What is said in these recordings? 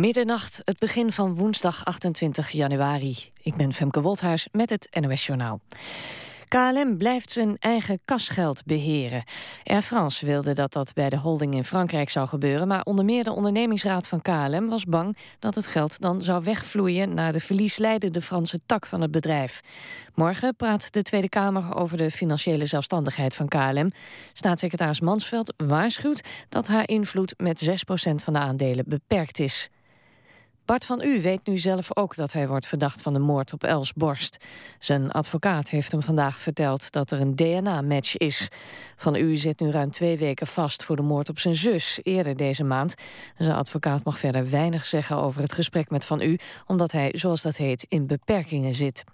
Middernacht, het begin van woensdag 28 januari. Ik ben Femke Wolthuis met het NOS Journaal. KLM blijft zijn eigen kasgeld beheren. Air France wilde dat dat bij de holding in Frankrijk zou gebeuren... maar onder meer de ondernemingsraad van KLM was bang... dat het geld dan zou wegvloeien naar de verliesleidende Franse tak van het bedrijf. Morgen praat de Tweede Kamer over de financiële zelfstandigheid van KLM. Staatssecretaris Mansveld waarschuwt dat haar invloed met 6% van de aandelen beperkt is. Bart van U weet nu zelf ook dat hij wordt verdacht van de moord op Els Borst. Zijn advocaat heeft hem vandaag verteld dat er een DNA-match is. Van U zit nu ruim twee weken vast voor de moord op zijn zus eerder deze maand. Zijn advocaat mag verder weinig zeggen over het gesprek met Van U, omdat hij, zoals dat heet, in beperkingen zit.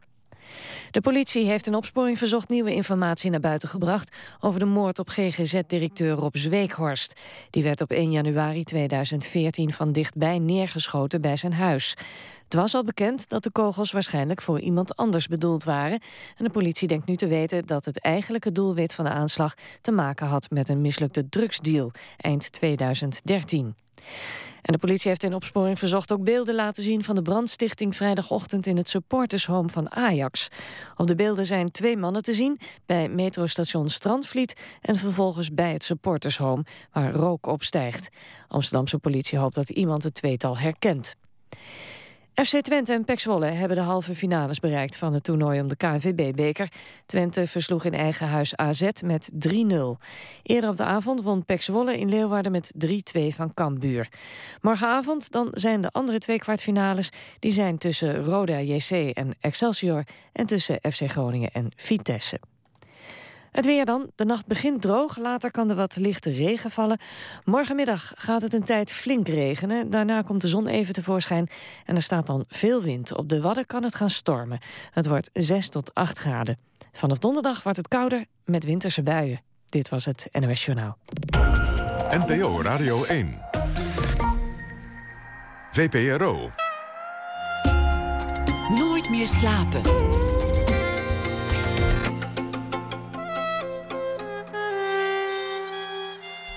De politie heeft in opsporing verzocht nieuwe informatie naar buiten gebracht over de moord op GGZ-directeur Rob Zweekhorst. Die werd op 1 januari 2014 van dichtbij neergeschoten bij zijn huis. Het was al bekend dat de kogels waarschijnlijk voor iemand anders bedoeld waren. En de politie denkt nu te weten dat het eigenlijke doelwit van de aanslag te maken had met een mislukte drugsdeal eind 2013. En de politie heeft in opsporing verzocht ook beelden laten zien... van de brandstichting vrijdagochtend in het supportershome van Ajax. Op de beelden zijn twee mannen te zien... bij metrostation Strandvliet en vervolgens bij het supportershome... waar rook opstijgt. Amsterdamse politie hoopt dat iemand het tweetal herkent. FC Twente en PEC Zwolle hebben de halve finales bereikt van het toernooi om de KNVB-beker. Twente versloeg in eigen huis AZ met 3-0. Eerder op de avond won PEC Zwolle in Leeuwarden met 3-2 van Cambuur. Morgenavond dan zijn de andere twee kwartfinales. Die zijn tussen Roda JC en Excelsior en tussen FC Groningen en Vitesse. Het weer dan. De nacht begint droog. Later kan er wat lichte regen vallen. Morgenmiddag gaat het een tijd flink regenen. Daarna komt de zon even tevoorschijn. En er staat dan veel wind. Op de Wadden kan het gaan stormen. Het wordt 6 tot 8 graden. Vanaf donderdag wordt het kouder met winterse buien. Dit was het NOS Journaal. NPO Radio 1. VPRO. Nooit meer slapen.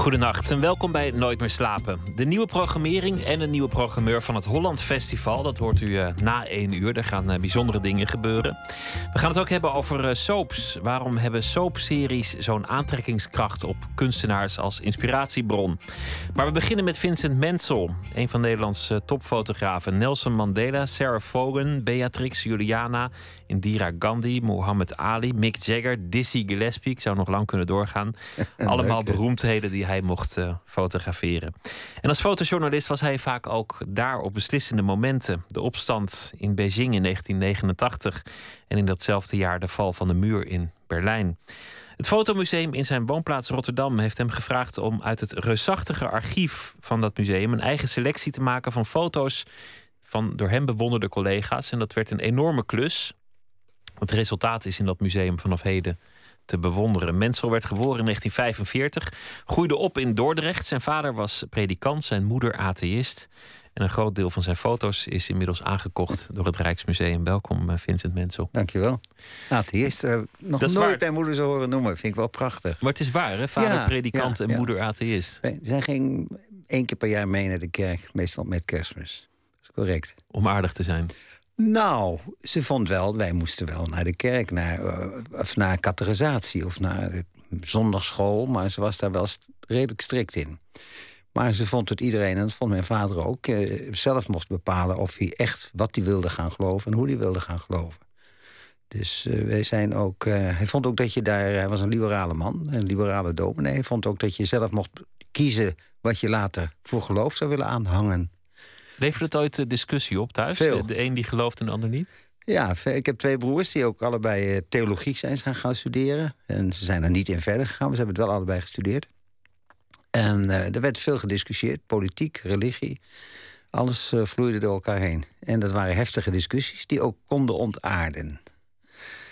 Goedenacht en welkom bij Nooit meer slapen. De nieuwe programmering en een nieuwe programmeur van het Holland Festival. Dat hoort u uh, na één uur. Er gaan uh, bijzondere dingen gebeuren. We gaan het ook hebben over uh, soaps. Waarom hebben soapseries zo'n aantrekkingskracht op kunstenaars als inspiratiebron? Maar we beginnen met Vincent Mensel, een van Nederlands topfotografen. Nelson Mandela, Sarah Vaughan, Beatrix, Juliana, Indira Gandhi, Muhammad Ali, Mick Jagger, Dizzy Gillespie. Ik zou nog lang kunnen doorgaan. Allemaal beroemdheden die hij mocht uh, fotograferen. En als fotojournalist was hij vaak ook daar op beslissende momenten. De opstand in Beijing in 1989 en in datzelfde jaar de val van de muur in Berlijn. Het Fotomuseum in zijn woonplaats Rotterdam heeft hem gevraagd om uit het reusachtige archief van dat museum een eigen selectie te maken van foto's van door hem bewonderde collega's. En dat werd een enorme klus. Het resultaat is in dat museum vanaf heden te bewonderen. Mensel werd geboren in 1945, groeide op in Dordrecht. Zijn vader was predikant, zijn moeder atheïst. En een groot deel van zijn foto's is inmiddels aangekocht door het Rijksmuseum. Welkom, eh, Vincent Mensel. Dankjewel. Atheïst, uh, nog nooit waar... bij moeder zo horen noemen. Vind ik wel prachtig. Maar het is waar, hè? Vader predikant en moeder atheïst. Zij ging één keer per jaar mee naar de kerk, meestal met kerstmis. Dat is correct. Om aardig te zijn. Nou, ze vond wel, wij moesten wel naar de kerk, naar, uh, of naar categorisatie of naar de zondagschool. Maar ze was daar wel redelijk strikt in. Maar ze vond het iedereen, en dat vond mijn vader ook, uh, zelf mocht bepalen of hij echt wat hij wilde gaan geloven en hoe hij wilde gaan geloven. Dus uh, wij zijn ook. hij vond ook dat je daar. Hij was een liberale man, een liberale dominee. Hij vond ook dat je zelf mocht kiezen wat je later voor geloof zou willen aanhangen. Levert het ooit eh, discussie op thuis? Veel. De een die gelooft en de ander niet? Ja, ik heb twee broers die ook allebei eh, theologie zijn gaan, gaan studeren. En ze zijn er niet in verder gegaan, maar ze hebben het wel allebei gestudeerd. En uh, er werd veel gediscussieerd, politiek, religie. Alles uh, vloeide door elkaar heen. En dat waren heftige discussies die ook konden ontaarden.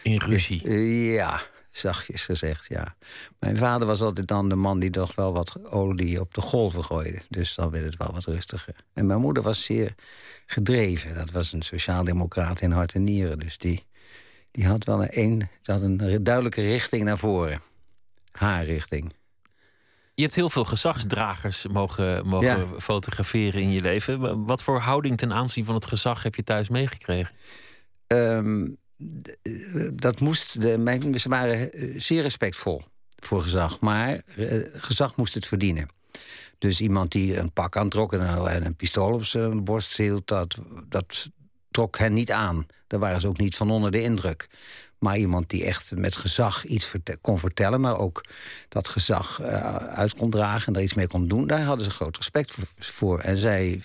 In ruzie? Uh, ja, zachtjes gezegd, ja. Mijn vader was altijd dan de man die toch wel wat olie op de golven gooide. Dus dan werd het wel wat rustiger. En mijn moeder was zeer gedreven. Dat was een sociaaldemocraat in hart en nieren. Dus die, die had wel een, had een duidelijke richting naar voren. Haar richting. Je hebt heel veel gezagsdragers mogen, mogen fotograferen in je leven. Wat voor houding ten aanzien van het gezag heb je thuis meegekregen? Um, dat moest. De, ze waren eh, zeer respectvol voor gezag. Maar uh, gezag moest het verdienen. Dus iemand die een pak aantrok en een pistool op zijn borst hield, dat, dat trok hen niet aan. Daar waren ze ook niet van onder de indruk. Maar iemand die echt met gezag iets kon vertellen, maar ook dat gezag uh, uit kon dragen en daar iets mee kon doen, daar hadden ze groot respect voor. En zij,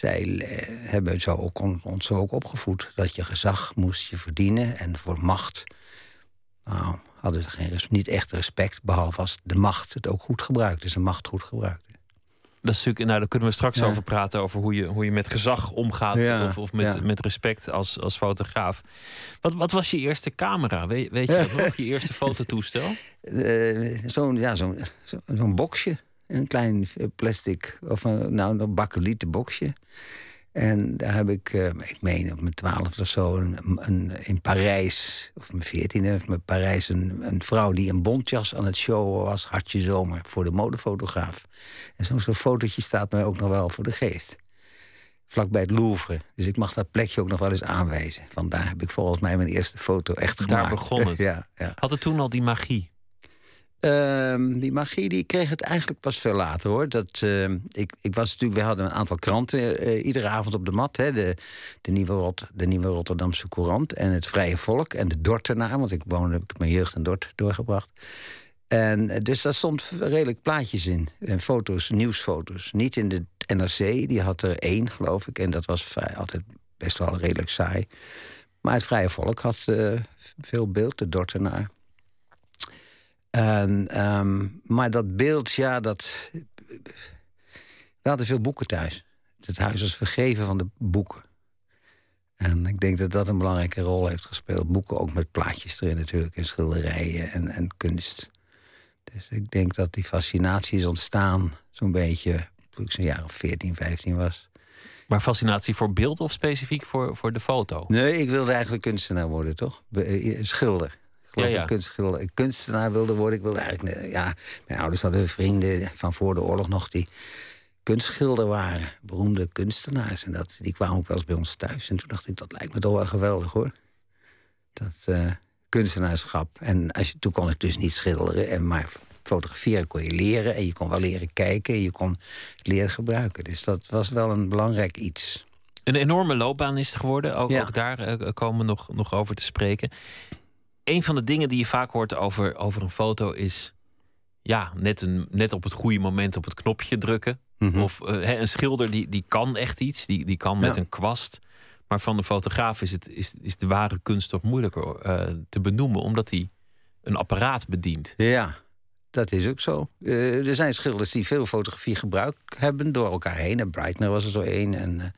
zij eh, hebben zo ook, ons zo ook opgevoed dat je gezag moest je verdienen en voor macht. Nou, hadden ze geen, niet echt respect, behalve als de macht het ook goed gebruikte, ze macht goed gebruikte. Dat is natuurlijk, nou, daar kunnen we straks over praten, over hoe je, hoe je met gezag omgaat of, of met, met respect als, als fotograaf. Wat, wat was je eerste camera? Weet, weet je nog? Je eerste fototoestel? Uh, zo'n ja, zo'n zo'n boxje. Een klein plastic, of een, nou, een bakkelieten boxje. En daar heb ik, uh, ik meen op mijn twaalfde of zo, een, een, in Parijs, of mijn veertiende, met Parijs, een, een vrouw die een bontjas aan het showen was, hartje zomer, voor de modefotograaf. En zo'n zo fotootje staat mij ook nog wel voor de geest. Vlakbij het Louvre. Dus ik mag dat plekje ook nog wel eens aanwijzen. Vandaar heb ik volgens mij mijn eerste foto echt gemaakt. Daar begon het. ja, ja. Had het toen al die magie? Ehm, die magie die kreeg het eigenlijk pas veel later hoor. Dat, uh, ik, ik was natuurlijk, we hadden een aantal kranten uh, iedere avond op de mat. Hè. De, de, nieuwe Rot, de Nieuwe Rotterdamse Courant en het Vrije Volk en de Dortenaar. Want ik woonde, heb ik mijn jeugd in Dort doorgebracht. En eh, dus daar stond redelijk plaatjes in. En foto's, nieuwsfoto's. Niet in de NRC, die had er één, geloof ik. En dat was vrij, altijd best wel redelijk saai. Maar het Vrije Volk had veel beeld, de Dortenaar. En, um, maar dat beeld, ja, dat. We hadden veel boeken thuis. Het huis was vergeven van de boeken. En ik denk dat dat een belangrijke rol heeft gespeeld. Boeken ook met plaatjes erin natuurlijk, en schilderijen en, en kunst. Dus ik denk dat die fascinatie is ontstaan zo'n beetje toen ik zo'n jaar of 14, 15 was. Maar fascinatie voor beeld of specifiek voor, voor de foto? Nee, ik wilde eigenlijk kunstenaar worden, toch? Eh, schilder ja, ja. Kunst, kunstenaar wilde worden. Ik wilde eigenlijk, ja, mijn ouders hadden vrienden van voor de oorlog nog die kunstschilder waren. Beroemde kunstenaars. En dat, die kwamen ook wel eens bij ons thuis. En toen dacht ik, dat lijkt me toch wel geweldig hoor. Dat uh, kunstenaarschap. En als je, toen kon ik dus niet schilderen. En maar fotograferen kon je leren. En je kon wel leren kijken. En je kon leren gebruiken. Dus dat was wel een belangrijk iets. Een enorme loopbaan is het geworden. Ook, ook daar uh, komen we nog, nog over te spreken een van de dingen die je vaak hoort over, over een foto is. Ja, net, een, net op het goede moment op het knopje drukken. Mhm. Of uh, een schilder die, die kan echt iets, die, die kan met een kwast. Maar van de fotograaf is, het, is, is de ware kunst toch moeilijker uh, te benoemen, omdat hij een apparaat bedient. Ja, dat is ook zo. Uh, er zijn schilders die veel fotografie gebruikt hebben door elkaar heen. En Breitner was er zo één. En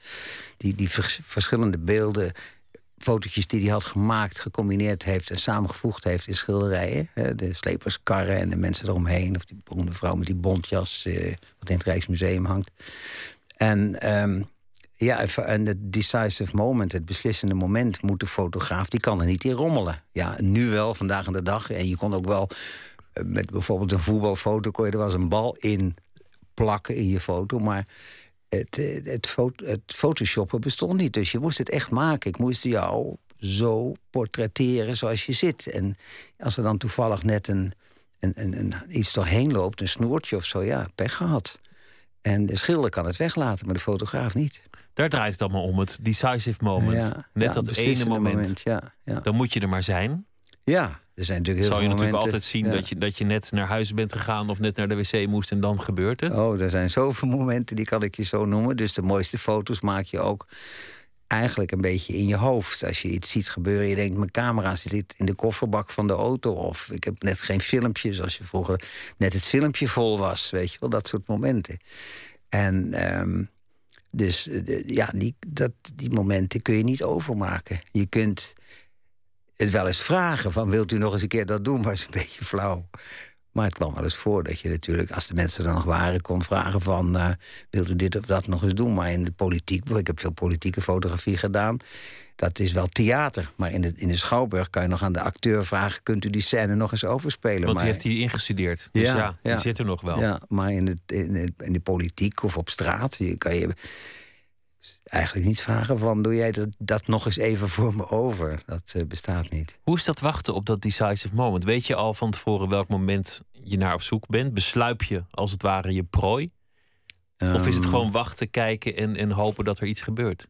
die, die verschillende beelden fotootjes die hij had gemaakt, gecombineerd heeft en samengevoegd heeft in schilderijen. De sleperskarren en de mensen eromheen. Of die beroemde vrouw met die bontjas, eh, wat in het Rijksmuseum hangt. En um, ja, en het decisive moment, het beslissende moment, moet de fotograaf, die kan er niet in rommelen. Ja, nu wel, vandaag aan de dag. En je kon ook wel eh, met bijvoorbeeld een voetbalfoto, kon je er eens een bal in plakken in je foto. Maar het, eh, het, het photoshoppen bestond niet. Dus je moest het echt maken. Ik moest jou zo portretteren zoals je zit. En als er dan toevallig net een, een, een, een, iets doorheen loopt, een snoertje of zo, ja, pech gehad. En de schilder kan het weglaten, maar de fotograaf niet. Daar draait het allemaal om, het decisive moment. Net dat ene moment. moment ja, Dan moet je er maar zijn. Ja, er zijn natuurlijk heel Zal je natuurlijk altijd zien dat, je, dat je net naar huis bent gegaan of net naar de wc moest en dan gebeurt het? Oh, er zijn zoveel momenten, die kan ik je zo noemen. Dus de mooiste foto's maak je ook eigenlijk een beetje in je hoofd. Als je iets ziet gebeuren, je denkt, mijn camera zit in de kofferbak van de auto. Of ik heb net geen filmpje, zoals je vroeger net het filmpje vol was. Weet je wel, dat soort momenten. En um, dus eh, ja, die, dat, die momenten kun je niet overmaken. Je kunt het wel eens vragen van wilt u nog eens een keer dat doen, is een beetje flauw. Maar het kwam wel eens voor dat je natuurlijk, als de mensen er nog waren, kon vragen van uh, wilt u dit of dat nog eens doen? Maar in de politiek, ik heb veel politieke fotografie gedaan. Dat is wel theater. Maar in de, in de Schouwburg kan je nog aan de acteur vragen: kunt u die scène nog eens overspelen? Want die heeft hij ingestudeerd. Dus ja, ja, die zit er nog wel. Ja, maar in in, de, in de politiek of op straat kan je eigenlijk niet vragen van... doe jij dat, dat nog eens even voor me over? Dat uh, bestaat niet. Hoe is dat wachten op dat decisive moment? Weet je al van tevoren welk moment je naar op zoek bent? Besluip je als het ware je prooi? of is het Ehm. gewoon wachten, kijken en, en hopen dat er iets gebeurt?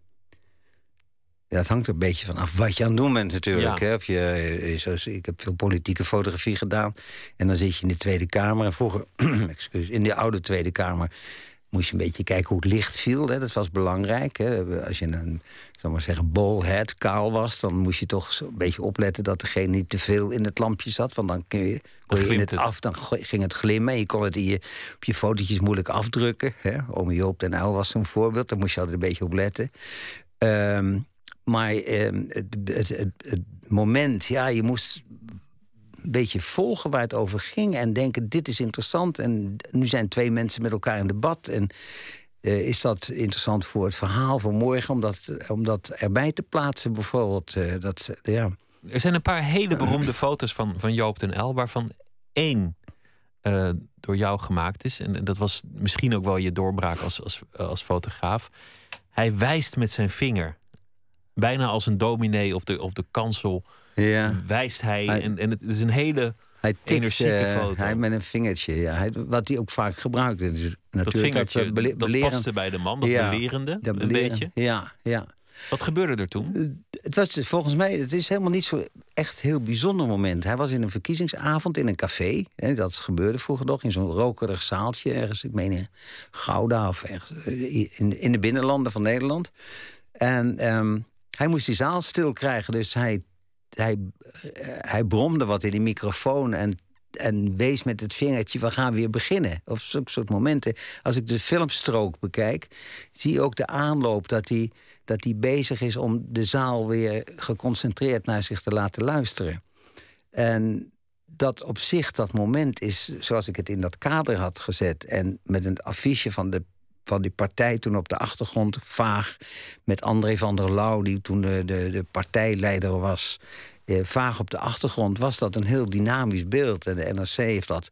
Ja, het hangt er een beetje van af wat je aan het doen bent natuurlijk. Ja. Hè? Of je, eh, zoals, ik heb veel politieke fotografie gedaan. En dan zit je in de Tweede Kamer. En vroeger, excuus, in de oude Tweede Kamer... moest je een beetje kijken hoe het licht viel. Hè? Dat was belangrijk. Hè? Als je een, zal maar zeggen, ballhead, kaal was... dan moest je toch een beetje opletten dat degene niet te veel in het lampje zat. Want dan kun je, kon je in het het. af, dan ging het glimmen. En je kon het in je, op je fotootjes moeilijk afdrukken. Hè? Ome Joop den Uyl was zo'n voorbeeld. Daar moest je altijd een beetje op letten. Ehm, maar ehm, het, het, het, het moment, ja, je moest een beetje volgen waar het over ging en denken: dit is interessant. En nu zijn twee mensen met elkaar in debat. En eh, is dat interessant voor het verhaal van morgen? Om dat, erbij te plaatsen, bijvoorbeeld. eh, dat, ja. Er zijn een paar hele beroemde foto's van, van Joop den L, waarvan één eh, door jou gemaakt is. En dat was misschien ook wel je doorbraak als, als, als fotograaf. Hij wijst met zijn vinger. Bijna als een dominee op de, op de kansel ja. wijst hij. En, en het is een hele Hij tikt, energieke eh, foto. Hij met een vingertje, ja. Hij, wat hij ook vaak gebruikte. Dus dat vingertje, dat, paste bij de man, dat Ja, belerende, dat een beleren. beetje. Ja, ja. Wat gebeurde er toen? Het was dus volgens mij, het is helemaal niet zo echt heel bijzonder moment. Hij was in een verkiezingsavond in een café. Hè, dat gebeurde vroeger nog, in zo'n rokerig zaaltje ergens. Ik meen in Gouda of ergens eh, in, in de binnenlanden van Nederland. En ehm, hij moest die zaal stil krijgen, dus hij, hij, hij bromde wat in die microfoon en en wees met het vingertje, we gaan weer beginnen. Of zulke soort momenten. Als ik de filmstrook bekijk, zie je ook de aanloop dat hij, dat hij bezig is om de zaal weer geconcentreerd naar zich te laten luisteren. En dat op zich, dat moment is zoals ik het in dat kader had gezet. En met een affiche van, de, van die partij toen op de achtergrond, vaag. Met André van der Lauw, die toen de, de, de partijleider was. Eh, vaag op de achtergrond was dat een heel dynamisch beeld. En de NRC heeft dat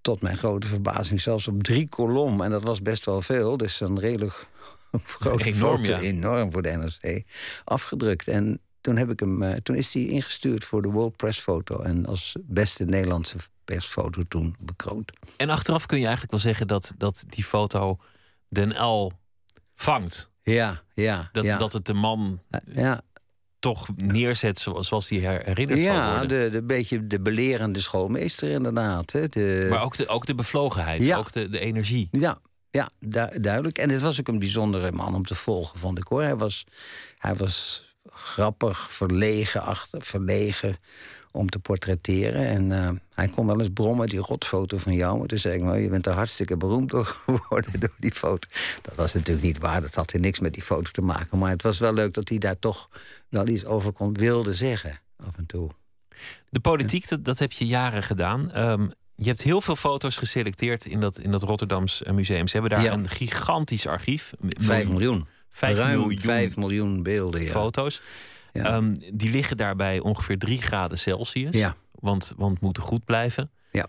tot mijn grote verbazing zelfs op drie kolom. En dat was best wel veel, dus een redelijk grote Enorm, ja. enorm voor de NRC, afgedrukt. En toen, heb ik hem, eh, toen is hij ingestuurd voor de World Press Foto. En als beste Nederlandse persfoto toen bekroond. En achteraf kun je eigenlijk wel zeggen dat, dat die foto Den L vangt. Ja, ja. Dat, ja. dat het de man ja, toch neerzet zoals, hij her- herinnerd zal ja worden. de, de beetje de belerende schoolmeester inderdaad. Hè. De, Maar ook de, ook de bevlogenheid, Ja. ook de, de energie. Ja, ja du- duidelijk. En het was ook een bijzondere man om te volgen, vond ik hoor. Hij was, hij was grappig, verlegen, achter, verlegen om te portretteren. En eh, hij kon wel eens brommen, die rotfoto van jou. Maar toen zei ik, nou, je bent er hartstikke beroemd door geworden door die foto. Dat was natuurlijk niet waar, dat had niks met die foto te maken. Maar het was wel leuk dat hij daar toch wel iets over kon wilde zeggen, af en toe. De politiek, dat, dat heb je jaren gedaan. Ehm, je hebt heel veel foto's geselecteerd in dat, in dat Rotterdams eh, museum. Ze hebben daar Ja. een gigantisch archief. Vijf miljoen. Vijf Ruim miljoen vijf miljoen beelden, ja. foto's. Ja. Ehm, die liggen daar bij ongeveer 3 graden Celsius. Ja. Want, want moeten goed blijven. Ja.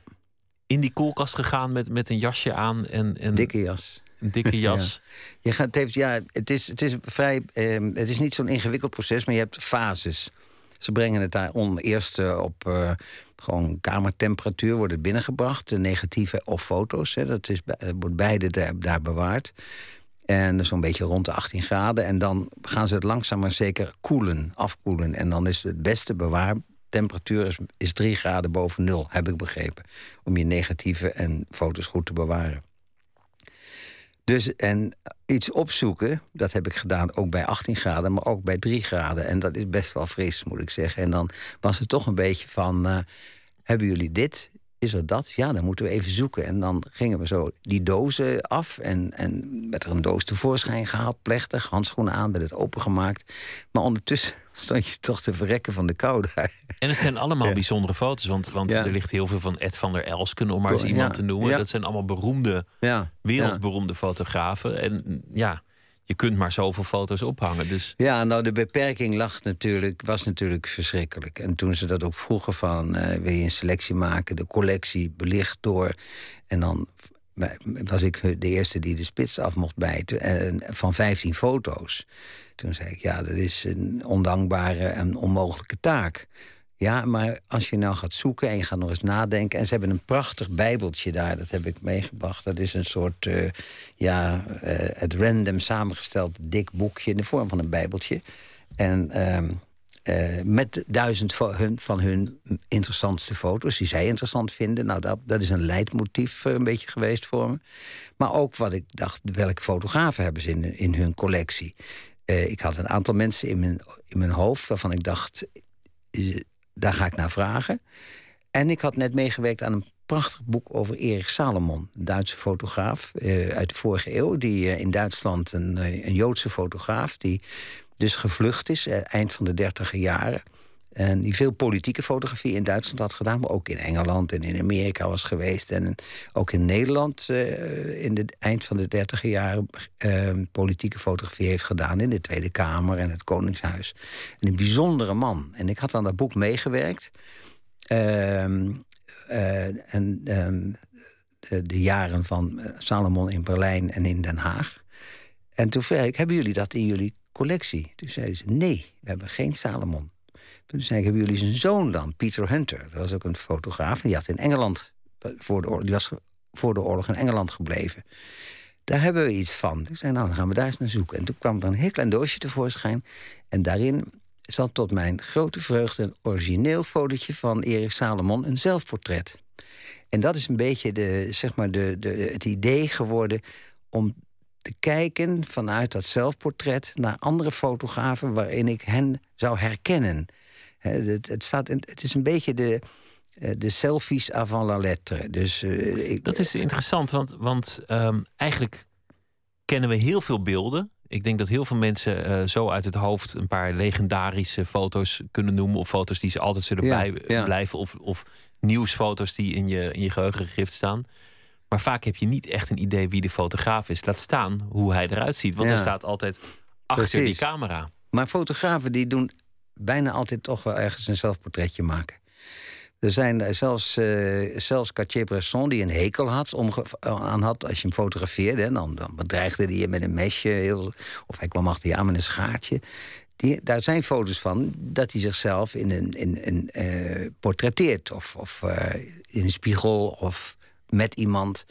In die koelkast gegaan met, met een jasje aan en, en Dikke jas. een dikke jas. Je gaat, het, heeft, ja, het, is, het is vrij. ehm, het is niet zo'n ingewikkeld proces, maar je hebt fases. Ze brengen het daar on, eerst eh, op eh, gewoon kamertemperatuur wordt het binnengebracht, de negatieve of foto's. Hè, dat is, bij- wordt beide daar, daar bewaard. En zo'n beetje rond de 18 graden. En dan gaan ze het langzaam maar zeker koelen, afkoelen. En dan is het beste bewaartemperatuur is, is 3 graden boven nul, heb ik begrepen. Om je negatieve en foto's goed te bewaren. Dus en iets opzoeken, dat heb ik gedaan ook bij 18 graden, maar ook bij 3 graden. En dat is best wel fris, moet ik zeggen. En dan was het toch een beetje van: eh, hebben jullie dit? Is er dat? Ja, dan moeten we even zoeken. En dan gingen we zo die dozen af en, en werd er een doos tevoorschijn gehaald, plechtig, handschoenen aan, werd het opengemaakt. Maar ondertussen stond je toch te verrekken van de kou daar. En het zijn allemaal bijzondere foto's, want, want er ligt heel veel van Ed van der Elsken, om maar eens iemand te noemen. Dat zijn allemaal beroemde, wereldberoemde fotografen. En ja, je kunt maar zoveel foto's ophangen. Dus... Ja, nou de beperking lag natuurlijk, was natuurlijk verschrikkelijk. En toen ze dat ook vroegen van uh, wil je een selectie maken, de collectie belicht door. En dan was ik de eerste die de spits af mocht bijten en, van 15 foto's. Toen zei ik, ja, dat is een ondankbare en onmogelijke taak. Ja, maar als je nou gaat zoeken en je gaat nog eens nadenken... en ze hebben een prachtig bijbeltje daar, dat heb ik meegebracht. Dat is een soort, uh, ja, uh, het random samengesteld dik boekje... in de vorm van een bijbeltje. En uh, met duizend van hun, van hun interessantste foto's... die zij interessant vinden. Nou, dat, dat is een leidmotief een beetje geweest voor me. Maar ook wat ik dacht, welke fotografen hebben ze in, in hun collectie? ik had een aantal mensen in mijn, in mijn hoofd waarvan ik dacht daar ga ik naar vragen. En ik had net meegewerkt aan een prachtig boek over Erik Salomon, Duitse fotograaf uh, uit de vorige eeuw. Die uh, in Duitsland een, uh, een, Joodse fotograaf, die dus gevlucht is eind van de dertiger jaren. En die veel politieke fotografie in Duitsland had gedaan, maar ook in Engeland en in Amerika was geweest. En ook in Nederland uh, in het eind van de dertiger jaren uh, politieke fotografie heeft gedaan in de Tweede Kamer en het Koningshuis. En een bijzondere man. En ik had aan dat boek meegewerkt. Uh, en ehm, de, de, jaren van Salomon in Berlijn en in Den Haag. En toen vroeg ik, hebben jullie dat in jullie collectie? Toen zeiden ze, nee, we hebben geen Salomon. Toen zei ik, hebben jullie zijn zoon dan, Peter Hunter? Dat was ook een fotograaf. Die had in Engeland, voor de oorlog, die was voor de oorlog in Engeland gebleven. Daar hebben we iets van. Ik zei, nou, dan gaan we daar eens naar zoeken. En toen kwam er een heel klein doosje tevoorschijn. En daarin zat tot mijn grote vreugde een origineel fotootje van Erik Salomon, een zelfportret. En dat is een beetje de, zeg maar de, de, het idee geworden om te kijken vanuit dat zelfportret naar andere fotografen waarin ik hen zou herkennen. Het, het, staat, het is een beetje de, eh, de selfies avant la lettre. Dus, uh, ik, dat is interessant, want, want um, eigenlijk kennen we heel veel beelden. Ik denk dat heel veel mensen uh, zo uit het hoofd een paar legendarische foto's kunnen noemen. Of foto's die ze altijd zullen ja, bij, ja. blijven. Of, of nieuwsfoto's die in je, in je geheugengrift staan. Maar vaak heb je niet echt een idee wie de fotograaf is. Laat staan hoe hij eruit ziet. Want ja. hij staat altijd achter Precies. die camera. Maar fotografen die doen bijna altijd toch wel ergens een zelfportretje maken. Er zijn zelfs, uh, zelfs Cartier-Bresson die een hekel had, aan had als je hem fotografeerde. Dan, dan bedreigde hij je met een mesje. Heel, of hij kwam achter je aan met een schaartje. Daar zijn foto's van dat hij zichzelf in een, in, in, portretteert. Of, of in een spiegel of met iemand.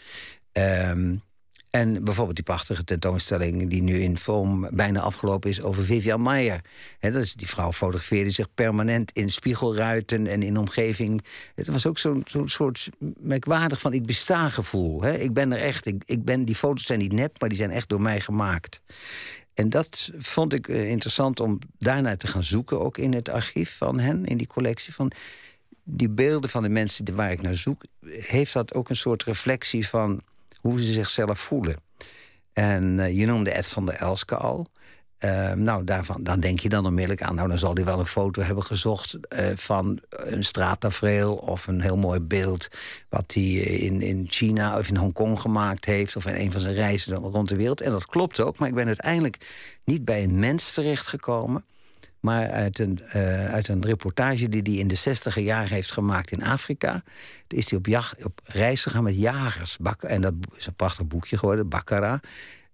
Um, en bijvoorbeeld die prachtige tentoonstelling die nu in film bijna afgelopen is over Vivian Maier. dat is, die vrouw fotografeerde zich permanent in spiegelruiten en in omgeving. Het was ook zo'n zo soort merkwaardig van ik besta gevoel. Ik ben er echt, ik, ik ben, die foto's zijn niet nep, maar die zijn echt door mij gemaakt. En dat vond ik uh, interessant om daarnaar te gaan zoeken, ook in het archief van hen, in die collectie van die beelden van de mensen waar ik naar zoek, heeft dat ook een soort reflectie van hoe ze zichzelf voelen. En uh, je noemde Ed van der Elske al. Uh, nou, daarvan, dan denk je dan onmiddellijk aan... nou, dan zal hij wel een foto hebben gezocht uh, van een straattafereel... of een heel mooi beeld wat hij in, in China of in Hongkong gemaakt heeft... of in een van zijn reizen rond de wereld. En dat klopt ook, maar ik ben uiteindelijk niet bij een mens terechtgekomen... Maar uit een, uh, uit een reportage die hij in de zestiger jaren heeft gemaakt in Afrika... is hij op, jacht, op reis gegaan met jagers. Bak, en dat is een prachtig boekje geworden, Bakkara.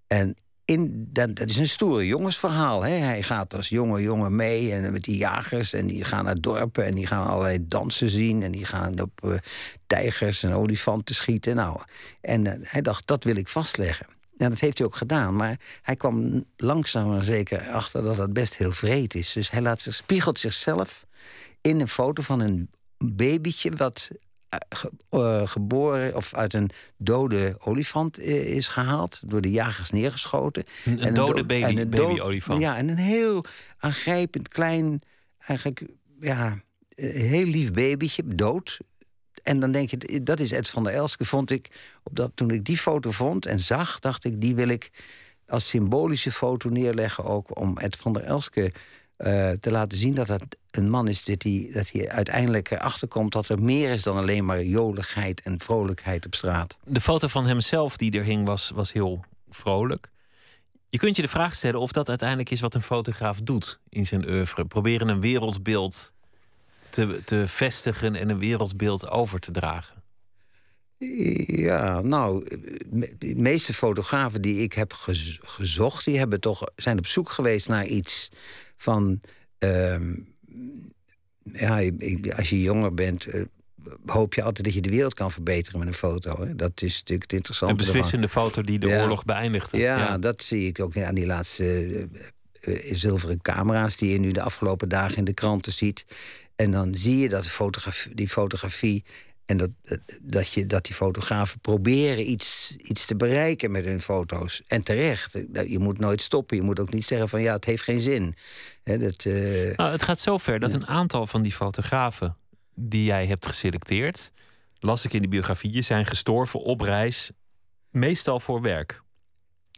En in, dat, dat, is een stoere jongensverhaal. Hè? Hij gaat als jonge jongen mee en met die jagers... en die gaan naar dorpen en die gaan allerlei dansen zien... en die gaan op uh, tijgers en olifanten schieten. Nou, en hij dacht, dat wil ik vastleggen. En dat heeft hij ook gedaan. Maar hij kwam langzaam maar zeker achter dat dat best heel vreed is. Dus hij laat zich, spiegelt zichzelf in een foto van een babytje... wat uh, geboren of uit een dode olifant is gehaald. Door de jagers neergeschoten. Een, en een dode baby, een baby olifant. Ja, en een heel aangrijpend klein... eigenlijk ja, heel lief babytje, dood. En dan denk je, dat is Ed van der Elske, vond ik... Op dat, toen ik die foto vond en zag, dacht ik... die wil ik als symbolische foto neerleggen ook... om Ed van der Elske eh, te laten zien dat dat een man is dat hij, dat hij uiteindelijk erachter komt dat er meer is dan alleen maar joligheid en vrolijkheid op straat. De foto van hemzelf die er hing was, was heel vrolijk. Je kunt je de vraag stellen of dat uiteindelijk is wat een fotograaf doet in zijn oeuvre. Proberen een wereldbeeld te, te vestigen en een wereldbeeld over te dragen. Ja, nou, de meeste fotografen die ik heb gezocht, die hebben toch, zijn op zoek geweest naar iets van. Ehm, ja, als je jonger bent, eh, hoop je altijd dat je de wereld kan verbeteren met een foto. Hè? Dat is natuurlijk het interessante. Een beslissende foto die de oorlog beëindigde. Ja, ja, dat zie ik ook aan die laatste uh, zilveren camera's die je nu de afgelopen dagen in de kranten ziet. En dan zie je dat fotografie, die fotografie en dat, dat, je, dat die fotografen proberen iets, iets te bereiken met hun foto's. En terecht. Je moet nooit stoppen. Je moet ook niet zeggen van ja, het heeft geen zin. dat, uh... nou, het gaat zover dat een aantal van die fotografen die jij hebt geselecteerd, las ik in de biografieën, zijn gestorven op reis, meestal voor werk.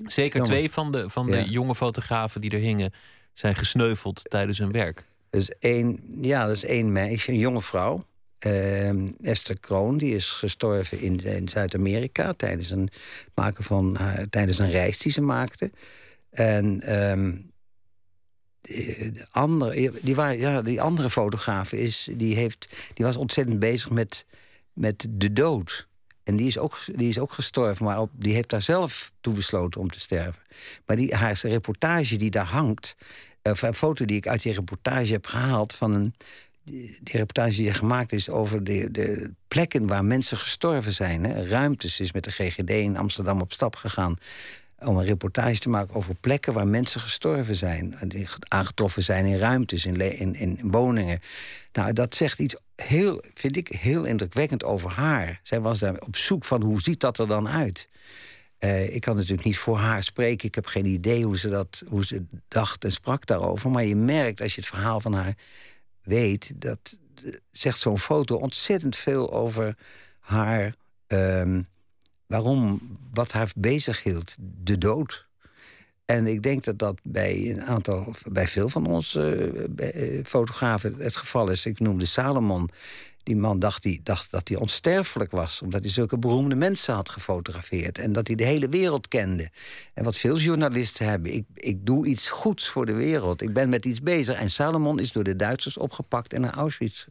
Zeker twee van de, van de jonge fotografen die er hingen, zijn gesneuveld tijdens hun werk. Dus één, ja, dat is één meisje, een jonge vrouw. Uh, Esther Kroon, die is gestorven in, in Zuid-Amerika tijdens een maken van tijdens een reis die ze maakte. En um, de andere, die, waren, ja, die andere fotograaf is, die, heeft, die was ontzettend bezig met, met de dood. En die is ook, die is ook gestorven, maar op, die heeft daar zelf toe besloten om te sterven. Maar die, haar reportage die daar hangt, een foto die ik uit die reportage heb gehaald van een die, reportage die gemaakt is over de, de plekken waar mensen gestorven zijn. Hè. Ruimtes is met de GGD in Amsterdam op stap gegaan om een reportage te maken over plekken waar mensen gestorven zijn. Aangetroffen zijn in ruimtes, in, in, in woningen. Nou, dat zegt iets heel, vind ik, heel indrukwekkend over haar. Zij was daar op zoek van hoe ziet dat er dan uit. Uh, ik kan natuurlijk niet voor haar spreken. Ik heb geen idee hoe ze, dat, hoe ze dacht en sprak daarover. Maar je merkt als je het verhaal van haar weet, dat zegt zo'n foto ontzettend veel over haar. Um, waarom, wat haar bezig hield, de dood. En ik denk dat dat bij een aantal, bij veel van onze uh, fotografen het geval is. Ik noemde Salomon. Die man dacht, die, dacht dat hij onsterfelijk was, omdat hij zulke beroemde mensen had gefotografeerd. En dat hij de hele wereld kende. En wat veel journalisten hebben. Ik, ik doe iets goeds voor de wereld. Ik ben met iets bezig. En Salomon is door de Duitsers opgepakt en naar Auschwitz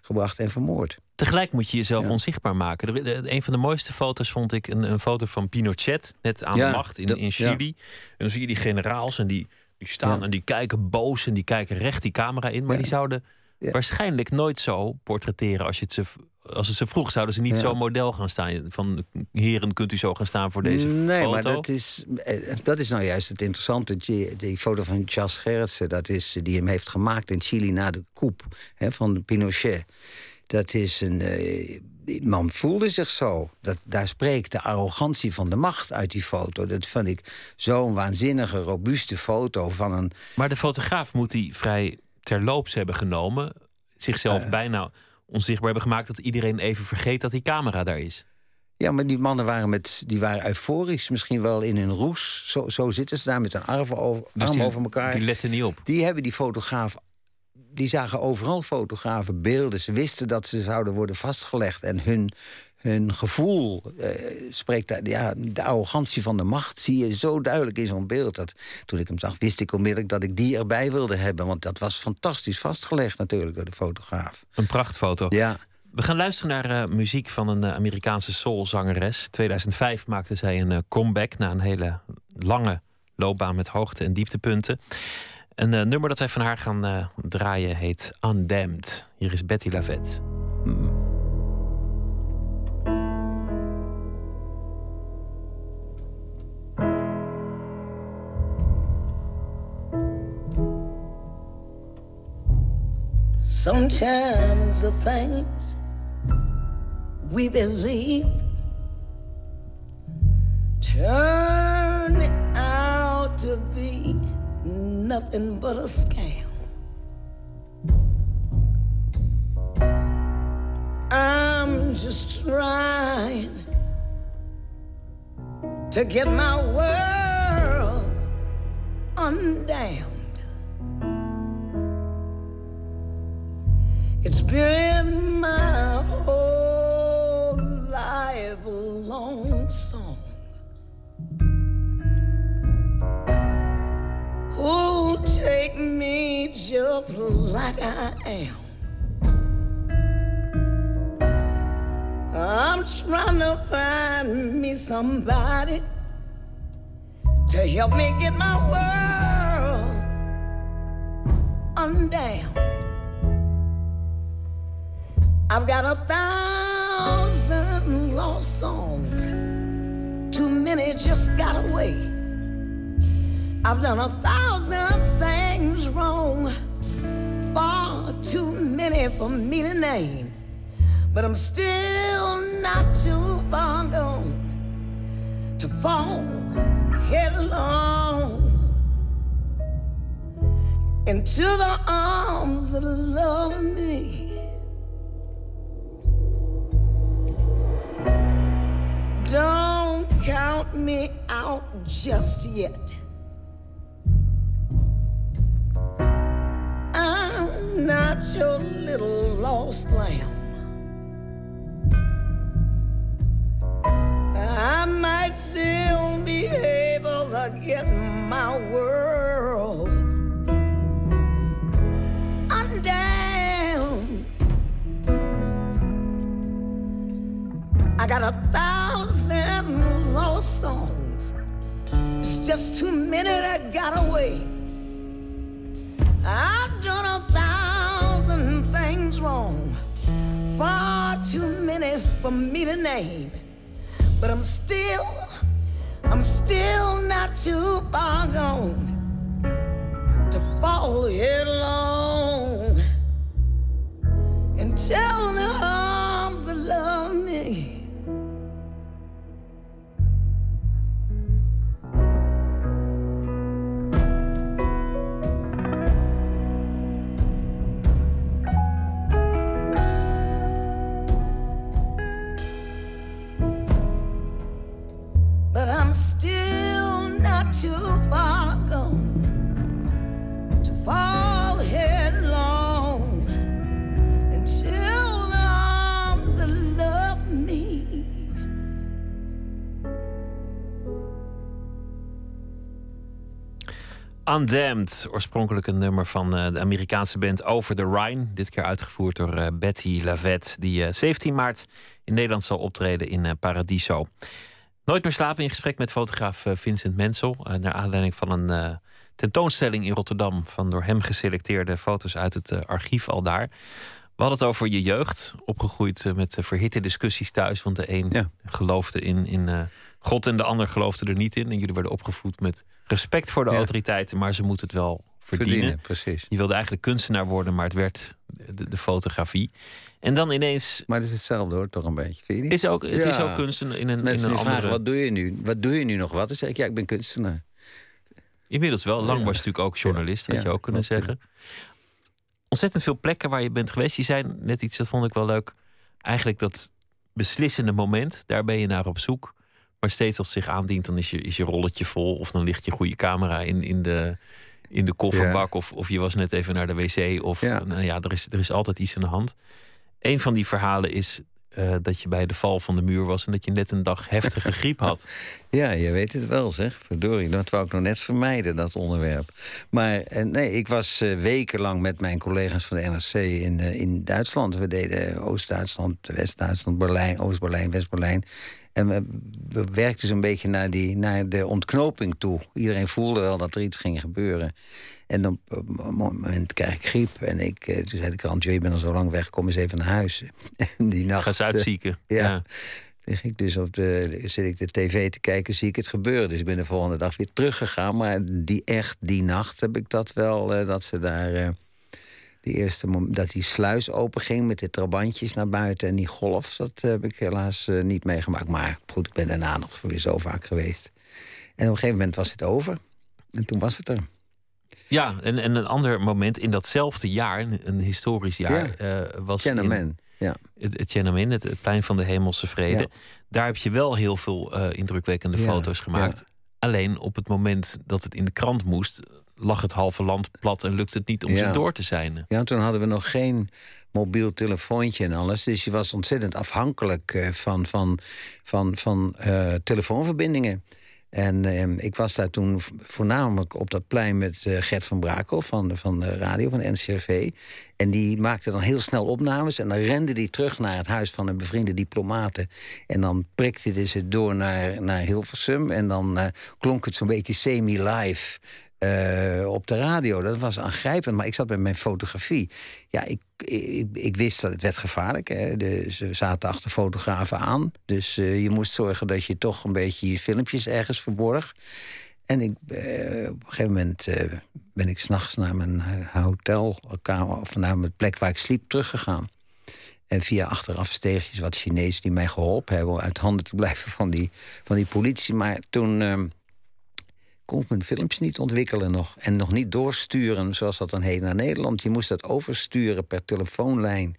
gebracht en vermoord. Tegelijk moet je jezelf onzichtbaar maken. een van de mooiste foto's vond ik een, een foto van Pinochet, net aan de macht in, in Chili. En dan zie je die generaals en die, die staan en die kijken boos en die kijken recht die camera in. Maar die zouden waarschijnlijk nooit zo portretteren als je het ze als het ze vroeg, zouden ze niet zo model gaan staan. Van heren, kunt u zo gaan staan voor deze nee, foto? Nee, maar dat is, eh, dat is nou juist het interessante. Die, die foto van Charles Gerritsen, dat is, die hem heeft gemaakt in Chili na de coup hè, van Pinochet. Dat is een. Uh, die man voelde zich zo. Dat, daar spreekt de arrogantie van de macht uit die foto. Dat vind ik zo'n waanzinnige, robuuste foto van een. Maar de fotograaf moet die vrij terloops hebben genomen. Zichzelf uh, bijna onzichtbaar hebben gemaakt dat iedereen even vergeet dat die camera daar is. Ja, maar die mannen waren, met, die waren euforisch, misschien wel in hun roes. Zo, zo zitten ze daar met hun armen over, dus arm over elkaar. Die letten niet op. Die hebben die fotograaf die zagen overal fotografen, beelden. Ze wisten dat ze zouden worden vastgelegd. En hun, hun gevoel eh, spreekt... Ja, de arrogantie van de macht zie je zo duidelijk in zo'n beeld. Dat, toen ik hem zag, wist ik onmiddellijk dat ik die erbij wilde hebben. Want dat was fantastisch vastgelegd natuurlijk door de fotograaf. Een prachtfoto. Ja. We gaan luisteren naar uh, muziek van een uh, Amerikaanse soulzangeres. 2005 maakte zij een uh, comeback na een hele lange loopbaan met hoogte- en dieptepunten. Een uh, nummer dat wij van haar gaan uh, draaien heet Undamned. Hier is Betty Lavette. Mm. Sometimes the things we believe turn out to be nothing but a scam. I'm just trying to get my world undamned. It's been my whole life a long song. Who take me just like I am. I'm trying to find me somebody to help me get my world undown. I've got a thousand lost songs, too many just got away. I've done a thousand things wrong, far too many for me to name. But I'm still not too far gone to fall headlong into the arms that love me. Don't count me out just yet. I'm not your little lost lamb. I might still be able to get my world I got a thousand lost songs. It's just too many that got away. I've done a thousand things wrong, far too many for me to name. But I'm still, I'm still not too far gone to fall headlong and tell the Not to. Undamned, oorspronkelijk een nummer van eh, de Amerikaanse band Over the Rhine. Dit keer uitgevoerd door eh, Betty Lavette, die eh, 17 maart in Nederland zal optreden in eh, Paradiso. Nooit meer slapen in gesprek met fotograaf eh, Vincent Mensel. eh, naar aanleiding van een eh, tentoonstelling in Rotterdam. van door hem geselecteerde foto's uit het archief al daar. We hadden het over je jeugd. Opgegroeid met verhitte discussies thuis. Want de een Ja. geloofde in, in God en de ander geloofde er niet in. En jullie werden opgevoed met respect voor de Ja. autoriteiten. Maar ze moeten het wel verdienen. Verdienen, precies. Je wilde eigenlijk kunstenaar worden, maar het werd de, de fotografie. En dan ineens Maar het is hetzelfde hoor, toch een beetje. Vind je niet? is ook, het is ook kunst in, in een, in Mensen een die vragen, andere... wat doe je nu? Wat doe je nu nog wat? Dan zeg ik, ja, ik ben kunstenaar. Inmiddels wel. Lang Ja. was natuurlijk ook journalist, had je ook kunnen zeggen. Ontzettend veel plekken waar je bent geweest. Die zijn net iets, dat vond ik wel leuk. Eigenlijk dat beslissende moment, daar ben je naar op zoek. Maar steeds als het zich aandient, dan is je, is je rolletje vol. Of dan ligt je goede camera in, in, de, in de kofferbak. Of, of je was net even naar de wc. Of Ja. nou ja, er is, er is altijd iets aan de hand. Een van die verhalen is eh, dat je bij de val van de muur was. En dat je net een dag heftige griep had. Ja, je weet het wel, zeg. Verdorie, dat wou ik nog net vermijden, dat onderwerp. Maar eh, nee, ik was eh, wekenlang met mijn collega's van de NRC in, in Duitsland. We deden Oost-Duitsland, West-Duitsland, Berlijn, Oost-Berlijn, West-Berlijn. En we, we werkten zo'n beetje naar, die, naar de ontknoping toe. Iedereen voelde wel dat er iets ging gebeuren. En op een moment krijg ik griep. En ik, eh, toen zei de krant, je bent al zo lang weg, kom eens even naar huis. En die nacht... Ga eh, uitzieken. ja. ja. Lig ik dus op de, zit ik de tv te kijken, zie ik het gebeuren. Dus ik ben de volgende dag weer teruggegaan. Maar die echt, die nacht heb ik dat wel, eh, dat ze daar... eh, die eerste dat die sluis open ging met de trabantjes naar buiten en die golf, dat heb ik helaas eh, niet meegemaakt. Maar goed, ik ben daarna nog weer zo vaak geweest. En op een gegeven moment was het over. En toen was het er. Ja, en, en een ander moment in datzelfde jaar, een, historisch jaar, eh, was Tiananmen. Ja. het, het Tiananmen, het, het plein van de Hemelse Vrede. Ja. Daar heb je wel heel veel eh, indrukwekkende Ja, foto's gemaakt. Alleen op het moment dat het in de krant moest, lag het halve land plat en lukte het niet om ze door te zijn. Ja, toen hadden we nog geen mobiel telefoontje en alles. Dus je was ontzettend afhankelijk eh, van, van, van, van telefoonverbindingen. En ehm, ik was daar toen voornamelijk op dat plein met uh, Gert van Brakel van, van de radio, van NCRV. En die maakte dan heel snel opnames. En dan rende die terug naar het huis van een bevriende diplomaten. En dan prikte hij ze door naar, naar Hilversum. En dan uh, klonk het zo'n beetje semi-live. Uh, op de radio. Dat was aangrijpend, maar ik zat met mijn fotografie. Ja, ik, ik, ik wist dat het werd gevaarlijk. Hè. De, ze zaten achter fotografen aan. Dus uh, je moest zorgen dat je toch een beetje je filmpjes ergens verborg. En ik, uh, op een gegeven moment ben ik s'nachts naar mijn hotelkamer... of naar mijn plek waar ik sliep teruggegaan. En via achteraf steegjes wat Chinezen die mij geholpen hebben... om uit handen te blijven van die, van die politie. Maar toen ehm, kon mijn filmpjes niet ontwikkelen nog. En nog niet doorsturen, zoals dat dan heet, naar Nederland. Je moest dat oversturen per telefoonlijn.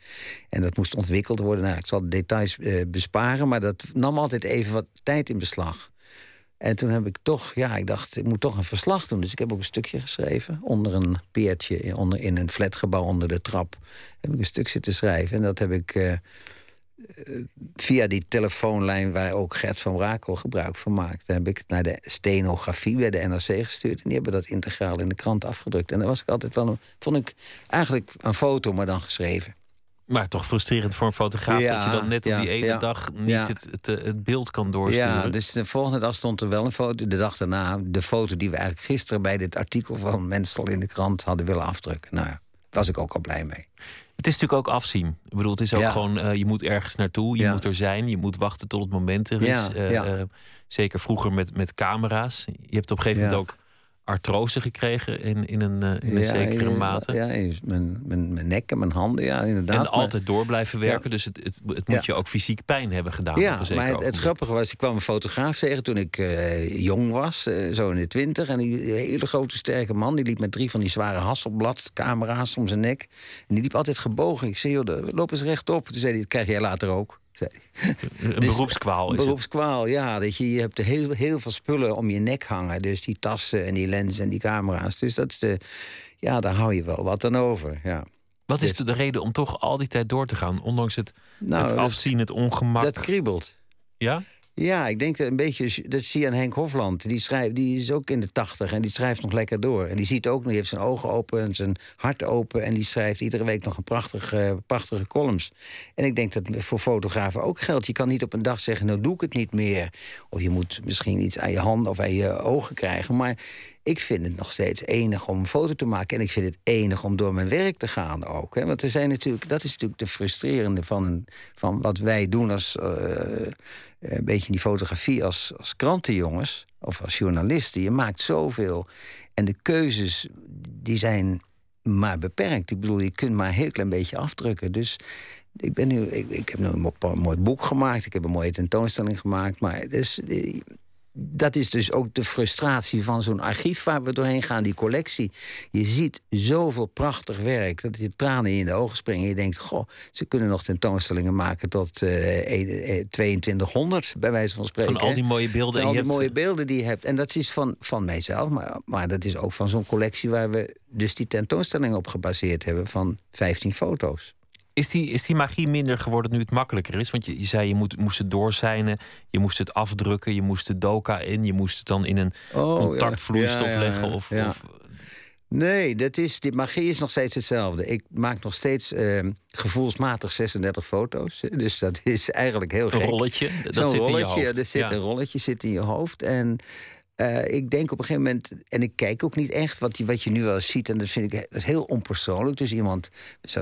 En dat moest ontwikkeld worden. Nou, ik zal de details eh, besparen, maar dat nam altijd even wat tijd in beslag. En toen heb ik toch, ja, ik dacht, ik moet toch een verslag doen. Dus ik heb ook een stukje geschreven. Onder een peertje, onder, in een flatgebouw onder de trap. Heb ik een stuk zitten schrijven. En dat heb ik... Uh, via die telefoonlijn waar ook Gert van Brakel gebruik van maakte, heb ik het naar de stenografie bij de NRC gestuurd. En die hebben dat integraal in de krant afgedrukt. En dat was ik altijd wel een, vond ik eigenlijk een foto, maar dan geschreven. Maar toch frustrerend voor een fotograaf ja, dat je dan net op die ene dag niet het, het, het, beeld kan doorsturen. Ja, dus de volgende dag stond er wel een foto. De dag daarna de foto die we eigenlijk gisteren bij dit artikel van Mensel in de krant hadden willen afdrukken. Nou ja, was ik ook al blij mee. Het is natuurlijk ook afzien. Ik bedoel, het is ook gewoon, uh, je moet ergens naartoe, je moet er zijn, je moet wachten tot het moment er is. Uh, uh, zeker vroeger met, met camera's. Je hebt op een gegeven moment ook artrose gekregen in, in een, uh, in een zekere mate. Ja, mijn, mijn, mijn nek en mijn handen, ja, inderdaad. En altijd door blijven werken, dus het, het, het moet je ook fysiek pijn hebben gedaan. Ja, maar het, het, grappige was, ik kwam een fotograaf tegen toen ik uh, jong was, uh, zo in de twintig. En die hele grote, sterke man, die liep met drie van die zware hasselblad camera's om zijn nek. En die liep altijd gebogen. Ik zei, joh, loop eens rechtop. Toen zei hij, dat krijg jij later ook. Een dus, beroepskwaal is beroepskwaal, ja. Dat je, je hebt heel, heel veel spullen om je nek hangen. Dus die tassen en die lenzen en die camera's. Dus dat is de, ja, daar hou je wel wat aan over, ja. Wat is de reden om toch al die tijd door te gaan? Ondanks het, nou, het afzien, het ongemak. Dat kriebelt. Ja? Ja, ik denk dat een beetje. Dat zie je aan Henk Hofland. Die, schrijft, die is ook in de tachtig en die schrijft nog lekker door. En die ziet ook, die heeft zijn ogen open en zijn hart open. En die schrijft iedere week nog een prachtige, prachtige columns. En ik denk dat voor fotografen ook geldt. Je kan niet op een dag zeggen: Nou doe ik het niet meer. Of je moet misschien iets aan je handen of aan je ogen krijgen. Maar ik vind het nog steeds enig om een foto te maken. En ik vind het enig om door mijn werk te gaan ook. Hè. Want er zijn natuurlijk, dat is natuurlijk de frustrerende van, van wat wij doen als. Uh, een beetje die fotografie als, als krantenjongens of als journalisten. Je maakt zoveel. En de keuzes die zijn maar beperkt. Ik bedoel, je kunt maar een heel klein beetje afdrukken. Dus ik, ben nu, ik, ik heb nu een mooi boek gemaakt. Ik heb een mooie tentoonstelling gemaakt. Maar dus, dat is dus ook de frustratie van zo'n archief waar we doorheen gaan, die collectie. Je ziet zoveel prachtig werk dat je tranen in de ogen springen. Je denkt, goh, ze kunnen nog tentoonstellingen maken tot uh, 2200, bij wijze van spreken. Van al die mooie beelden. Van al die mooie beelden die je hebt. En dat is van, van mijzelf, maar, maar dat is ook van zo'n collectie waar we dus die tentoonstelling op gebaseerd hebben van 15 foto's. Is die, is die magie minder geworden nu het makkelijker is? Want je, je zei je moet, moest het doorzijnen, je moest het afdrukken, je moest de doka in, je moest het dan in een oh, contactvloeistof ja. leggen. Of, of, Nee, dat is, die magie is nog steeds hetzelfde. Ik maak nog steeds uh, gevoelsmatig 36 foto's. Dus dat is eigenlijk heel gek. Een rolletje, dat zit in je hoofd. Er zit een rolletje zit in je hoofd. En uh, ik denk op een gegeven moment, en ik kijk ook niet echt wat je, wat je nu wel eens ziet, en dat vind ik dat is heel onpersoonlijk. Dus iemand,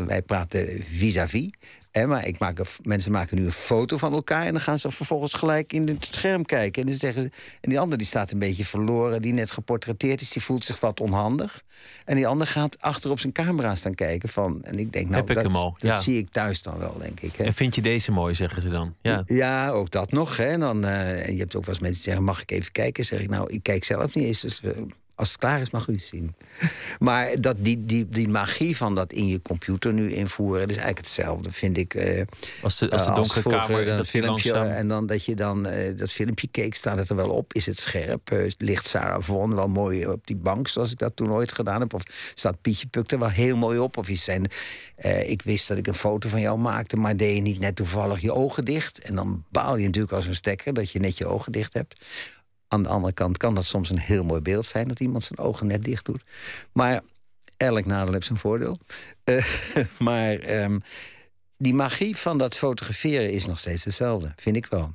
wij praten vis-à-vis. -vis, maar ik maak, mensen maken nu een foto van elkaar en dan gaan ze vervolgens gelijk in het scherm kijken. En, dan zeggen, en die andere die staat een beetje verloren, die net geportretteerd is, die voelt zich wat onhandig. En die ander gaat achter op zijn camera staan kijken. Van, en ik denk, nou, Heb dat, dat ja. zie ik thuis dan wel, denk ik. Hè. En vind je deze mooi, zeggen ze dan? Ja, ja ook dat nog. Hè. En, dan, uh, en je hebt ook wel eens mensen die zeggen, mag ik even kijken? Zeg ik, nou, ik kijk zelf niet eens. Dus, uh, Als het klaar is, mag u het zien. Maar dat, die, die, die magie van dat in je computer nu invoeren... is eigenlijk hetzelfde, vind ik. Uh, als de, als de donkere vroeger, kamer dat dat filmpje En dan dat je dan uh, dat filmpje keek, staat het er wel op. Is het scherp? Uh, ligt Sarah Vaughan wel mooi op die bank... zoals ik dat toen ooit gedaan heb? Of staat Pietje Puk er wel heel mooi op? Of is zijn... ik wist dat ik een foto van jou maakte... maar deed je niet net toevallig je ogen dicht? En dan baal je natuurlijk als een stekker... dat je net je ogen dicht hebt. Aan de andere kant kan dat soms een heel mooi beeld zijn... dat iemand zijn ogen net dicht doet. Maar elk nadeel heeft zijn voordeel. Uh, maar um, die magie van dat fotograferen is nog steeds hetzelfde, vind ik wel.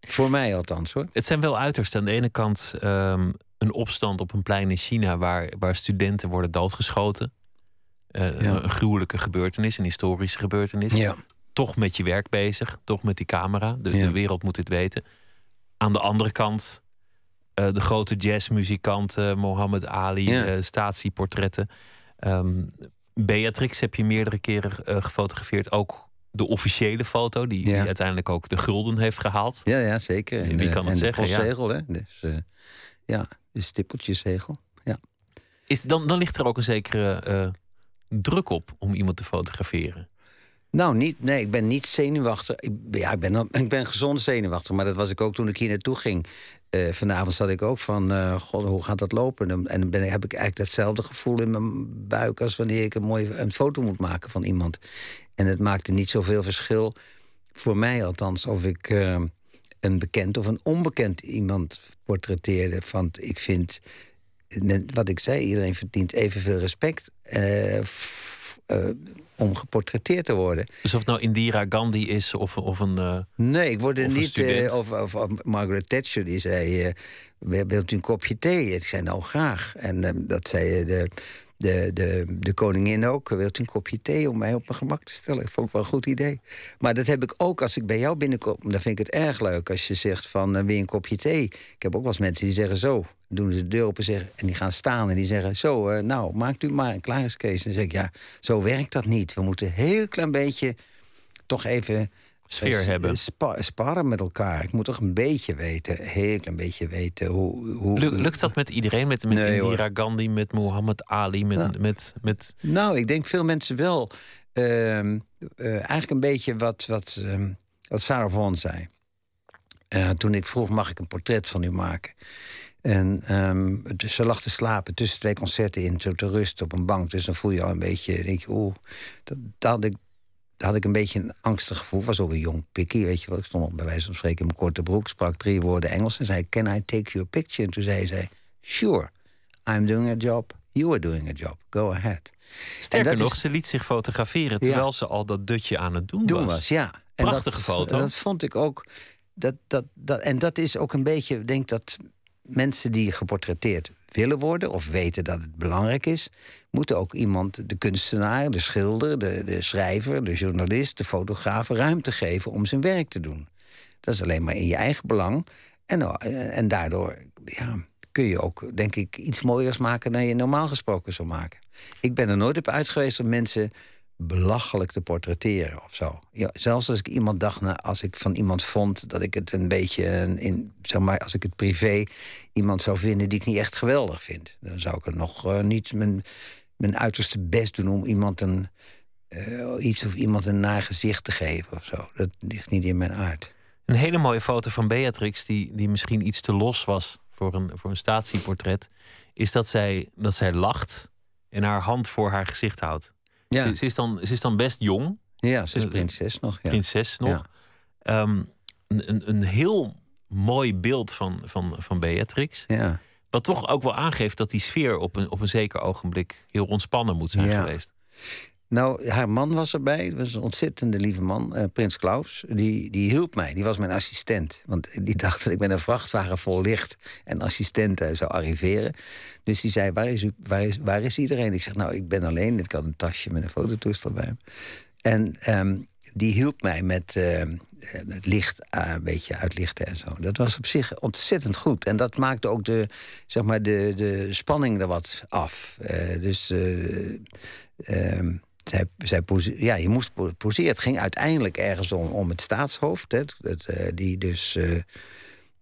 Voor mij althans hoor. Het zijn wel uiterst. Aan de ene kant um, een opstand op een plein in China... waar, waar studenten worden doodgeschoten. Uh, ja. Een gruwelijke gebeurtenis, een historische gebeurtenis. Ja. Toch met je werk bezig, toch met die camera. De, Ja. de wereld moet dit weten. Aan de andere kant uh, de grote jazzmuzikanten, Mohammed Ali, Ja. uh, statieportretten. Um, Beatrix heb je meerdere keren gefotografeerd. Ook de officiële foto, die, Ja. die uiteindelijk ook de gulden heeft gehaald. Ja, ja zeker. En, Wie kan het en zeggen, de ja. postzegel, hè. Dus, eh, ja, de stippeltjeszegel. Ja. Is, dan, dan ligt er ook een zekere eh, druk op om iemand te fotograferen. Nou, niet, nee, ik ben niet zenuwachtig. Ik, ja, ik ben, ik ben gezond zenuwachtig, maar dat was ik ook toen ik hier naartoe ging. Eh, vanavond zat ik ook van, eh, god, hoe gaat dat lopen? En, dan heb ik eigenlijk datzelfde gevoel in mijn buik... als wanneer ik een mooie een foto moet maken van iemand. En het maakte niet zoveel verschil, voor mij althans... of ik eh, een bekend of een onbekend iemand portretteerde. Want ik vind, wat ik zei, iedereen verdient evenveel respect... om geportretteerd te worden. Dus of het nou Indira Gandhi is of, of een. eh, Nee, ik word er niet. eh, of, of, of Margaret Thatcher die zei: eh, wil- Wilt u een kopje thee? Ik zei: Nou, graag. En eh, dat zei de, de, de, de koningin ook: Wilt u een kopje thee om mij op mijn gemak te stellen? Ik vond ik wel een goed idee. Maar dat heb ik ook als ik bij jou binnenkom. Dan vind ik het erg leuk als je zegt: van, je een kopje thee? Ik heb ook wel eens mensen die zeggen: Zo. Doen ze de deur open en die gaan staan en die zeggen: Zo, eh, nou, maakt u maar. Klaar is Kees. En dan zeg ik: Ja, zo werkt dat niet. We moeten een heel klein beetje toch even Sfeer hebben. spa- sparren met elkaar. Ik moet toch een beetje weten, een heel klein beetje weten hoe. hoe lu- lukt dat met iedereen? Met, met Nee, Indira Gandhi, met Muhammad Ali, met. Ja. met, met Nou, ik denk veel mensen wel. ehm, eh, eigenlijk een beetje wat, wat, ehm, wat Sarah Vaughan zei. Eh, toen ik vroeg, mag ik een portret van u maken? En ehm, dus ze lag te slapen tussen twee concerten in, zo te rust op een bank. Dus dan voel je al een beetje, denk je, oeh, dat, dat had ik had ik een beetje een angstig gevoel. was ook een jong pikkie, weet je wel. Ik stond op bij wijze van spreken in mijn korte broek, sprak drie woorden Engels en zei: Can I take your picture? En toen zei zij: Sure, I'm doing a job. You are doing a job. Go ahead. sterker nog, is- ze liet zich fotograferen terwijl ze al dat dutje aan het doen, Doen was. was, ja. En Prachtige dat, foto. Dat vond ik ook. Dat, dat, dat, en dat is ook een beetje, ik denk dat mensen die geportretteerd willen worden of weten dat het belangrijk is, moeten ook iemand, de kunstenaar, de schilder, de, de schrijver, de journalist, de fotograaf, ruimte geven om zijn werk te doen. Dat is alleen maar in je eigen belang. En, eh, en daardoor ja, kun je ook, denk ik, iets mooiers maken dan je normaal gesproken zou maken. Ik ben er nooit op uit geweest om mensen belachelijk te portretteren of zo. Ja, zelfs als ik iemand dacht, nou, als ik van iemand vond dat ik het een beetje in, zeg maar, als ik het privé iemand zou vinden die ik niet echt geweldig vind, dan zou ik er nog eh, niet mijn, mijn uiterste best doen om iemand een eh, iets of iemand een naar gezicht te geven of zo. Dat ligt niet in mijn aard. Een hele mooie foto van Beatrix, die, die misschien iets te los was voor een, voor een statieportret, is dat zij, dat zij lacht en haar hand voor haar gezicht houdt. Ja, Ze, ze is dan, ze is dan best jong, ja ze is eh, prinses nog. Ja. prinses nog. Ja. Ehm, een, een, een heel mooi beeld van, van, van Beatrix. Ja. Wat toch ook wel aangeeft dat die sfeer op een, op een zeker ogenblik heel ontspannen moet zijn Ja. geweest. Nou, haar man was erbij. Dat was een ontzettende lieve man, eh, Prins Klaus. Die, die hielp mij. Die was mijn assistent. Want die dacht dat ik met een vrachtwagen vol licht en assistenten zou arriveren. Dus die zei: waar is, waar, is, waar is iedereen? Ik zeg: Nou, ik ben alleen. Ik had een tasje met een fototoestel bij me. En ehm, die hielp mij met ehm, eh, het licht eh, een beetje uitlichten en zo. Dat was op zich ontzettend goed. En dat maakte ook de, zeg maar de, de spanning er wat af. Dus. eh, ehm, zij, zij pose- ja, je moest po- poseren. Het ging uiteindelijk ergens om, om het staatshoofd. Hè, dat, eh, die dus eh,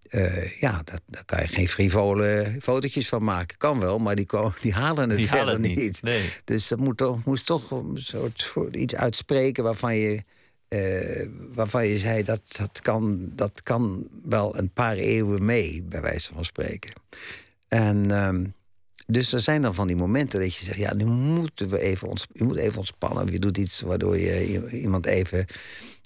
eh, ja, dat, daar kan je geen frivole fotootjes van maken. Kan wel, maar die, die halen het die verder halen niet. niet. Nee. Dus dat moet toch, moest toch een soort, iets uitspreken waarvan je, uh, waarvan je zei... Dat, dat, kan, dat kan wel een paar eeuwen mee, bij wijze van spreken. En... Uh, dus er zijn dan van die momenten dat je zegt: ja, nu moeten we even, ons, je moet even ontspannen. Je doet iets waardoor je iemand even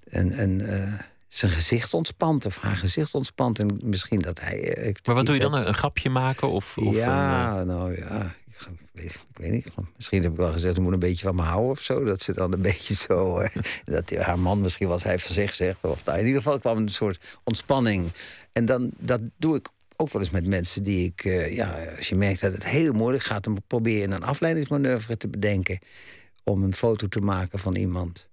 een, een, uh, zijn gezicht ontspant of haar gezicht ontspant. En misschien dat hij. Heeft maar wat doe je dan? Een grapje maken? Of, of ja, een, nou ja. Ik, weet, ik weet niet. Misschien heb ik wel gezegd, je moet een beetje van me houden of zo. Dat ze dan een beetje zo. Uh, dat haar man misschien was hij van zich zegt. Of, nou, in ieder geval kwam een soort ontspanning. En dan, dat doe ik ook wel eens met mensen die ik, uh, ja, als je merkt dat het heel moeilijk gaat, dan probeer je een afleidingsmanoeuvre te bedenken om een foto te maken van iemand.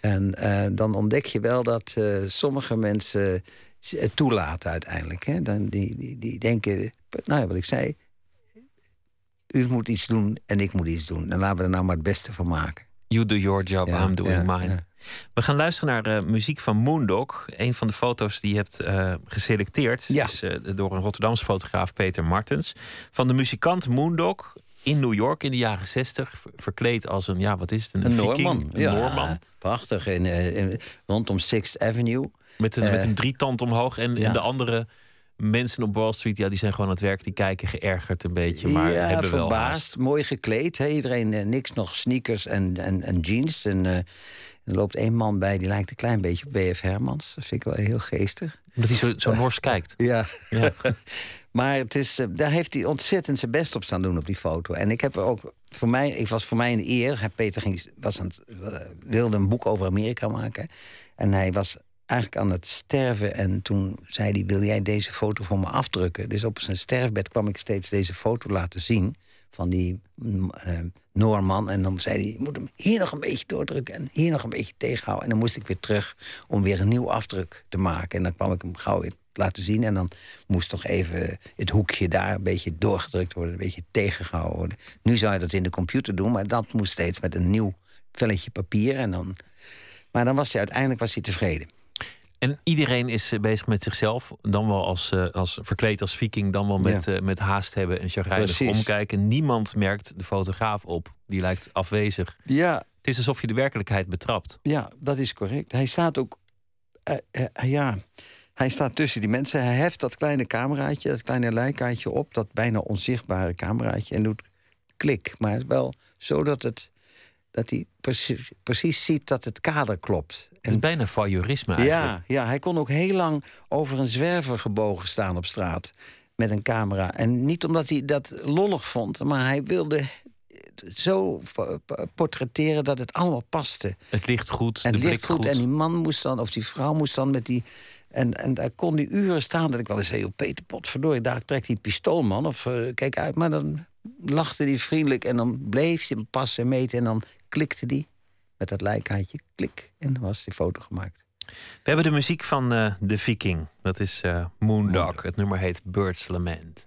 En uh, dan ontdek je wel dat uh, sommige mensen het toelaten uiteindelijk. Hè? Dan die, die, die denken, nou ja, wat ik zei, u moet iets doen en ik moet iets doen. En laten we er nou maar het beste van maken. You do your job, Ja, I'm doing ja, mine. ja. We gaan luisteren naar de muziek van Moondog. Een van de foto's die je hebt eh, geselecteerd Ja. is eh, door een Rotterdamse fotograaf Peter Martens. Van de muzikant Moondog in New York in de jaren 60. ver- Verkleed als een, ja, wat is het? Een, Een viking, Noorman. Een ja, Noorman. Prachtig. In, eh, in- rondom Sixth Avenue. Met een, met Eh, een drietand omhoog. En, ja. en de andere mensen op Wall Street, ja, die zijn gewoon aan het werk. Die kijken geërgerd een beetje, maar ja, hebben wel verbaasd. haast. Mooi gekleed. Hè? Iedereen eh, niks nog sneakers en, en, en jeans. En er loopt één man bij die lijkt een klein beetje op B.F. Hermans. Dat vind ik wel heel geestig. Omdat hij zo, zo nors kijkt. Ja. Ja. Maar het is, eh, daar heeft hij ontzettend zijn best op staan doen op die foto. En ik heb er ook voor mij, ik was voor mij een eer. Peter ging, was aan het, eh, wilde een boek over Amerika maken. En hij was eigenlijk aan het sterven. En toen zei hij: Wil jij deze foto voor me afdrukken? Dus op zijn sterfbed kwam ik steeds deze foto laten zien. Van die eh, Noorman. En dan zei hij: Je moet hem hier nog een beetje doordrukken. En hier nog een beetje tegenhouden. En dan moest ik weer terug om weer een nieuw afdruk te maken. En dan kwam ik hem gauw weer laten zien. En dan moest toch even het hoekje daar een beetje doorgedrukt worden, een beetje tegengehouden worden. Nu zou je dat in de computer doen, maar dat moest steeds met een nieuw velletje papier. En dan... Maar dan was hij uiteindelijk was hij tevreden. En iedereen is eh, bezig met zichzelf. Dan wel als, eh, als verkleed als viking, dan wel met, eh, met haast hebben en chagrijnig omkijken. Niemand merkt de fotograaf op. Die lijkt afwezig. Ja, Het is alsof je de werkelijkheid betrapt. ja, dat is correct. Hij staat ook. ja, hij staat tussen die mensen. Hij heft dat kleine cameraatje, dat kleine lijkaatje op, dat bijna onzichtbare cameraatje, en doet klik. Maar het is wel zo dat, het, dat hij precies, precies ziet dat het kader klopt. Het is bijna voyeurisme eigenlijk. Ja, ja, hij kon ook heel lang over een zwerver gebogen staan op straat met een camera. En niet omdat hij dat lollig vond, maar hij wilde zo portretteren dat het allemaal paste. Het ligt goed, En de het ligt goed, goed. en die man moest dan, of die vrouw moest dan met die... En, en daar kon die uren staan dat ik wel eens heel Peter Potverdorie, daar trekt die pistoolman of eh, kijk uit. Maar dan lachte hij vriendelijk en dan bleef hij passen en meten en dan klikte die met dat lijkaatje, klik, en dan was die foto gemaakt. We hebben de muziek van eh The Viking. Dat is eh, Moondog. Moondog. Het nummer heet Bird's Lament.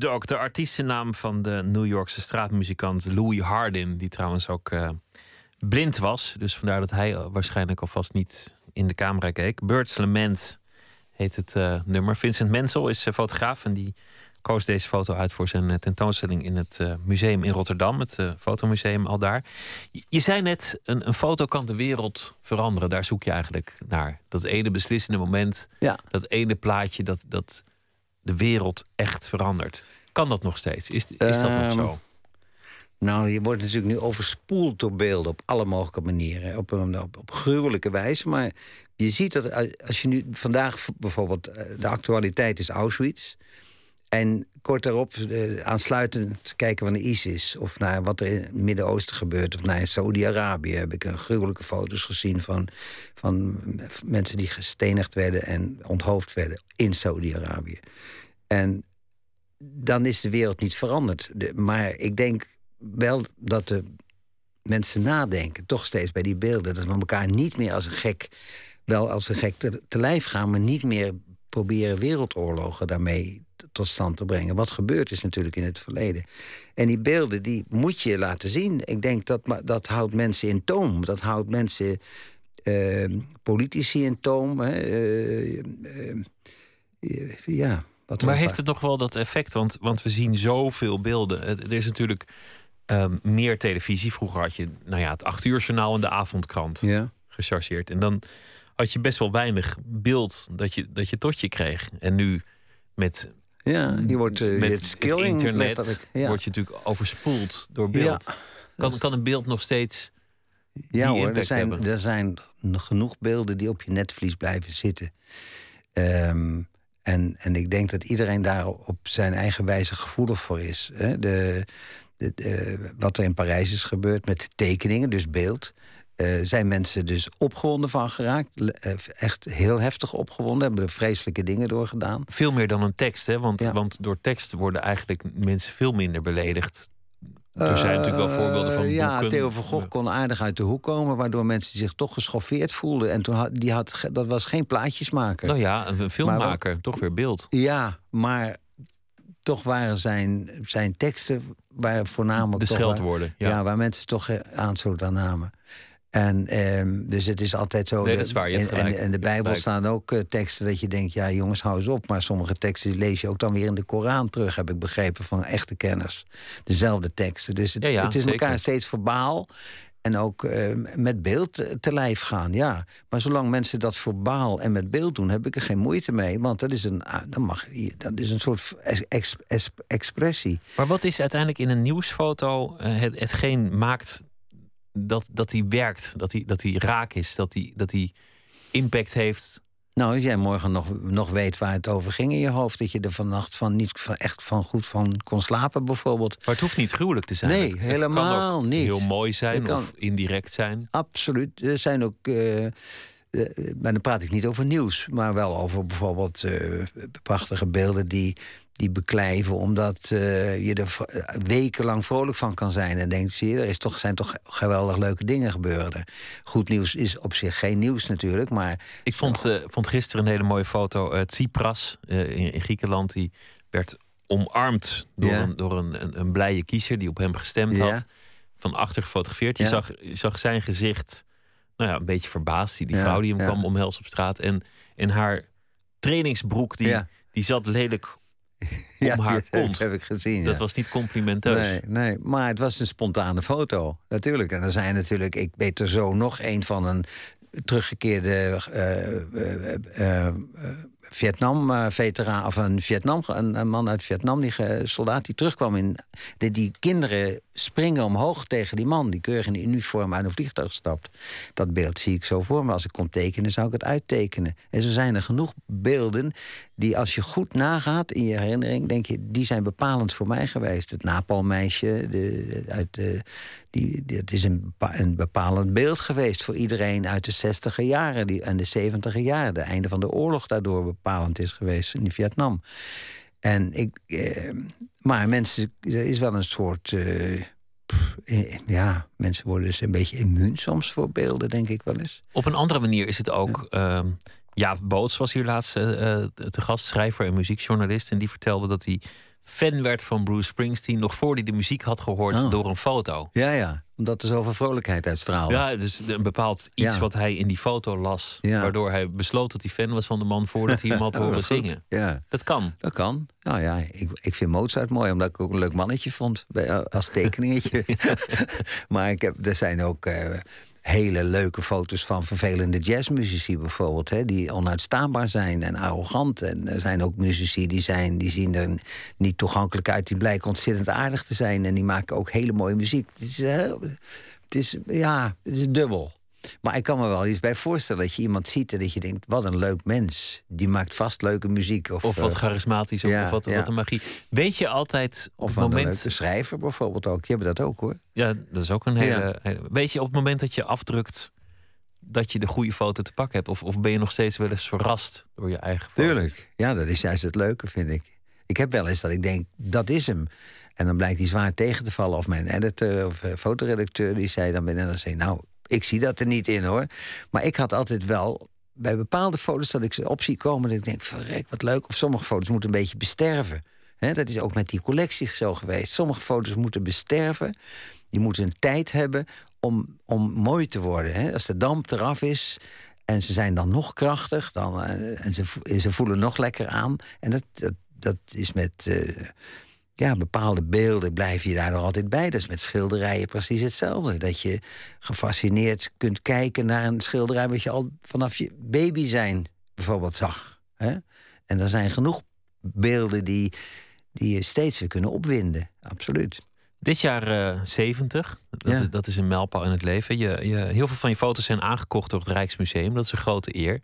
Moondog, de artiestennaam van de New Yorkse straatmuzikant Louis Hardin, die trouwens ook uh, blind was. Dus vandaar dat hij waarschijnlijk alvast niet in de camera keek. Birds Lament heet het uh, nummer. Vincent Mensel is uh, fotograaf en die koos deze foto uit voor zijn tentoonstelling in het museum in Rotterdam, het fotomuseum al daar. Je, je zei net, een, een, foto kan de wereld veranderen. Daar zoek je eigenlijk naar. Dat ene beslissende moment, ja. dat ene plaatje dat, dat de wereld echt verandert. Kan dat nog steeds? Is, is dat nog Ehm, zo? Nou, je wordt natuurlijk nu overspoeld door beelden op alle mogelijke manieren. Op, op, op gruwelijke wijze. Maar je ziet dat als je nu vandaag bijvoorbeeld. eh, De actualiteit is Auschwitz. En kort daarop eh, aansluitend kijken we naar ISIS. Of naar wat er in het Midden-Oosten gebeurt. Of naar Saudi-Arabië heb ik gruwelijke foto's gezien van, van mensen die gestenigd werden en onthoofd werden in Saudi-Arabië. En dan is de wereld niet veranderd. De- maar ik denk wel dat de mensen nadenken, toch steeds bij die beelden. Dat we elkaar niet meer als een gek, wel als een gek te, te lijf gaan, maar niet meer proberen wereldoorlogen daarmee tot stand te brengen. Wat gebeurd is natuurlijk in het verleden. En die beelden, die moet je laten zien. Ik denk dat dat houdt mensen in toom. Dat houdt mensen, eh, politici in toom. Hè. eh, eh, eh, ja. Wat Maar heeft het nog wel dat effect? Want, want we zien zoveel beelden. Er is natuurlijk ehm, meer televisie. Vroeger had je nou ja, het acht uur journaal en de avondkrant Ja. gechargeerd. En dan had je best wel weinig beeld dat je, dat je tot je kreeg. En nu met, Ja, je wordt uh, met het internet letterlijk. Ja, word je natuurlijk overspoeld door beeld. Kan, kan een beeld nog steeds... ja die hoor, er impact zijn, hebben. er zijn genoeg beelden die op je netvlies blijven zitten. Ehm, en, en ik denk dat iedereen daar op zijn eigen wijze gevoelig voor is. Hè? De, de, de- wat er in Parijs is gebeurd met tekeningen, dus beeld. Eh, zijn mensen dus opgewonden van geraakt. Eh, Echt heel heftig opgewonden. Hebben er vreselijke dingen door gedaan. Veel meer dan een tekst, hè? Want, Ja. want door tekst worden eigenlijk mensen veel minder beledigd. Er zijn natuurlijk wel voorbeelden van Eh, Ja. Theo van Gogh kon aardig uit de hoek komen... waardoor mensen zich toch geschoffeerd voelden. En toen had, die had, dat was geen plaatjesmaker. Nou ja, een filmmaker, toch weer beeld. Ja, maar toch waren zijn, zijn teksten... Waren voornamelijk De toch waar- scheldwoorden. ja. Ja. waar mensen toch eh, aan namen. En ehm, dus het is altijd zo. Nee, dat is waar, je hebt en, en, gelijk. en de Bijbel staan ook eh, teksten dat je denkt, ja jongens, hou eens op. Maar sommige teksten lees je ook dan weer in de Koran terug, heb ik begrepen, van echte kenners. Dezelfde teksten. Dus het, Ja, ja, het is zeker. elkaar steeds verbaal. En ook eh, met beeld eh, te lijf gaan, ja. Maar zolang mensen dat verbaal en met beeld doen, heb ik er geen moeite mee. Want dat is een, ah, dan mag, dat is een soort ex- ex- ex- expressie. Maar wat is uiteindelijk in een nieuwsfoto eh, het, hetgeen maakt dat, dat die werkt, dat die, dat die raak is, dat die, dat die impact heeft? Nou, als jij morgen nog, nog weet waar het over ging in je hoofd... dat je er vannacht van niet van, echt van goed van kon slapen, bijvoorbeeld. Maar het hoeft niet gruwelijk te zijn. Nee, Het- het helemaal kan ook niet. Heel mooi zijn kan- of indirect zijn. Absoluut. Er zijn ook... eh, eh, maar dan praat ik niet over nieuws, maar wel over bijvoorbeeld eh, prachtige beelden die, die beklijven, omdat eh, je er wekenlang vrolijk van kan zijn en denkt, zie je, er is toch, zijn toch geweldig leuke dingen gebeuren. Goed nieuws is op zich geen nieuws natuurlijk, maar Ik vond, eh, vond gisteren een hele mooie foto. eh Tsipras eh, in, in Griekenland, die werd omarmd door, Ja. een, door een, een, een blije kiezer die op hem gestemd Ja. had. Van achter gefotografeerd. Je, Ja. zag, je zag zijn gezicht, nou ja, een beetje verbaasd. Die, die vrouw die hem kwam omhelzen op straat. En, en haar trainingsbroek, die, Ja. die zat lelijk om ja, haar dat heb- kont. heb ik gezien. Dat ja. was niet complimenteus. Nee, nee, maar het was een spontane foto, natuurlijk. En er zijn natuurlijk, ik weet er zo nog een van een teruggekeerde eh, eh, eh, Vietnam-veteraan, of een Vietnam, een, man uit Vietnam, die soldaat die terugkwam in. Die, die kinderen springen omhoog tegen die man, die keurig in de uniform uit een vliegtuig stapt. Dat beeld zie ik zo voor me. Als ik kon tekenen, zou ik het uittekenen. En zo zijn er genoeg beelden die, als je goed nagaat in je herinnering, denk je, die zijn bepalend voor mij geweest. Het Napalmeisje, de, uit de, die, het is een, een bepalend beeld geweest voor iedereen uit de 60 jaren die, en de 70 jaren. De einde van de oorlog daardoor bepalend is geweest in Vietnam. En ik, eh, maar mensen, er is wel een soort. eh, pff, eh, ja, mensen worden dus een beetje immuun soms voor beelden, denk ik wel eens. Op een andere manier is het ook. ehm Jaap Boots was hier laatst eh, te gast, schrijver en muziekjournalist. En die vertelde dat hij fan werd van Bruce Springsteen nog voor hij de muziek had gehoord Oh. door een foto. Ja, ja. Omdat er zoveel vrolijkheid uitstraalde. Ja, dus een bepaald iets Ja. wat hij in die foto las, Ja. waardoor hij besloot dat hij fan was van de man voordat hij hem had horen zingen. Ja, Dat kan. dat kan. Nou ja, ik, ik vind Mozart mooi, omdat ik ook een leuk mannetje vond. eh, Als tekeningetje. maar ik heb, er zijn ook eh, hele leuke foto's van vervelende jazzmuzici bijvoorbeeld. Hè, die onuitstaanbaar zijn en arrogant. En er zijn ook muzici die, zijn, die zien er niet toegankelijk uit. Die blijken ontzettend aardig te zijn. En die maken ook hele mooie muziek. Het is, eh, het is, ja, het is dubbel. Maar ik kan me wel iets bij voorstellen dat je iemand ziet en dat je denkt: wat een leuk mens. Die maakt vast leuke muziek. Of, Of wat eh, charismatisch, of, ja, of wat, ja. wat een magie. Weet je altijd op of het een moment... leuke schrijver bijvoorbeeld ook. Die hebben dat ook hoor. Ja, dat is ook een hele, Ja. Weet je op het moment dat je afdrukt dat je de goede foto te pakken hebt? Of, of ben je nog steeds wel eens verrast door je eigen foto? Tuurlijk. Ja, dat is juist het leuke, vind ik. Ik heb wel eens dat ik denk: dat is hem. En dan blijkt die zwaar tegen te vallen. Of mijn editor of eh, fotoredacteur die zei dan binnen en dan zei: Nou, ik zie dat er niet in hoor. Maar ik had altijd wel bij bepaalde foto's dat ik ze op zie komen. Dat ik denk: verrek, wat leuk. Of sommige foto's moeten een beetje besterven. Hè, dat is ook met die collectie zo geweest. Sommige foto's moeten besterven. Die moeten een tijd hebben om, om mooi te worden. Hè. Als de damp eraf is en ze zijn dan nog krachtig... Dan, eh, en ze, ze voelen nog lekker aan. En dat, dat, dat is met eh, ja, bepaalde beelden blijf je daar nog altijd bij. Dat is met schilderijen precies hetzelfde. Dat je gefascineerd kunt kijken naar een schilderij... wat je al vanaf je baby zijn bijvoorbeeld zag. Hè. En er zijn genoeg beelden die, die je steeds weer kunnen opwinden. Absoluut. Dit jaar eh 70, dat, Ja. is, dat is een mijlpaal in het leven. Je, je, heel veel van je foto's zijn aangekocht door het Rijksmuseum. Dat is een grote eer.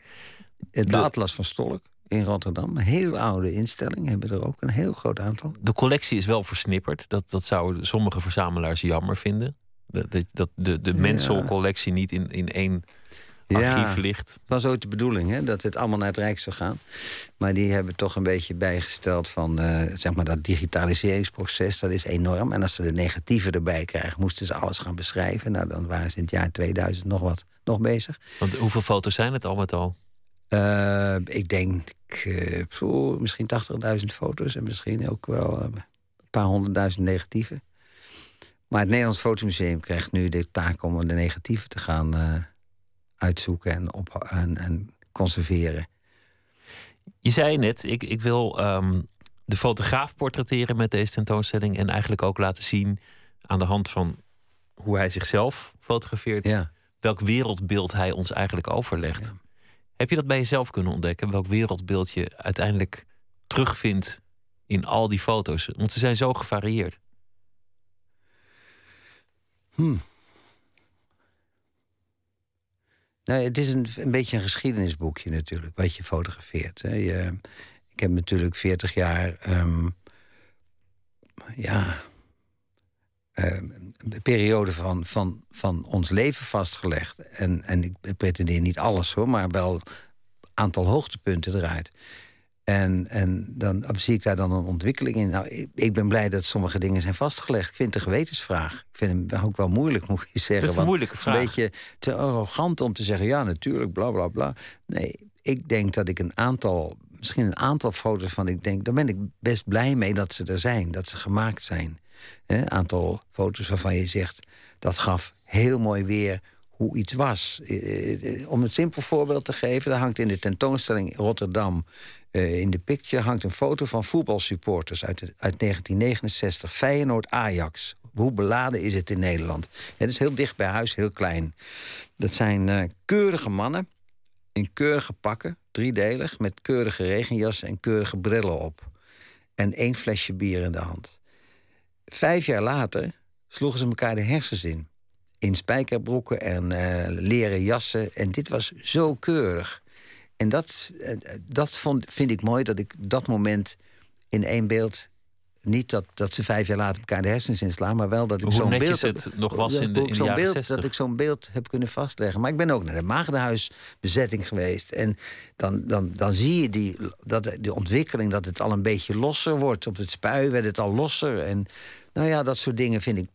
De- Atlas van Stolk in Rotterdam. Een heel oude instelling. Hebben er ook een heel groot aantal. De collectie is wel versnipperd. Dat, dat zouden sommige verzamelaars jammer vinden. Dat, dat, dat de, de Mensel-collectie niet in, in één archief ligt. Het was ooit de bedoeling hè, dat het allemaal naar het Rijk zou gaan. Maar die hebben toch een beetje bijgesteld van eh, zeg maar dat digitaliseringsproces. Dat is enorm. En als ze de negatieven erbij krijgen, moesten ze alles gaan beschrijven. Nou, dan waren ze in het jaar 2000 nog wat nog bezig. Want hoeveel foto's zijn het al met al? Eh, ik denk poeh, misschien 80.000 foto's en misschien ook wel eh, een paar honderdduizend negatieven. Maar het Nederlands Fotomuseum krijgt nu de taak om de negatieven te gaan uitzoeken en, op, en, en conserveren. Je zei net, ik, ik wil ehm, de fotograaf portretteren met deze tentoonstelling. En eigenlijk ook laten zien aan de hand van hoe hij zichzelf fotografeert. Ja. Welk wereldbeeld hij ons eigenlijk overlegt. Heb je dat bij jezelf kunnen ontdekken? Welk wereldbeeld je uiteindelijk terugvindt in al die foto's? Want ze zijn zo gevarieerd. Hmm. Nou, het is een, een beetje een geschiedenisboekje natuurlijk, wat je fotografeert. Hè. Je, ik heb natuurlijk 40 jaar ehm, ja, een periode van, van, van ons leven vastgelegd. En, en ik pretendeer niet alles hoor, maar wel een aantal hoogtepunten eruit. En, en dan zie ik daar dan een ontwikkeling in. Nou, ik, ik ben blij dat sommige dingen zijn vastgelegd. Ik vind het een gewetensvraag. Ik vind hem ook wel moeilijk, moet je zeggen. Dat is een moeilijke vraag. een beetje te arrogant om te zeggen... ja, natuurlijk, bla, bla, bla. Nee, ik denk dat ik een aantal... misschien een aantal foto's van ik denk... daar ben ik best blij mee dat ze er zijn. Dat ze gemaakt zijn. Een aantal foto's waarvan je zegt... dat gaf heel mooi weer hoe iets was. Eh, eh, Om een simpel voorbeeld te geven... daar hangt in de tentoonstelling in Rotterdam... eh, in de picture hangt een foto van voetbalsupporters uit, uit 1969. Feyenoord-Ajax. Hoe beladen is het in Nederland? Het is heel dicht bij huis, heel klein. Dat zijn keurige mannen in keurige pakken, driedelig... met keurige regenjassen en keurige brillen op. En één flesje bier in de hand. Vijf jaar later sloegen ze elkaar de hersens in. In spijkerbroeken en eh, leren jassen. En dit was zo keurig. En dat, eh, dat vond, vind ik mooi, dat ik dat moment in één beeld... niet dat, dat ze vijf jaar later elkaar de hersens inslaan... maar wel dat ik zo'n beeld... het nog was in de- in de jaren beeld, 60. Dat ik zo'n beeld heb kunnen vastleggen. Maar ik ben ook naar de Maagdenhuisbezetting geweest. En dan, dan, dan zie je die, dat, de ontwikkeling, dat het al een beetje losser wordt. Op het spui werd het al losser. En nou ja, dat soort dingen vind ik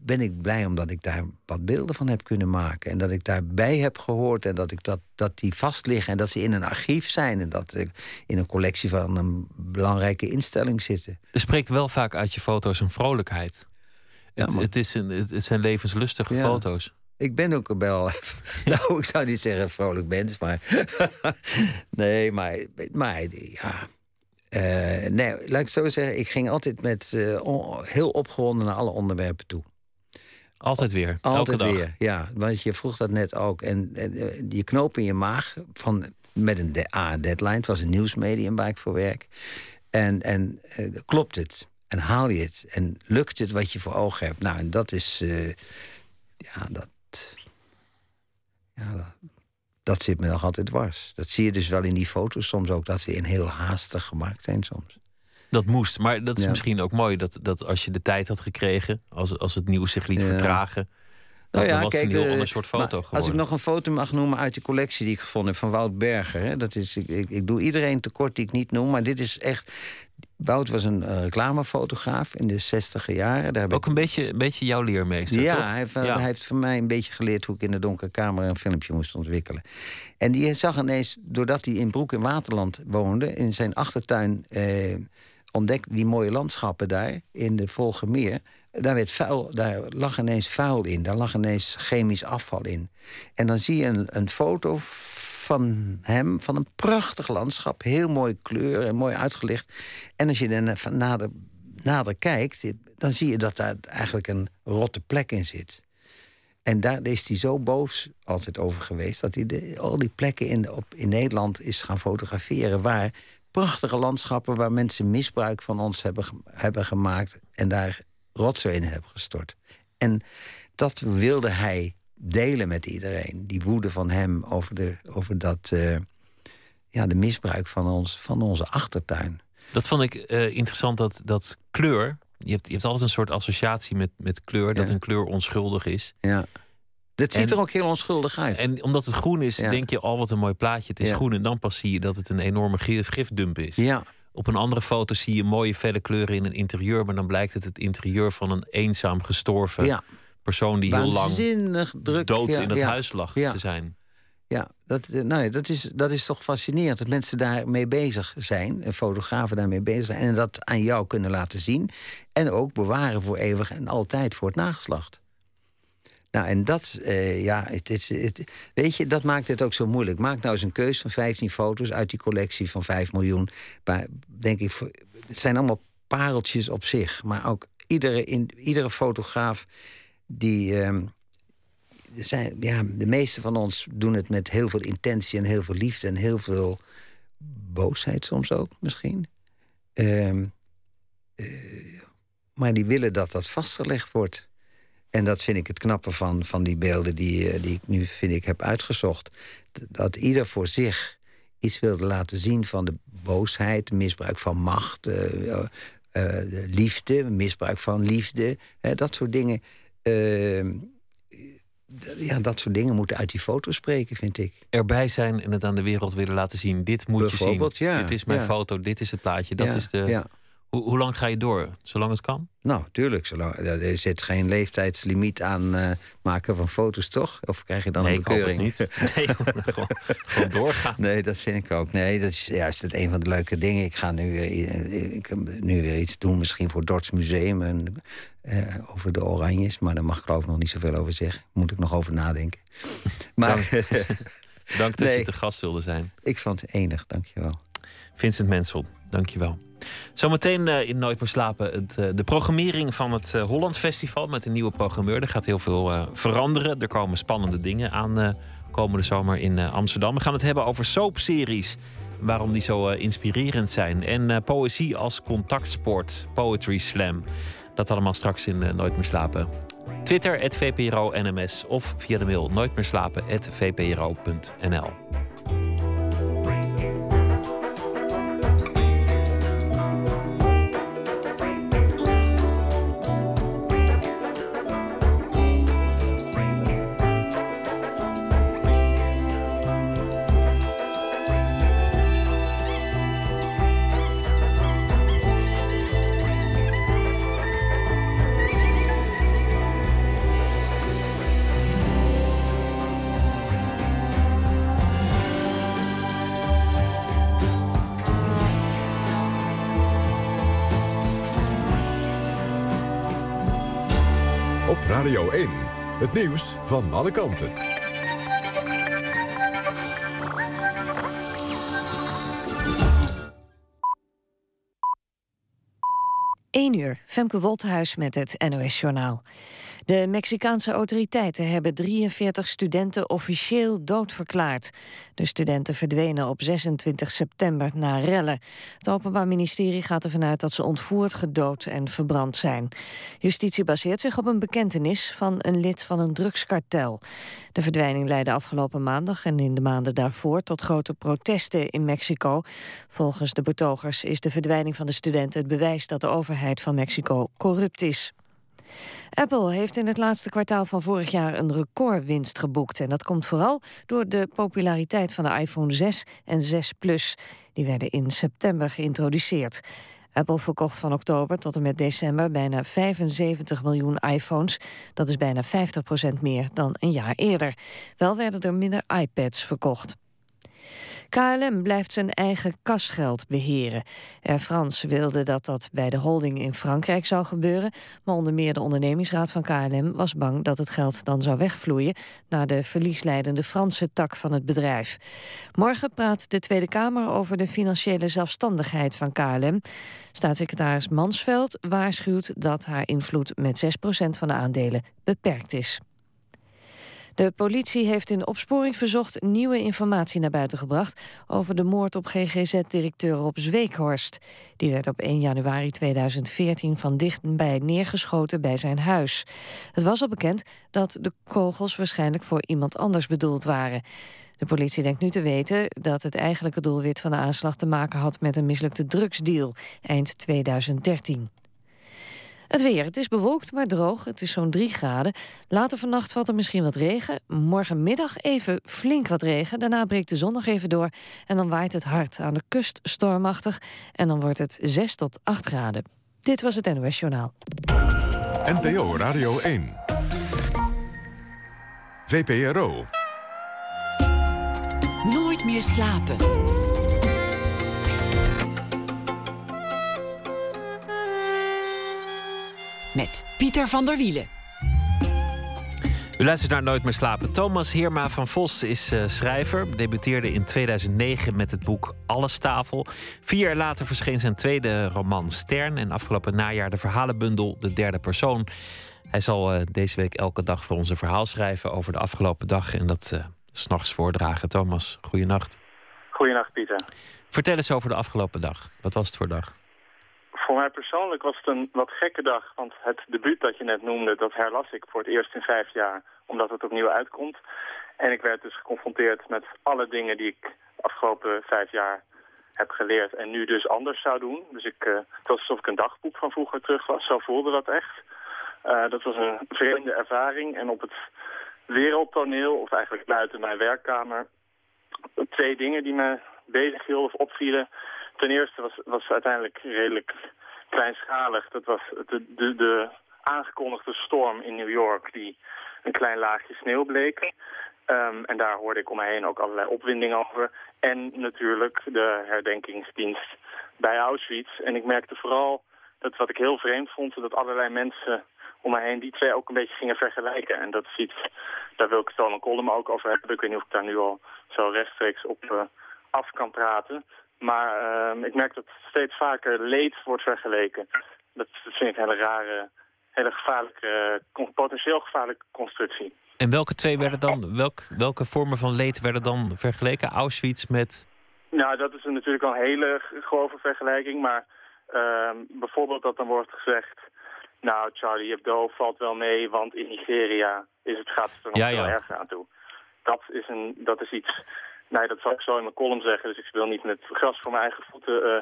ben ik blij omdat ik daar wat beelden van heb kunnen maken. En dat ik daarbij heb gehoord en dat, ik dat, dat die vast liggen. En dat ze in een archief zijn. En dat ze in een collectie van een belangrijke instelling zitten. Er spreekt wel vaak uit je foto's een vrolijkheid. Ja, het, het, is een, het, zijn levenslustige Ja. foto's. Ik ben ook wel. nou, ik zou niet zeggen vrolijk mens, maar. nee, maar. maar ja. Eh, nee, laat ik het zo zeggen. Ik ging altijd met eh, heel opgewonden naar alle onderwerpen toe. Altijd weer. Altijd elke dag. weer, ja. Want je vroeg dat net ook. En, en eh, je knoop in je maag van, met een de- A, deadline. Het was een nieuwsmedium waar ik voor werk. En, en eh, klopt het? En haal je het? En lukt het wat je voor ogen hebt? Nou, en dat is... eh, ja, dat... Ja, dat, dat zit me nog altijd dwars. Dat zie je dus wel in die foto's soms ook. Dat ze in heel haastig gemaakt zijn soms. Dat moest. Maar dat is Ja. misschien ook mooi dat, dat als je de tijd had gekregen, als, als het nieuws zich liet Ja. vertragen, dan, dan was het een heel eh, ander soort foto. Als ik nog een foto mag noemen uit de collectie die ik gevonden heb van Wout Berger. Hè, dat is, ik, ik, ik doe iedereen tekort die ik niet noem, maar dit is echt. Wout was een eh, reclamefotograaf in de zestiger jaren. Daar heb Ook ik, een beetje, een beetje jouw leermeester. ja, toch? hij heeft, Ja. hij heeft van mij een beetje geleerd hoe ik in de donkere kamer een filmpje moest ontwikkelen. En die zag ineens, doordat hij in Broek in Waterland woonde, in zijn achtertuin eh, ontdekte die mooie landschappen daar in de Volgermeer. Daar, werd vuil, daar lag ineens vuil in, daar lag ineens chemisch afval in. En dan zie je een, een foto van hem, van een prachtig landschap, heel mooi kleur en mooi uitgelicht. En als je dan nader, nader kijkt, dan zie je dat daar eigenlijk een rotte plek in zit. En daar is hij zo boos altijd over geweest... dat hij al die plekken in, op, in Nederland is gaan fotograferen... waar prachtige landschappen waar mensen misbruik van ons hebben, hebben gemaakt... en daar rotzooi in hebben gestort. En dat wilde hij delen met iedereen. Die woede van hem over, de, over dat, eh, ja, de misbruik van, ons, van onze achtertuin. Dat vond ik eh, interessant, dat, dat kleur. Je hebt, je hebt altijd een soort associatie met, met kleur, dat een kleur onschuldig is. Ja. Dat ziet En- er ook heel onschuldig uit. En omdat het groen is, Ja. denk je, al wat een mooi plaatje. Het is Ja. groen en dan pas zie je dat het een enorme gif, gifdump is. Ja, Op een andere foto zie je mooie felle kleuren in een interieur, maar dan blijkt het het interieur van een eenzaam gestorven ja. persoon die heel lang dood in het huis lag te zijn. Ja, dat, eh, nou ja, dat, is, dat is toch fascinerend dat mensen daarmee bezig zijn. En fotografen daarmee bezig zijn. En dat aan jou kunnen laten zien. En ook bewaren voor eeuwig en altijd voor het nageslacht. Nou, en dat, eh, ja, het is, het, weet je, dat maakt het ook zo moeilijk. Maak nou eens een keus van 15 foto's uit die collectie van 5 miljoen. Maar denk ik, het zijn allemaal pareltjes op zich. Maar ook iedere, in, iedere fotograaf die. ehm, zijn, ja, de meeste van ons doen het met heel veel intentie en heel veel liefde en heel veel boosheid soms ook misschien. Ehm, eh, maar die willen dat dat vastgelegd wordt. En dat vind ik het knappe van, van die beelden die, eh, die ik nu vind ik heb uitgezocht. Dat ieder voor zich iets wilde laten zien van de boosheid, misbruik van macht, eh, eh, de liefde, misbruik van liefde, hè, dat soort dingen. Ehm, ja, dat soort dingen moeten uit die foto spreken, vind ik. Erbij zijn en het aan de wereld willen laten zien. Dit moet je zien. Ja, dit is mijn ja. foto, dit is het plaatje. Dat ja, is de... hoe, lang ga je door? Zolang het kan? Nou, tuurlijk. Zolang, er zit geen leeftijdslimiet aan eh, maken van foto's, toch? Of krijg je dan nee, een ik hoop het bekeuring? niet. Nee, gewoon, gewoon doorgaan. Nee, dat vind ik ook. Nee, dat is juist het een van de leuke dingen. Ik ga nu weer, ik, heb nu weer iets doen, misschien voor het Dorts Museum. En, eh, over de Oranjes. Maar daar mag ik geloof ik nog niet zoveel over zeggen. Moet ik nog over nadenken. Maar Dank dat Nee. je te gast wilde zijn. ik vond het enig, dankjewel. Vincent Mensel, dankjewel. Zometeen eh, in Nooit meer slapen het, eh, de programmering van het eh, Holland Festival met een nieuwe programmeur. Er gaat heel veel veranderen. Er komen spannende dingen aan komende zomer in Amsterdam. We gaan het hebben over soapseries. Waarom die zo inspirerend zijn. En poëzie als contactsport. Poetry Slam. Dat allemaal straks in Nooit meer slapen. Twitter, het VPRO NMS. Of via de mail nooit Radio 1, het nieuws van alle kanten. 1 uur, Femke Wolthuis met het NOS-journaal. De Mexicaanse autoriteiten hebben 43 studenten officieel doodverklaard. De studenten verdwenen op 26 september na rellen. Het Openbaar Ministerie gaat ervan uit dat ze ontvoerd, gedood en verbrand zijn. Justitie baseert zich op een bekentenis van een lid van een drugskartel. De verdwijning leidde afgelopen maandag en in de maanden daarvoor tot grote protesten in Mexico. Volgens de betogers is de verdwijning van de studenten het bewijs dat de overheid van Mexico corrupt is. Apple heeft in het laatste kwartaal van vorig jaar een recordwinst geboekt. En dat komt vooral door de populariteit van de iPhone 6 en 6 Plus. Die werden in september geïntroduceerd. Apple verkocht van oktober tot en met december bijna 75 miljoen iPhones. Dat is bijna 50% meer dan een jaar eerder. Wel werden er minder iPads verkocht. KLM blijft zijn eigen kasgeld beheren. Air France wilde dat dat bij de holding in Frankrijk zou gebeuren... maar onder meer de ondernemingsraad van KLM was bang dat het geld dan zou wegvloeien... naar de verliesleidende Franse tak van het bedrijf. Morgen praat de Tweede Kamer over de financiële zelfstandigheid van KLM. Staatssecretaris Mansveld waarschuwt dat haar invloed met 6% van de aandelen beperkt is. De politie heeft in opsporing verzocht nieuwe informatie naar buiten gebracht over de moord op GGZ-directeur Rob Zweekhorst. Die werd op 1 januari 2014 van dichtbij neergeschoten bij zijn huis. Het was al bekend dat de kogels waarschijnlijk voor iemand anders bedoeld waren. De politie denkt nu te weten dat het eigenlijke doelwit van de aanslag te maken had met een mislukte drugsdeal eind 2013. Het weer. Het is bewolkt, maar droog. Het is zo'n 3 graden. Later vannacht valt er misschien wat regen. Morgenmiddag even flink wat regen. Daarna breekt de zon nog even door. En dan waait het hard. Aan de kust stormachtig. En dan wordt het 6 tot 8 graden. Dit was het NOS Journaal. NPO Radio 1. VPRO. Nooit meer slapen. Met Pieter van der Wielen. U luistert naar Nooit meer slapen. Thomas Heerma van Vos is uh, schrijver. Debuteerde in 2009 met het boek Allestafel. Vier jaar later verscheen zijn tweede roman Stern. En afgelopen najaar de verhalenbundel De Derde Persoon. Hij zal uh, deze week elke dag voor ons een verhaal schrijven over de afgelopen dag. En dat uh, s'nachts voordragen. Thomas, goeienacht. Goeienacht, Pieter. Vertel eens over de afgelopen dag. Wat was het voor dag? Voor mij persoonlijk was het een wat gekke dag. Want het debuut dat je net noemde, dat herlas ik voor het eerst in vijf jaar. Omdat het opnieuw uitkomt. En ik werd dus geconfronteerd met alle dingen die ik de afgelopen vijf jaar heb geleerd. En nu dus anders zou doen. Dus ik, uh, het was alsof ik een dagboek van vroeger terug was. Zo voelde dat echt. Uh, dat was een vreemde ervaring. En op het wereldtoneel, of eigenlijk buiten mijn werkkamer... twee dingen die me bezighielden of opvielen. Ten eerste was, was uiteindelijk redelijk kleinschalig. Dat was de, de, de aangekondigde storm in New York die een klein laagje sneeuw bleek. Um, en daar hoorde ik om me heen ook allerlei opwinding over. En natuurlijk de herdenkingsdienst bij Auschwitz. En ik merkte vooral dat wat ik heel vreemd vond... dat allerlei mensen om me heen die twee ook een beetje gingen vergelijken. En dat is iets, daar wil ik Tolan Kolderman ook over hebben. Ik weet niet of ik daar nu al zo rechtstreeks op uh, af kan praten. Maar uh, ik merk dat steeds vaker leed wordt vergeleken. Dat, vind ik een hele rare, hele gevaarlijke, potentieel gevaarlijke constructie. En welke twee werden dan, welk, welke vormen van leed werden dan vergeleken? Auschwitz met... Nou, dat is natuurlijk al een hele grove vergelijking. Maar uh, bijvoorbeeld dat dan wordt gezegd... Nou, Charlie Hebdo valt wel mee, want in Nigeria is het, gaat het er nog ja. erger aan toe. Dat is, een, dat is iets Nee, dat zal ik zo in mijn column zeggen. Dus ik wil niet met gras voor mijn eigen voeten uh,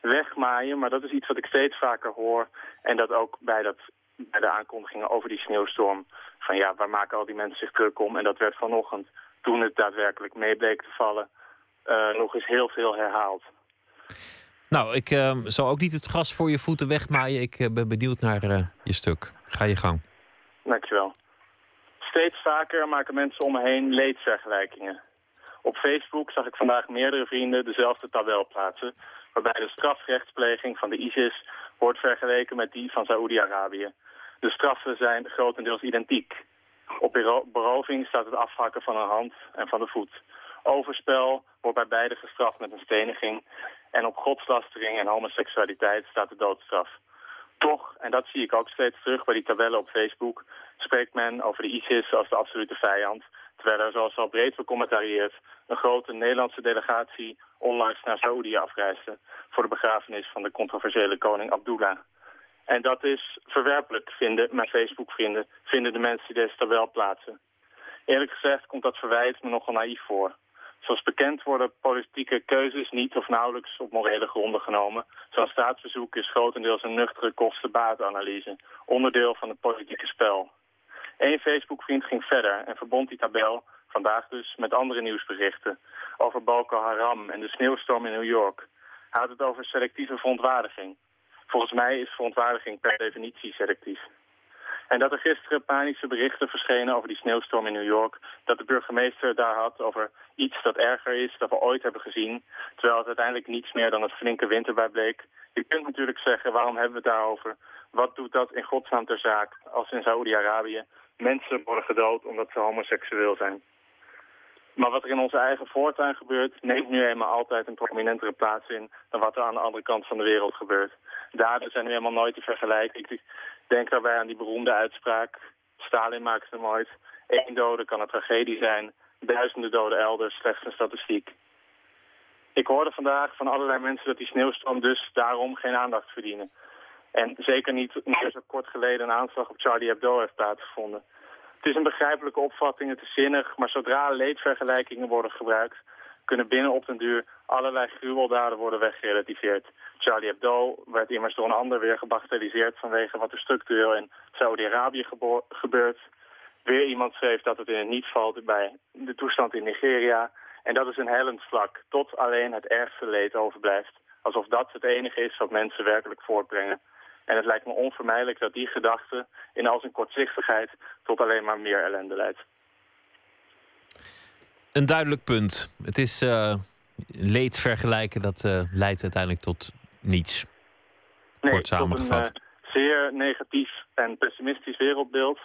wegmaaien. Maar dat is iets wat ik steeds vaker hoor. En dat ook bij, dat, bij de aankondigingen over die sneeuwstorm. Van ja, waar maken al die mensen zich druk om? En dat werd vanochtend, toen het daadwerkelijk mee bleek te vallen... Uh, nog eens heel veel herhaald. Nou, ik uh, zal ook niet het gras voor je voeten wegmaaien. Ik ben benieuwd naar je stuk. Ga je gang. Dankjewel. Steeds vaker maken mensen om me heen leedvergelijkingen. Op Facebook zag ik vandaag meerdere vrienden dezelfde tabel plaatsen... waarbij de strafrechtspleging van de ISIS wordt vergeleken met die van Saoedi-Arabië. De straffen zijn grotendeels identiek. Op beroving staat het afhakken van een hand en van de voet. Overspel wordt bij beide gestraft met een steniging. En op godslastering en homoseksualiteit staat de doodstraf. Toch, en dat zie ik ook steeds terug bij die tabellen op Facebook, spreekt men over de ISIS als de absolute vijand. Terwijl er, zoals al breed becommentarieerd, een grote Nederlandse delegatie onlangs naar Saoedi afreisde voor de begrafenis van de controversiële koning Abdullah. En dat is verwerpelijk, vinden mijn Facebook-vrienden, vinden de mensen die deze tabel plaatsen. Eerlijk gezegd komt dat verwijt me nogal naïef voor. Zoals bekend worden politieke keuzes niet of nauwelijks op morele gronden genomen. Zo'n staatsbezoek is grotendeels een nuchtere kosten-baatanalyse, onderdeel van het politieke spel. Eén Facebook-vriend ging verder en verbond die tabel, vandaag dus, met andere nieuwsberichten over Boko Haram en de sneeuwstorm in New York. Hij had het over selectieve verontwaardiging. Volgens mij is verontwaardiging per definitie selectief. En dat er gisteren panische berichten verschenen over die sneeuwstorm in New York. Dat de burgemeester daar had over iets dat erger is dan we ooit hebben gezien. Terwijl het uiteindelijk niets meer dan een flinke winter bleek. Je kunt natuurlijk zeggen, waarom hebben we het daarover? Wat doet dat in godsnaam ter zaak als in Saoedi-Arabië mensen worden gedood omdat ze homoseksueel zijn? Maar wat er in onze eigen voortuin gebeurt, neemt nu eenmaal altijd een prominentere plaats in dan wat er aan de andere kant van de wereld gebeurt. Daden zijn nu helemaal nooit te vergelijken. Ik denk daarbij aan die beroemde uitspraak. Stalin maakte hem ooit. Eén dode kan een tragedie zijn. Duizenden doden elders, slechts een statistiek. Ik hoorde vandaag van allerlei mensen dat die sneeuwstorm dus daarom geen aandacht verdienen. En zeker niet meer zo kort geleden een aanslag op Charlie Hebdo heeft plaatsgevonden. Het is een begrijpelijke opvatting, het is zinnig, maar zodra leedvergelijkingen worden gebruikt, kunnen binnen op den duur allerlei gruweldaden worden weggerelativeerd. Charlie Hebdo werd immers door een ander weer gebagatelliseerd vanwege wat er structureel in Saudi-Arabië gebeurt. Weer iemand schreef dat het in het niet valt bij de toestand in Nigeria. En dat is een hellend vlak, tot alleen het ergste leed overblijft. Alsof dat het enige is wat mensen werkelijk voortbrengen. En het lijkt me onvermijdelijk dat die gedachte in al zijn kortzichtigheid tot alleen maar meer ellende leidt. Een duidelijk punt. Het is uh, leed vergelijken, dat uh, leidt uiteindelijk tot niets. Nee, Kort samengevat. Tot een uh, zeer negatief en pessimistisch wereldbeeld.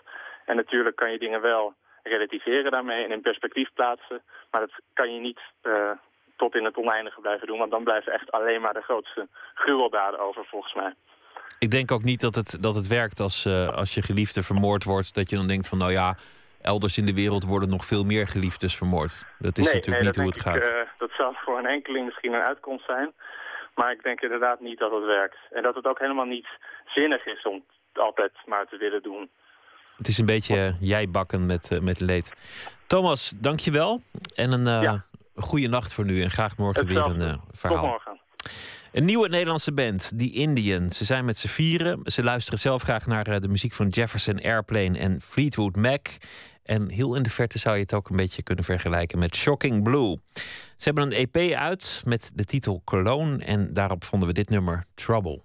En natuurlijk kan je dingen wel relativeren daarmee en in perspectief plaatsen. Maar dat kan je niet tot in het oneindige blijven doen. Want dan blijven echt alleen maar de grootste gruweldaden over, volgens mij. Ik denk ook niet dat het, dat het werkt als, uh, als je geliefde vermoord wordt. Dat je dan denkt van nou ja, elders in de wereld worden nog veel meer geliefdes vermoord. Dat is natuurlijk niet hoe het gaat. Uh, dat zou voor een enkeling misschien een uitkomst zijn. Maar ik denk inderdaad niet dat het werkt. En dat het ook helemaal niet zinnig is om altijd maar te willen doen. Het is een beetje uh, jij bakken met, met leed. Thomas, dankjewel. En een ja. goede nacht voor nu. En graag morgen Hetzelfde. weer een verhaal. Tot morgen. Een nieuwe Nederlandse band, The Indian. Ze zijn met z'n vieren. Ze luisteren zelf graag naar de muziek van Jefferson Airplane en Fleetwood Mac. En heel in de verte zou je het ook een beetje kunnen vergelijken met Shocking Blue. Ze hebben een EP uit met de titel Cologne. En daarop vonden we dit nummer Trouble.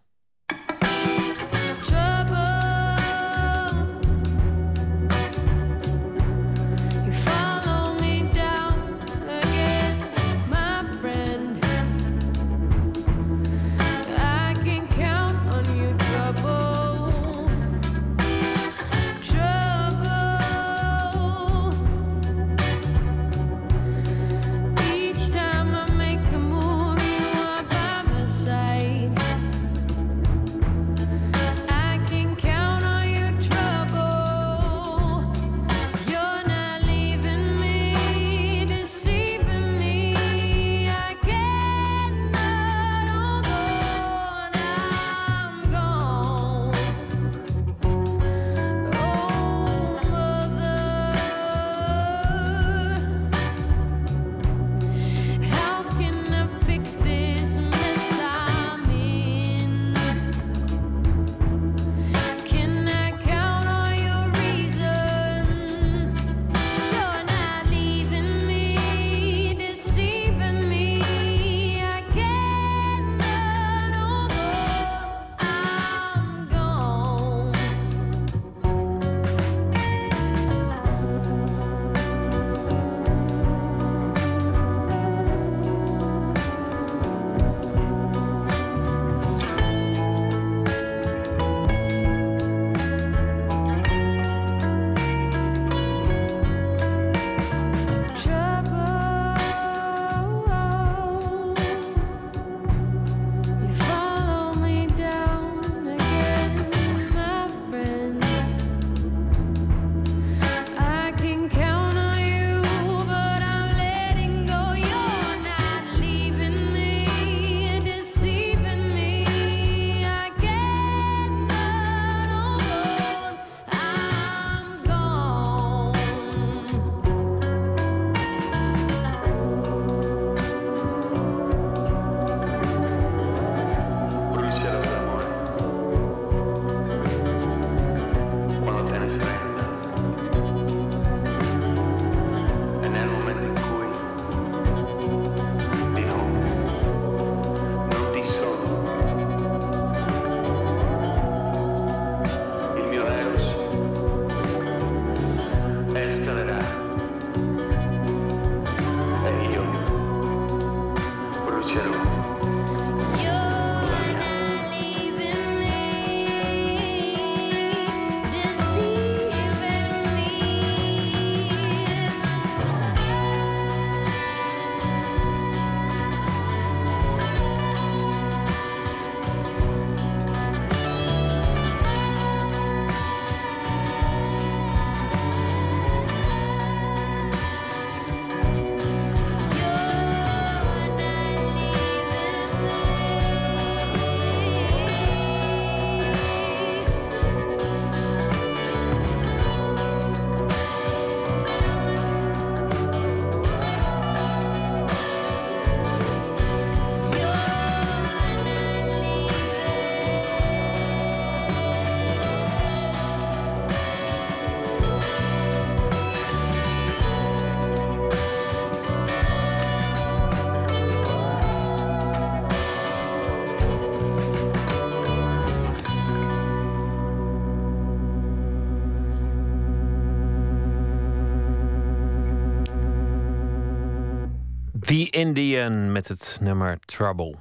The Indian met het nummer Trouble.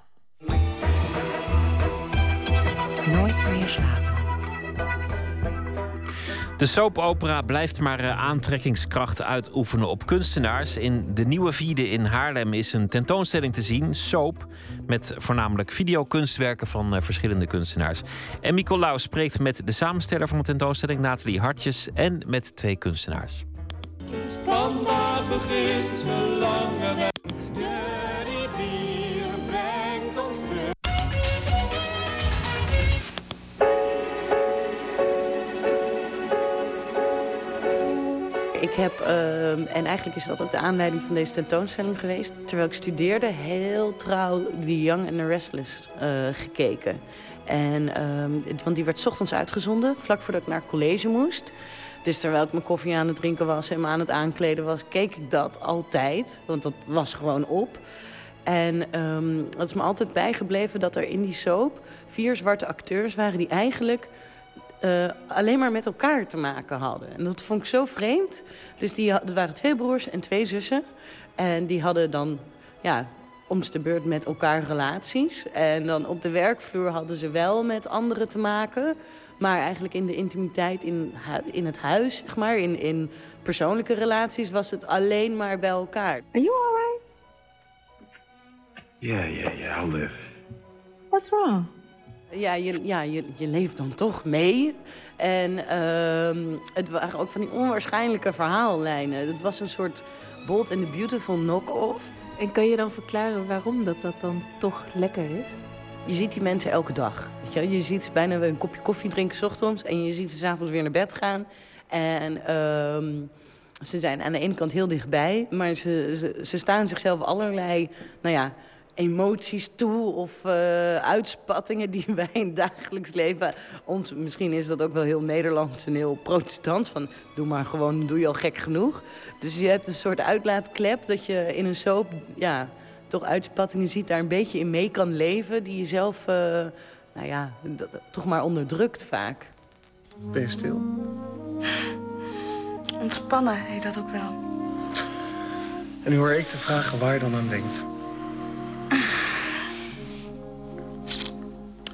Nooit meer slapen. De soapopera blijft maar eh, aantrekkingskracht uitoefenen op kunstenaars. In de Nieuwe Vierde in Haarlem is een tentoonstelling te zien, Soap, met voornamelijk videokunstwerken van eh, verschillende kunstenaars. En Nicolaus spreekt met de samensteller van de tentoonstelling, Nathalie Hartjes, en met twee kunstenaars. Begint de lange weg. De rivier brengt ons terug. Ik heb, ehm, en eigenlijk is dat ook de aanleiding van deze tentoonstelling geweest... terwijl ik studeerde, heel trouw The Young and the Restless eh, gekeken. En, ehm, want die werd ochtends uitgezonden, vlak voordat ik naar college moest. Dus terwijl ik mijn koffie aan het drinken was en me aan het aankleden was... keek ik dat altijd, want dat was gewoon op. En ehm het is me altijd bijgebleven dat er in die soap... vier zwarte acteurs waren die eigenlijk eh, alleen maar met elkaar te maken hadden. En dat vond ik zo vreemd. Dus die, waren twee broers en twee zussen. En die hadden dan, ja, om de beurt met elkaar relaties. En dan op de werkvloer hadden ze wel met anderen te maken. Maar eigenlijk in de intimiteit in, hu- in het huis, zeg maar, in, in persoonlijke relaties... was het alleen maar bij elkaar. Are you alright? Yeah, yeah, yeah, I'll live. What's wrong? Ja, je, ja je, je leeft dan toch mee. En ehm, het waren ook van die onwaarschijnlijke verhaallijnen. Het was een soort Bold and the Beautiful knock-off. En kan je dan verklaren waarom dat, dat dan toch lekker is? Je ziet die mensen elke dag. Weet je, je ziet bijna een kopje koffie drinken 's ochtends... en je ziet ze 's avonds weer naar bed gaan. En ehm, ze zijn aan de ene kant heel dichtbij... maar ze, ze, ze staan zichzelf allerlei nou ja, emoties toe... of eh, uitspattingen die wij in het dagelijks leven... Ons, misschien is dat ook wel heel Nederlands en heel protestants... van doe maar gewoon, doe je al gek genoeg. Dus je hebt een soort uitlaatklep dat je in een soap... Ja, toch uitspattingen ziet, daar een beetje in mee kan leven... die je zelf, eh, nou ja, toch maar onderdrukt vaak. Ben je stil? Ontspannen heet dat ook wel. En nu hoor ik te vragen waar je dan aan denkt.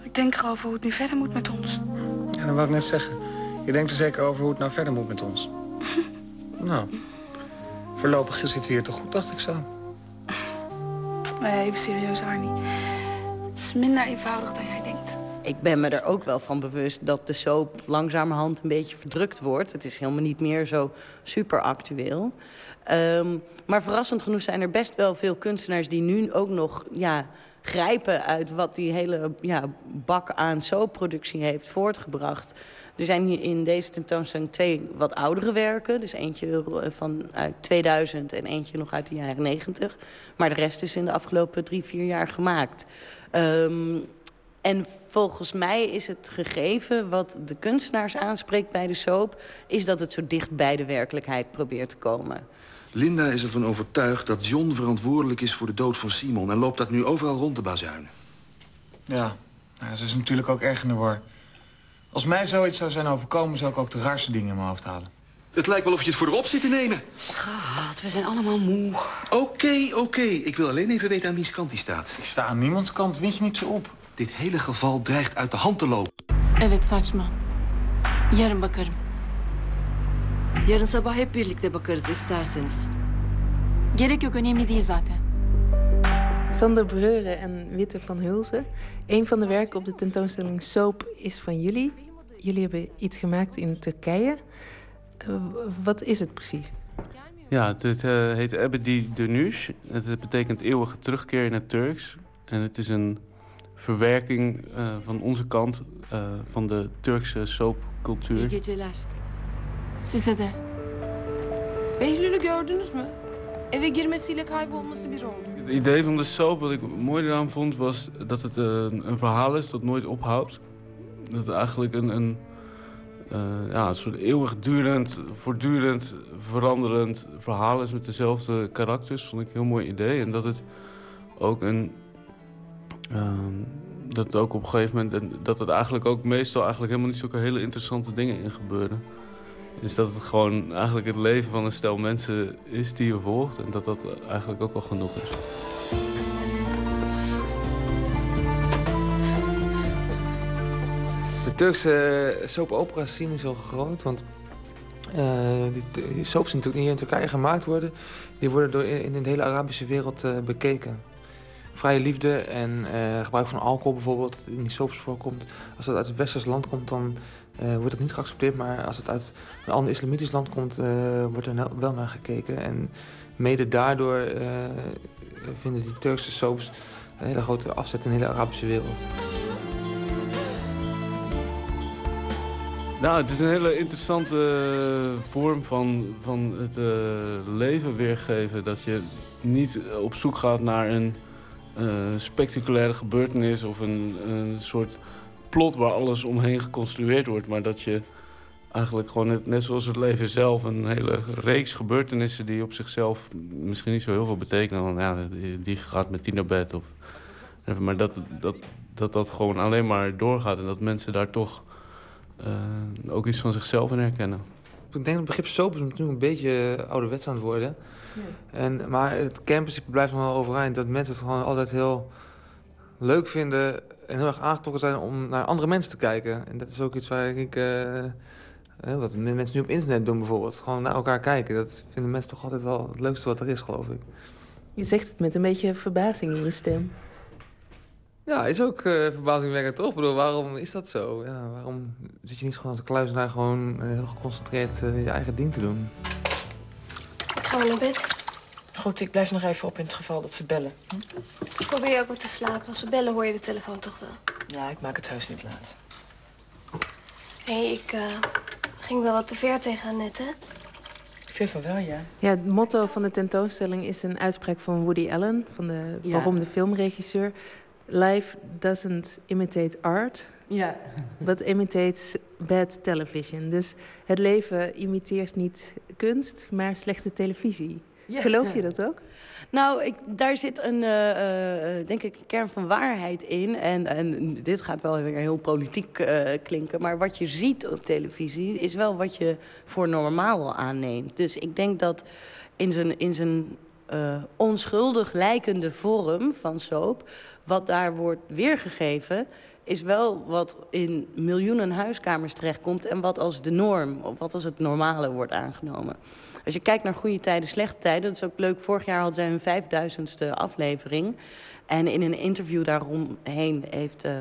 Ik denk erover hoe het nu verder moet met ons. Ja, dan wou ik net zeggen. Je denkt er zeker over hoe het nou verder moet met ons. nou, voorlopig zit het hier toch goed, dacht ik zo. Nee, even serieus, Arnie. Het is minder eenvoudig dan jij denkt. Ik ben me er ook wel van bewust dat de soap langzamerhand een beetje verdrukt wordt. Het is helemaal niet meer zo super actueel. Ehm, maar verrassend genoeg zijn er best wel veel kunstenaars die nu ook nog ja, grijpen uit wat die hele ja, bak aan soapproductie heeft voortgebracht. Er zijn hier in deze tentoonstelling twee wat oudere werken. Dus eentje van uit 2000 en eentje nog uit de jaren 90. Maar de rest is in de afgelopen drie, vier jaar gemaakt. Ehm, en volgens mij is het gegeven wat de kunstenaars aanspreekt bij de soap... is dat het zo dicht bij de werkelijkheid probeert te komen. Linda is ervan overtuigd dat John verantwoordelijk is voor de dood van Simon... en loopt dat nu overal rond te bazuinen. Ja, nou, ze is natuurlijk ook erg in de war. Als mij zoiets zou zijn overkomen, zou ik ook de raarste dingen in mijn hoofd halen. Het lijkt wel of je het voor de op zit te nemen. Schat, we zijn allemaal moe. Oké, oké. Ik wil alleen even weten aan wiens kant hij staat. Ik sta aan niemands kant, wind je niet zo op. Dit hele geval dreigt uit de hand te lopen. Evet saçma. Yarın bakarım. Yarın sabah hep birlikte bakarız isterseniz. Gerek yok önemli değil zaten. Sander Breuren en Witte van Hulzen. Een van de werken op de tentoonstelling Soap is van jullie. Jullie hebben iets gemaakt in Turkije. Eh, wat is het precies? Ja, het eh, heet Ebedi Dönüş. Het betekent eeuwige terugkeer in het Turks. En het is een verwerking eh, van onze kant eh, van de Turkse soapcultuur. İyi geceler. Size de. Behlül'ü gördünüz mü? Eve girmesiyle kaybolması bir oldu. Het idee van de soap, wat ik mooi eraan vond, was dat het een, een verhaal is dat nooit ophoudt. Dat het eigenlijk een, een, eh, ja, een soort eeuwigdurend, voortdurend veranderend verhaal is met dezelfde karakters. Vond ik een heel mooi idee. En dat het ook een. ehm, dat ook op een gegeven moment. en Dat het eigenlijk ook meestal eigenlijk helemaal niet zulke hele interessante dingen in gebeuren. Is dat het gewoon eigenlijk het leven van een stel mensen is die je volgt. En dat dat eigenlijk ook wel genoeg is. De Turkse soap opera scene is heel groot, want uh, die, die soaps die hier in Turkije gemaakt worden, die worden door in, de hele Arabische wereld uh, bekeken. Vrije liefde en uh, gebruik van alcohol bijvoorbeeld, in die soaps voorkomt. Als dat uit een westers land komt, dan wordt dat niet geaccepteerd. Maar als het uit een ander islamitisch land komt, wordt er wel naar gekeken. En mede daardoor vinden die Turkse soaps een hele grote afzet in de hele Arabische wereld. Nou, het is een hele interessante eh, vorm van, van het leven weergeven. Dat je niet op zoek gaat naar een spectaculaire gebeurtenis of een, een soort plot waar alles omheen geconstrueerd wordt. Maar dat je eigenlijk gewoon net, net zoals het leven zelf een hele reeks gebeurtenissen die op zichzelf misschien niet zo heel veel betekenen. Want ja, die, gaat met tien naar bed. Of, maar dat, dat, dat dat gewoon alleen maar doorgaat en dat mensen daar toch uh, ook iets van zichzelf in herkennen. Ik denk dat het begrip soap is natuurlijk een beetje ouderwets aan het worden. Ja. En, maar het campus blijft nog wel overeind. Dat mensen het gewoon altijd heel leuk vinden en heel erg aangetrokken zijn om naar andere mensen te kijken. En dat is ook iets waar ik... Uh, wat mensen nu op internet doen bijvoorbeeld. Gewoon naar elkaar kijken. Dat vinden mensen toch altijd wel het leukste wat er is, geloof ik. Je zegt het met een beetje verbazing in je stem. Ja, is ook uh, verbazingwekkend toch? Ik bedoel, waarom is dat zo? Ja, waarom zit je niet gewoon als een kluizenaar gewoon uh, heel geconcentreerd uh, je eigen ding te doen? Ik ga wel naar bed. Goed, ik blijf nog even op in het geval dat ze bellen. Hm? Probeer je ook wat te slapen. Als ze bellen hoor je de telefoon toch wel. Ja, ik maak het heus niet laat. Hé, hey, ik ging wel wat te ver tegen net, hè? Ik vind van wel, ja. Ja, het motto van de tentoonstelling is een uitspraak van Woody Allen... van de ja. beroemde filmregisseur. Life doesn't imitate art, ja. but imitates bad television. Dus het leven imiteert niet kunst, maar slechte televisie. Ja. Geloof je dat ook? Nou, ik, daar zit een, uh, uh, denk ik, kern van waarheid in. En, en dit gaat wel weer heel politiek uh, klinken. Maar wat je ziet op televisie is wel wat je voor normaal aanneemt. Dus ik denk dat in zijn, in zijn onschuldig lijkende vorm van soap wat daar wordt weergegeven is wel wat in miljoenen huiskamers terechtkomt... en wat als de norm, of wat als het normale wordt aangenomen. Als je kijkt naar goede tijden, slechte tijden... dat is ook leuk, vorig jaar hadden zij hun vijfduizendste aflevering... en in een interview daaromheen heeft... Uh,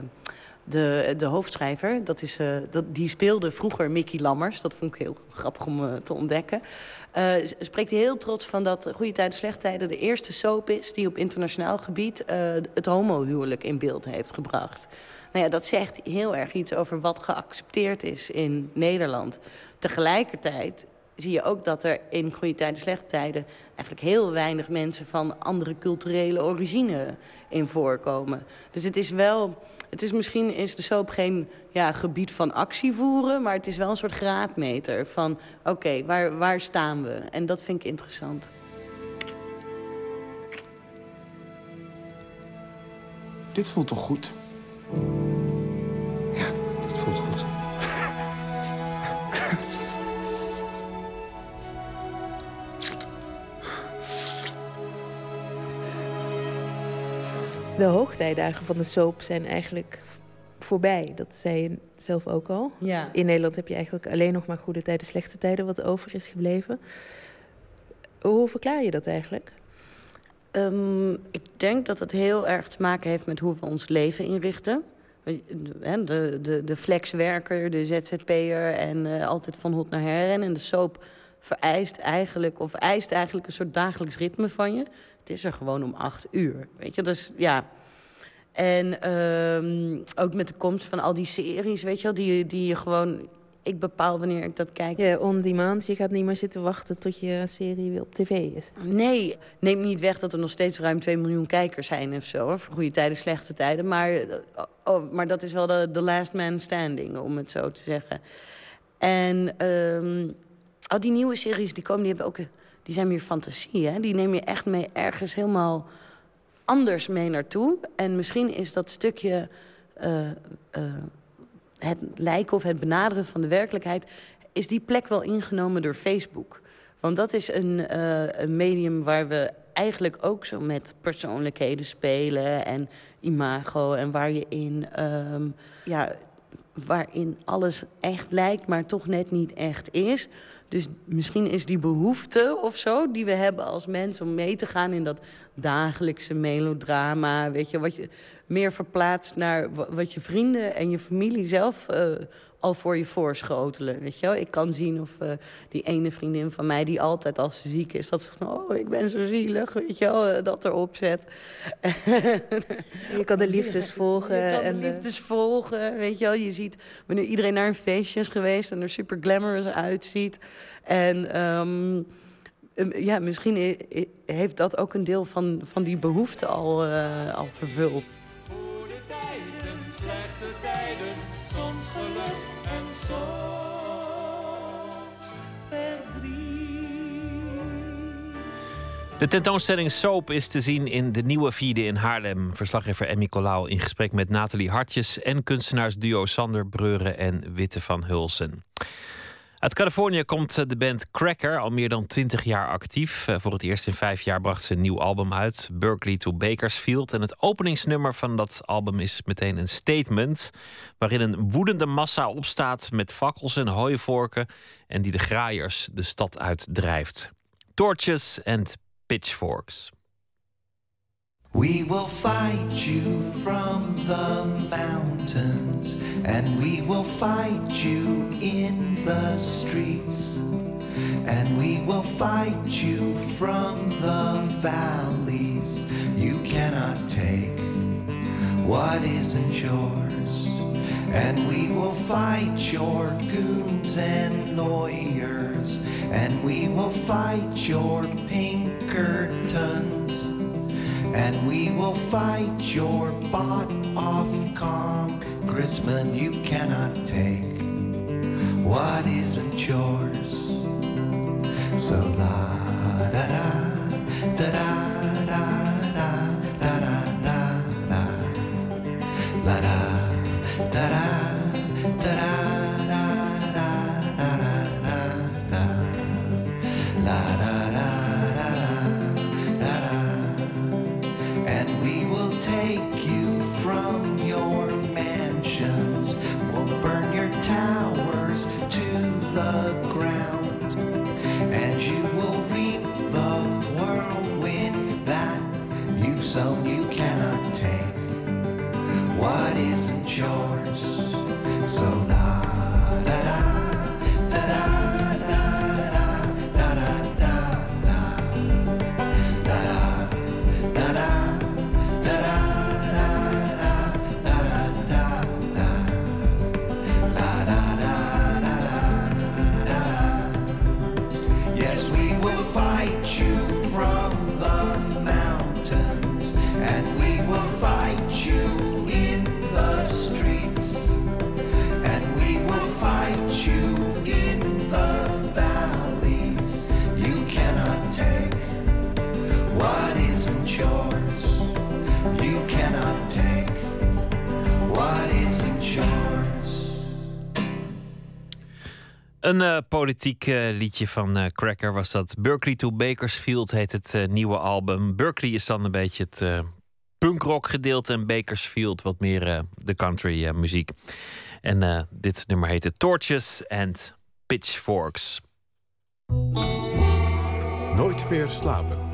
de, de hoofdschrijver, dat is, uh, dat, die speelde vroeger Mickey Lammers. Dat vond ik heel grappig om uh, te ontdekken. Spreekt hij heel trots van dat Goede Tijden, Slechte Tijden... de eerste soap is die op internationaal gebied het homohuwelijk in beeld heeft gebracht. Nou ja, dat zegt heel erg iets over wat geaccepteerd is in Nederland. Tegelijkertijd zie je ook dat er in goede tijden, slechte tijden... eigenlijk heel weinig mensen van andere culturele origine in voorkomen. Dus het is wel het is misschien is de soap geen ja, gebied van actie voeren... maar het is wel een soort graadmeter van... oké, waar, waar staan we? En dat vind ik interessant. Dit voelt toch goed? Ja, dit voelt goed. De hoogtijdagen van de soap zijn eigenlijk voorbij. Dat zei je zelf ook al. Ja. In Nederland heb je eigenlijk alleen nog maar goede tijden, slechte tijden... wat over is gebleven. Hoe verklaar je dat eigenlijk? Um, ik denk dat het heel erg te maken heeft met hoe we ons leven inrichten. De, de, de flexwerker, de ZZP'er en uh, altijd van hot naar her. En de soap vereist eigenlijk, of eist eigenlijk een soort dagelijks ritme van je. Het is er gewoon om acht uur. Weet je, dus ja. En um, ook met de komst van al die series, weet je wel, die, die je gewoon. Ik bepaal wanneer ik dat kijk. Ja, on demand. Je gaat niet meer zitten wachten tot je serie weer op tv is. Nee, neem niet weg dat er nog steeds ruim 2 miljoen kijkers zijn of zo. Hoor. Voor goede tijden, slechte tijden. Maar, oh, maar dat is wel de, de last man standing, om het zo te zeggen. En um, al die nieuwe series die komen, die hebben ook die zijn meer fantasie. Hè? Die neem je echt mee ergens helemaal anders mee naartoe. En misschien is dat stukje uh, uh, het lijken of het benaderen van de werkelijkheid... is die plek wel ingenomen door Facebook. Want dat is een, uh, een medium waar we eigenlijk ook zo met persoonlijkheden spelen en imago. En waar je in, um, ja, waarin alles echt lijkt, maar toch net niet echt is. Dus misschien is die behoefte of zo die we hebben als mens om mee te gaan in dat dagelijkse melodrama. Weet je, wat je meer verplaatst naar wat je vrienden en je familie zelf uh, al voor je voorschotelen. Weet je wel? Ik kan zien of uh, die ene vriendin van mij, die altijd als ze ziek is, dat ze van, oh, ik ben zo zielig, weet je wel, uh, dat erop zet. je kan de liefdes volgen. Je kan en de liefdes volgen, weet je wel. Je ziet wanneer iedereen naar een feestje is geweest en er super glamorous uitziet. En um, ja, misschien heeft dat ook een deel van, van die behoefte al, uh, al vervuld. Goede tijden, slechte tijden, soms geluk en soms verdriet. De tentoonstelling Soap is te zien in de Nieuwe Vierde in Haarlem. Verslaggever Emmy Colau in gesprek met Nathalie Hartjes... en kunstenaarsduo Sander Breuren en Witte van Hulsen. Uit Californië komt eh, de band Cracker, al meer dan 20 jaar actief. Eh, voor het eerst in vijf jaar bracht ze een nieuw album uit, Berkeley to Bakersfield. En het openingsnummer van dat album is meteen een statement... waarin een woedende massa opstaat met fakkels en hooivorken... en die de graaiers de stad uitdrijft. Torches and pitchforks. We will fight you from the mountains, and we will fight you in the streets, and we will fight you from the valleys. You cannot take what isn't yours, and we will fight your goons and lawyers, and we will fight your Pinkertons. And we will fight your bought off congressman. You cannot take what isn't yours. So la da da da da Een eh, politiek eh, liedje van eh, Cracker was dat. Berkeley to Bakersfield heet het nieuwe album. Berkeley is dan een beetje het punkrock gedeelte en Bakersfield wat meer de country muziek. En dit nummer heette Torches and Pitchforks. Nooit meer slapen.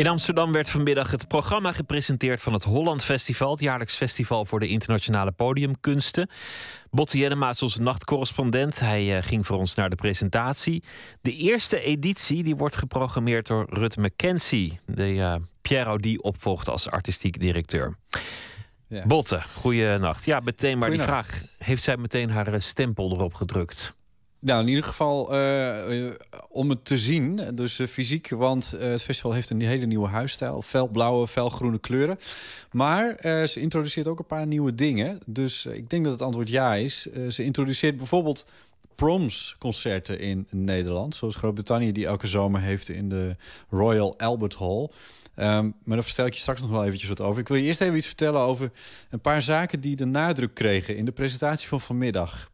In Amsterdam werd vanmiddag het programma gepresenteerd van het Holland Festival, het jaarlijks festival voor de internationale podiumkunsten. Botte Jellema is onze nachtcorrespondent. Hij eh, ging voor ons naar de presentatie. De eerste editie die wordt geprogrammeerd door Rut McKenzie, de uh, Piero die opvolgt als artistiek directeur. Ja. Botte, goeienacht. Ja, meteen maar die vraag. Heeft zij meteen haar eh, stempel erop gedrukt? Nou, in ieder geval eh, eh, om het te zien, dus eh, fysiek. Want het festival heeft een hele nieuwe huisstijl. Felblauwe, felgroene kleuren. Maar ze introduceert ook een paar nieuwe dingen. Dus ik denk dat het antwoord ja is. Ze introduceert bijvoorbeeld proms-concerten in Nederland. Zoals Groot-Brittannië die elke zomer heeft in de Royal Albert Hall. Ehm, maar daar vertel ik je straks nog wel eventjes wat over. Ik wil je eerst even iets vertellen over een paar zaken die de nadruk kregen in de presentatie van vanmiddag.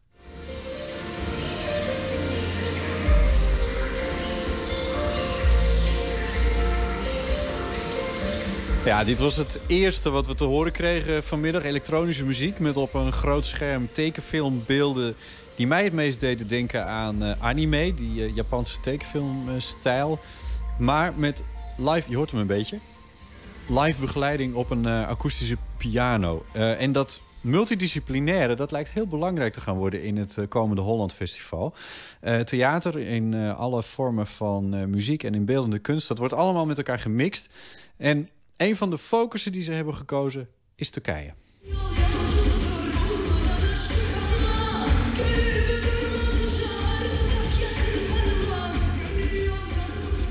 Ja, dit was het eerste wat we te horen kregen vanmiddag. Elektronische muziek met op een groot scherm tekenfilmbeelden... die mij het meest deden denken aan eh, anime, die eh, Japanse tekenfilmstijl. maar met live, je hoort hem een beetje... live begeleiding op een eh, akoestische piano. en dat multidisciplinaire, dat lijkt heel belangrijk te gaan worden in het komende Holland Festival. theater in alle vormen van muziek en in beeldende kunst, dat wordt allemaal met elkaar gemixt. En een van de focussen die ze hebben gekozen is Turkije.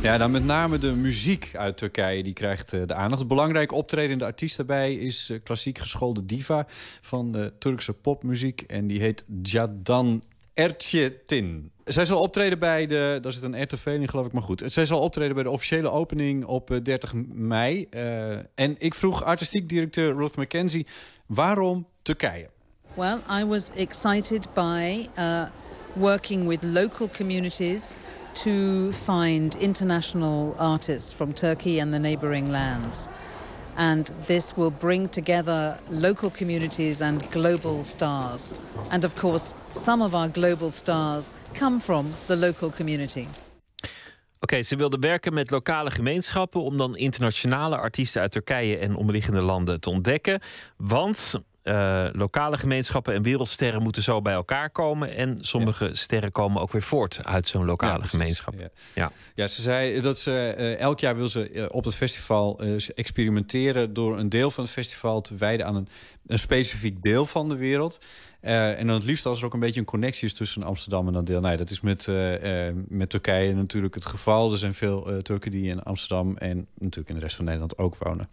Ja, dan met name de muziek uit Turkije die krijgt eh, de aandacht. Belangrijk optredende artiest daarbij is eh, klassiek geschoolde diva van de Turkse popmuziek. En die heet Jadan Erçetin. Zij zal optreden bij de... Daar zit een RTV geloof ik, maar goed. Zij zal optreden bij de officiële opening op 30 eh, mei. Uh, en ik vroeg artistiek directeur Ruth McKenzie... waarom Turkije? Well, I was excited by uh, working with local communities... to find international artists from Turkey and the neighboring lands. And this will bring together local communities and global stars. And of course, some of our global stars come from the local community. Oké, ze wilden werken met lokale gemeenschappen om dan internationale artiesten uit Turkije en omliggende landen te ontdekken. Want uh, lokale gemeenschappen en wereldsterren moeten zo bij elkaar komen. En sommige sterren komen ook weer voort uit zo'n lokale gemeenschap. Ja. ja. Ja. ze zei dat ze uh, elk jaar wil ze uh, op het festival experimenteren door een deel van het festival te wijden aan een, een specifiek deel van de wereld. en dan het liefst als er ook een beetje een connectie is tussen Amsterdam en dat deel. Nee, dat is met, met Turkije natuurlijk het geval. Er zijn veel Turken die in Amsterdam en natuurlijk in de rest van Nederland ook wonen.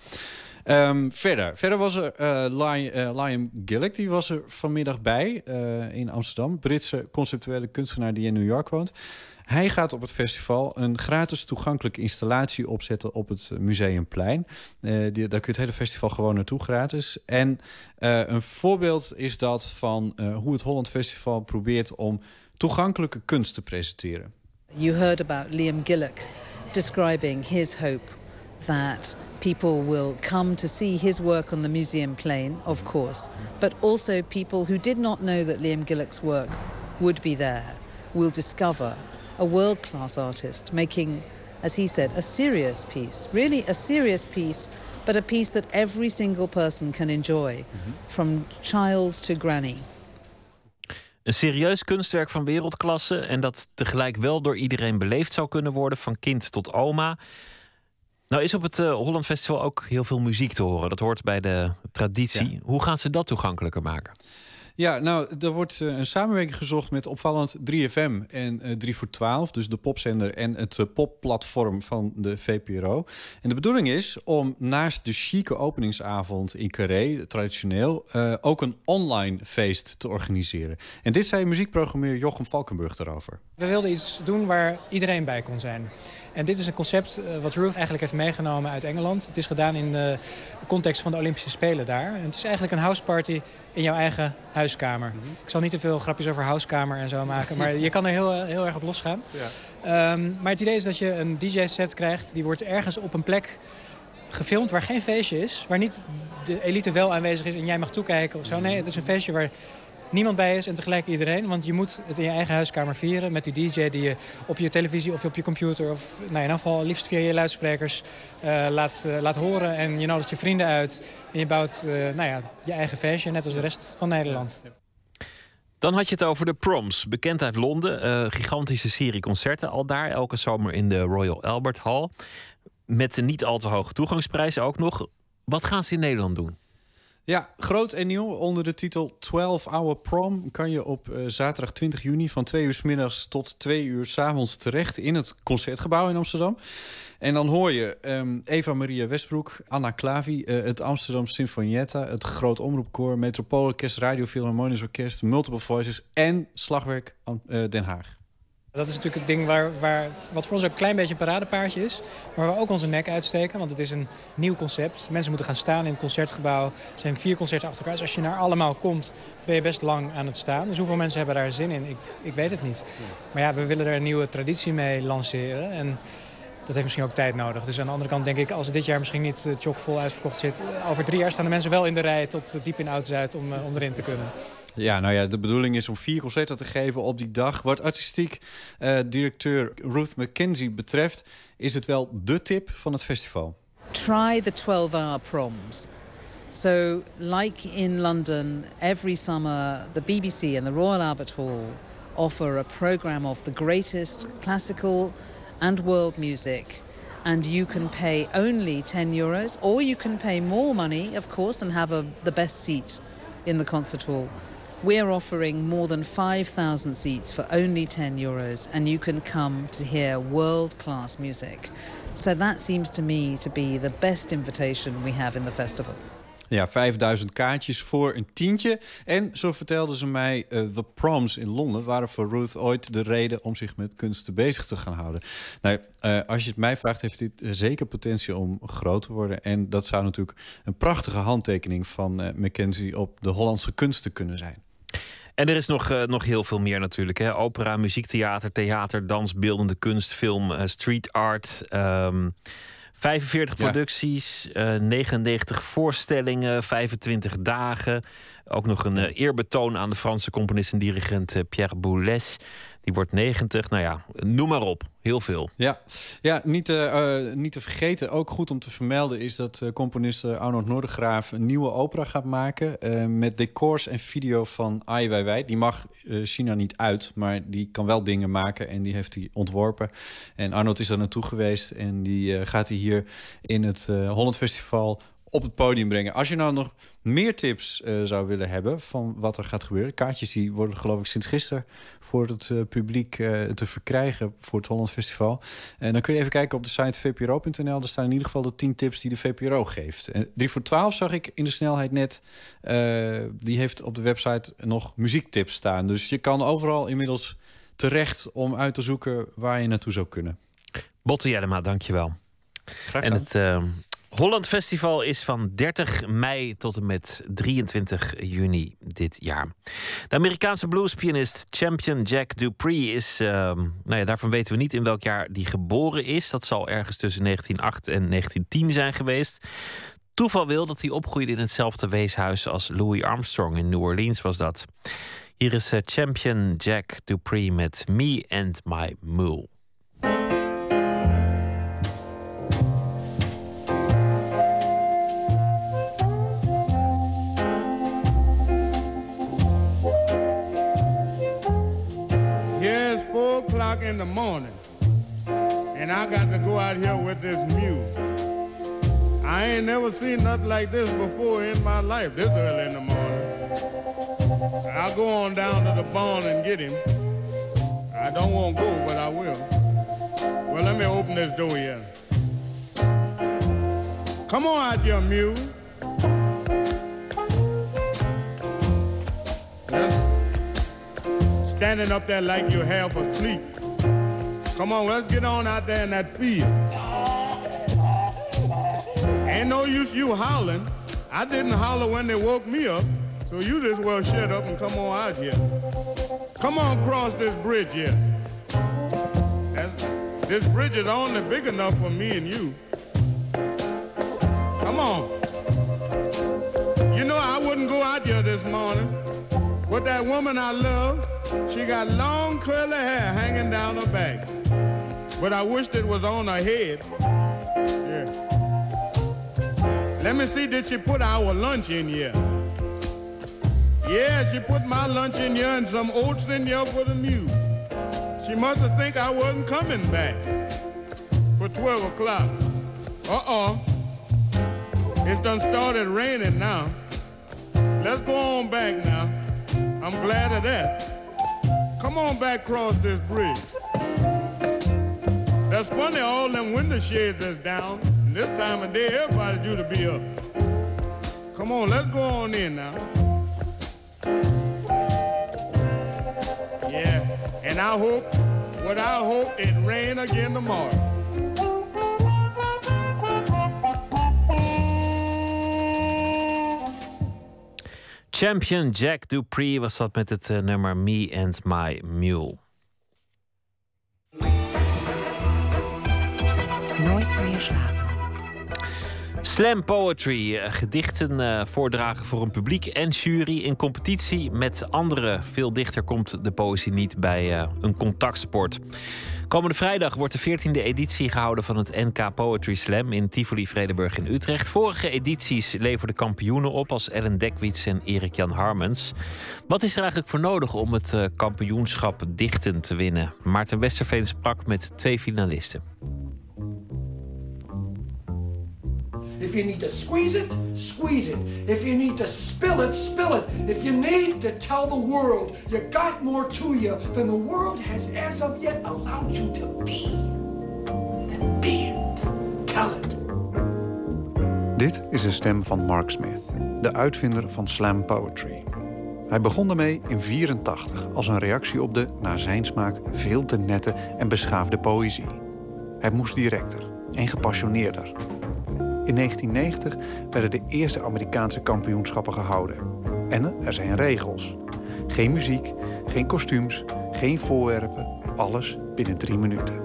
Um, verder. verder was er Liam, uh, Liam Gillick, die was er vanmiddag bij uh, in Amsterdam. Britse conceptuele kunstenaar die in New York woont. Hij gaat op het festival een gratis toegankelijke installatie opzetten op het Museumplein. Daar kun je het hele festival gewoon naartoe gratis. En een voorbeeld is dat van hoe het Holland Festival probeert om toegankelijke kunst te presenteren. You heard about Liam Gillick describing his hope that people will come to see his work on the museum plane, of course, but also people who did not know that Liam Gillick's work would be there will discover a world class artist making, as he said, a serious piece, really a serious piece, but a piece that every single person can enjoy, from child to granny. Een serieus kunstwerk van wereldklasse en dat tegelijk wel door iedereen beleefd zou kunnen worden, van kind tot oma. Nou is op het uh, Holland Festival ook heel veel muziek te horen. Dat hoort bij de traditie. Hoe gaan ze dat toegankelijker maken? Ja, nou, er wordt uh, een samenwerking gezocht met opvallend 3FM en uh, 3 voor 12, dus de popzender en het uh, popplatform van de VPRO. En de bedoeling is om naast de chique openingsavond in Carré, traditioneel, ook een online feest te organiseren. En dit zei muziekprogrammeur Jochem Valkenburg daarover. We wilden iets doen waar iedereen bij kon zijn. En dit is een concept uh, wat Ruth eigenlijk heeft meegenomen uit Engeland. Het is gedaan in de context van de Olympische Spelen daar. En het is eigenlijk een houseparty in jouw eigen huiskamer. Mm -hmm. Ik zal niet te veel grapjes over huiskamer en zo maken, maar je kan er heel, heel erg op losgaan. Ja. Um, maar het idee is dat je een DJ-set krijgt, die wordt ergens op een plek gefilmd waar geen feestje is. Waar niet de elite wel aanwezig is en jij mag toekijken of zo. Nee, het is een feestje waar niemand bij is en tegelijk iedereen. Want je moet het in je eigen huiskamer vieren met die DJ die je op je televisie of op je computer... of nou, in geval liefst via je luidsprekers uh, laat, uh, laat horen. En je nodigt je vrienden uit en je bouwt uh, nou ja, je eigen feestje, net als de rest van Nederland. Dan had je het over de Proms, bekend uit Londen. Gigantische serie concerten al daar, elke zomer in de Royal Albert Hall. Met een niet al te hoge toegangsprijs ook nog. Wat gaan ze in Nederland doen? Ja, groot en nieuw. Onder de titel 12 Hour Prom kan je op uh, zaterdag 20 juni van 2 uur middags tot 2 uur s avonds terecht in het concertgebouw in Amsterdam. En dan hoor je ehm, Eva Maria Westbroek, Anna Klavi, eh, het Amsterdam Sinfonietta, het Groot Omroepkoor, Metropoolorkest, Radio Philharmonisch Orkest, Multiple Voices en Slagwerk eh, Den Haag. Dat is natuurlijk het ding waar, waar, wat voor ons ook een klein beetje een paradepaardje is. Maar waar we ook onze nek uitsteken, want het is een nieuw concept. Mensen moeten gaan staan in het concertgebouw. Er zijn vier concerten achter elkaar. Dus als je naar allemaal komt, ben je best lang aan het staan. Dus hoeveel mensen hebben daar zin in? Ik, ik weet het niet. Maar ja, we willen er een nieuwe traditie mee lanceren. En dat heeft misschien ook tijd nodig. Dus aan de andere kant denk ik, als het dit jaar misschien niet eh, chockvol uitverkocht zit... over drie jaar staan de mensen wel in de rij tot diep in Oud-Zuid om, eh, om erin te kunnen. Ja, nou ja, de bedoeling is om vier concerten te geven op die dag. Wat artistiek uh, directeur Ruth McKenzie betreft... is het wel de tip van het festival. Try the 12-hour proms. So, like in London, every summer the BBC and the Royal Albert Hall offer a program of the greatest classical and world music. And you can pay only 10 euros, or you can pay more money, of course, and have a, the best seat in the concert hall. We're offering more than 5,000 seats for only 10 euros, and you can come to hear world class music. So that seems to me to be the best invitation we have in the festival. Ja, 5000 kaartjes voor een tientje. En zo vertelden ze mij, uh, The Proms in Londen waren voor Ruth ooit de reden om zich met kunsten bezig te gaan houden. Nou, uh, als je het mij vraagt, heeft dit zeker potentie om groot te worden. En dat zou natuurlijk een prachtige handtekening van Mackenzie op de Hollandse kunsten kunnen zijn. En er is nog, uh, nog heel veel meer natuurlijk. Hè? Opera, muziektheater, theater, dans, beeldende kunst, film, uh, street art. Um, 45 ja. producties, uh, 99 voorstellingen, 25 dagen. Ook nog een eerbetoon aan de Franse componist en dirigent Pierre Boulez. Die wordt 90. Nou ja, noem maar op. Heel veel. Ja, ja niet, te, uh, niet te vergeten. Ook goed om te vermelden is dat uh, componist Arnold Noordegraaf een nieuwe opera gaat maken. Met decors en video van Ai Weiwei. Die mag China niet uit, maar die kan wel dingen maken. En die heeft hij ontworpen. En Arnold is daar naartoe geweest. En die gaat hij hier in het Holland Festival op het podium brengen. Als je nou nog meer tips uh, zou willen hebben van wat er gaat gebeuren. Kaartjes die worden geloof ik sinds gisteren voor het uh, publiek uh, te verkrijgen voor het Holland Festival. En dan kun je even kijken op de site vpro.nl. Daar staan in ieder geval de 10 tips die de VPRO geeft. En 3 voor 12 zag ik in de snelheid net. die heeft op de website nog muziektips staan. Dus je kan overal inmiddels terecht om uit te zoeken waar je naartoe zou kunnen. Botte Jellema, dankjewel. Graag en het Holland Festival is van 30 mei tot en met 23 juni dit jaar. De Amerikaanse bluespianist Champion Jack Dupree is, uh, nou ja, daarvan weten we niet in welk jaar die geboren is. Dat zal ergens tussen 1908 en 1910 zijn geweest. Toeval wil dat hij opgroeide in hetzelfde weeshuis als Louis Armstrong in New Orleans was dat. Hier is uh, Champion Jack Dupree met Me and My Mule. O'clock in the morning, and I got to go out here with this mule. I ain't never seen nothing like this before in my life, this early in the morning. I'll go on down to the barn and get him. I don't want to go, but I will. Well, let me open this door here. Come on out here, mule. Standing up there like you're half asleep. Come on, let's get on out there in that field. Ain't no use you howling. I didn't holler when they woke me up, so you just well shut up and come on out here. Come on cross this bridge here. That's, this bridge is only big enough for me and you. Come on. You know I wouldn't go out here this morning, but that woman I love, she got long curly hair hanging down her back but I wished it was on her head. Yeah. Let me see, did she put our lunch in here? Yeah, she put my lunch in here and some oats in here for the mule. She must have think I wasn't coming back for 12 o'clock. Uh-uh. It's done started raining now. Let's go on back now. I'm glad of that. Come on back across this bridge. That's funny, all them window shades is down. And this time of day, everybody due to be up. Come on, let's go on in now. Yeah, and I hope, what I hope, it rain again tomorrow. Champion Jack Dupree was dat met het nummer Me and My Mule. Slam Poetry, eh, gedichten eh, voordragen voor een publiek en jury in competitie met anderen. Veel dichter komt de poëzie niet bij eh, een contactsport. Komende vrijdag wordt de 14e editie gehouden van het NK Poetry Slam in Tivoli Vredenburg in Utrecht. Vorige edities leverden kampioenen op als Ellen Dekwits en Erik-Jan Harmens. Wat is er eigenlijk voor nodig om het kampioenschap dichten te winnen? Maarten Westerveen sprak met twee finalisten. If you need to squeeze it, squeeze it. If you need to spill it, spill it. If you need to tell the world you got more to you than the world has as of yet allowed you to be, then be it. Tell it. Dit is de stem van Mark Smith, de uitvinder van slam poetry. Hij begon ermee in 84 als een reactie op de, naar zijn smaak, veel te nette en beschaafde poëzie. Hij moest directer en gepassioneerder. In 1990 werden de eerste Amerikaanse kampioenschappen gehouden. En er zijn regels. Geen muziek, geen kostuums, geen voorwerpen, alles binnen drie minuten.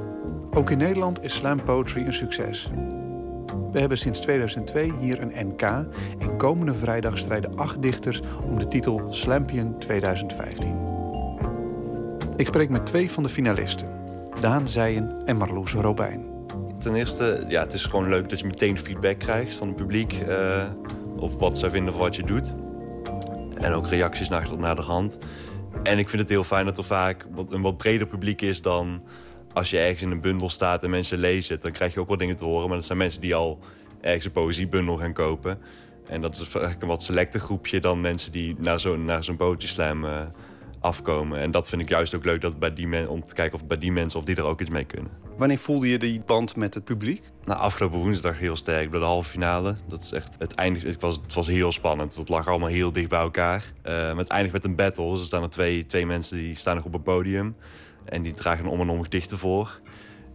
Ook in Nederland is slam poetry een succes. We hebben sinds 2002 hier een NK en komende vrijdag strijden acht dichters om de titel Slampion 2015. Ik spreek met twee van de finalisten, Daan Zijen en Marloes Robijn. Ten eerste, ja, het is gewoon leuk dat je meteen feedback krijgt van het publiek eh, op wat zij vinden van wat je doet. En ook reacties naar, naar de hand. En ik vind het heel fijn dat er vaak een wat breder publiek is dan als je ergens in een bundel staat en mensen lezen. Dan krijg je ook wel dingen te horen, maar dat zijn mensen die al ergens een poëziebundel gaan kopen. En dat is eigenlijk een wat selecter groepje dan mensen die naar zo'n naar zo'n eh, afkomen. En dat vind ik juist ook leuk dat bij die men, om te kijken of bij die mensen of die er ook iets mee kunnen. Wanneer voelde je die band met het publiek? Nou, afgelopen woensdag heel sterk bij de halve finale. Dat is echt, het, eindigt, het, was, het was heel spannend. Het lag allemaal heel dicht bij elkaar. Uh, het eindigt met een battle. Dus er staan er twee, twee mensen die staan nog op het podium. En die dragen om en om gedichten voor.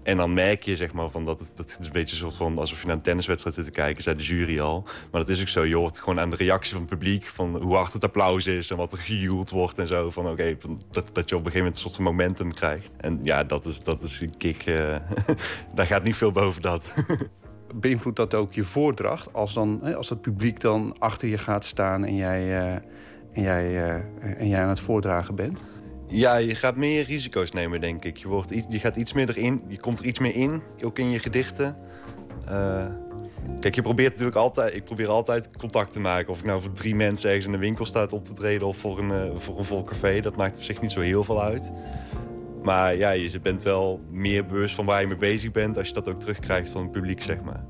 En dan merk je zeg maar, van dat het, dat het een beetje soort van alsof je naar een tenniswedstrijd zit te kijken, zei de jury al. Maar dat is ook zo. Je hoort gewoon aan de reactie van het publiek, van hoe hard het applaus is en wat er gejoeld wordt en zo. Van oké, dat, dat je op een gegeven moment een soort van momentum krijgt. En ja, dat is, dat is een kick. Uh, daar gaat niet veel boven dat. Beïnvloedt dat ook je voordracht als, dan, als het publiek dan achter je gaat staan en jij, uh, en jij, uh, en jij aan het voordragen bent? Ja, je gaat meer risico's nemen, denk ik. Je, wordt, je gaat iets meer erin, je komt er iets meer in, ook in je gedichten. Uh, kijk, je probeert natuurlijk altijd, ik probeer altijd contact te maken. Of ik nou voor drie mensen ergens in de winkel sta op te treden of voor een, uh, voor een vol café. Dat maakt op zich niet zo heel veel uit. Maar ja, je bent wel meer bewust van waar je mee bezig bent als je dat ook terugkrijgt van het publiek, zeg maar.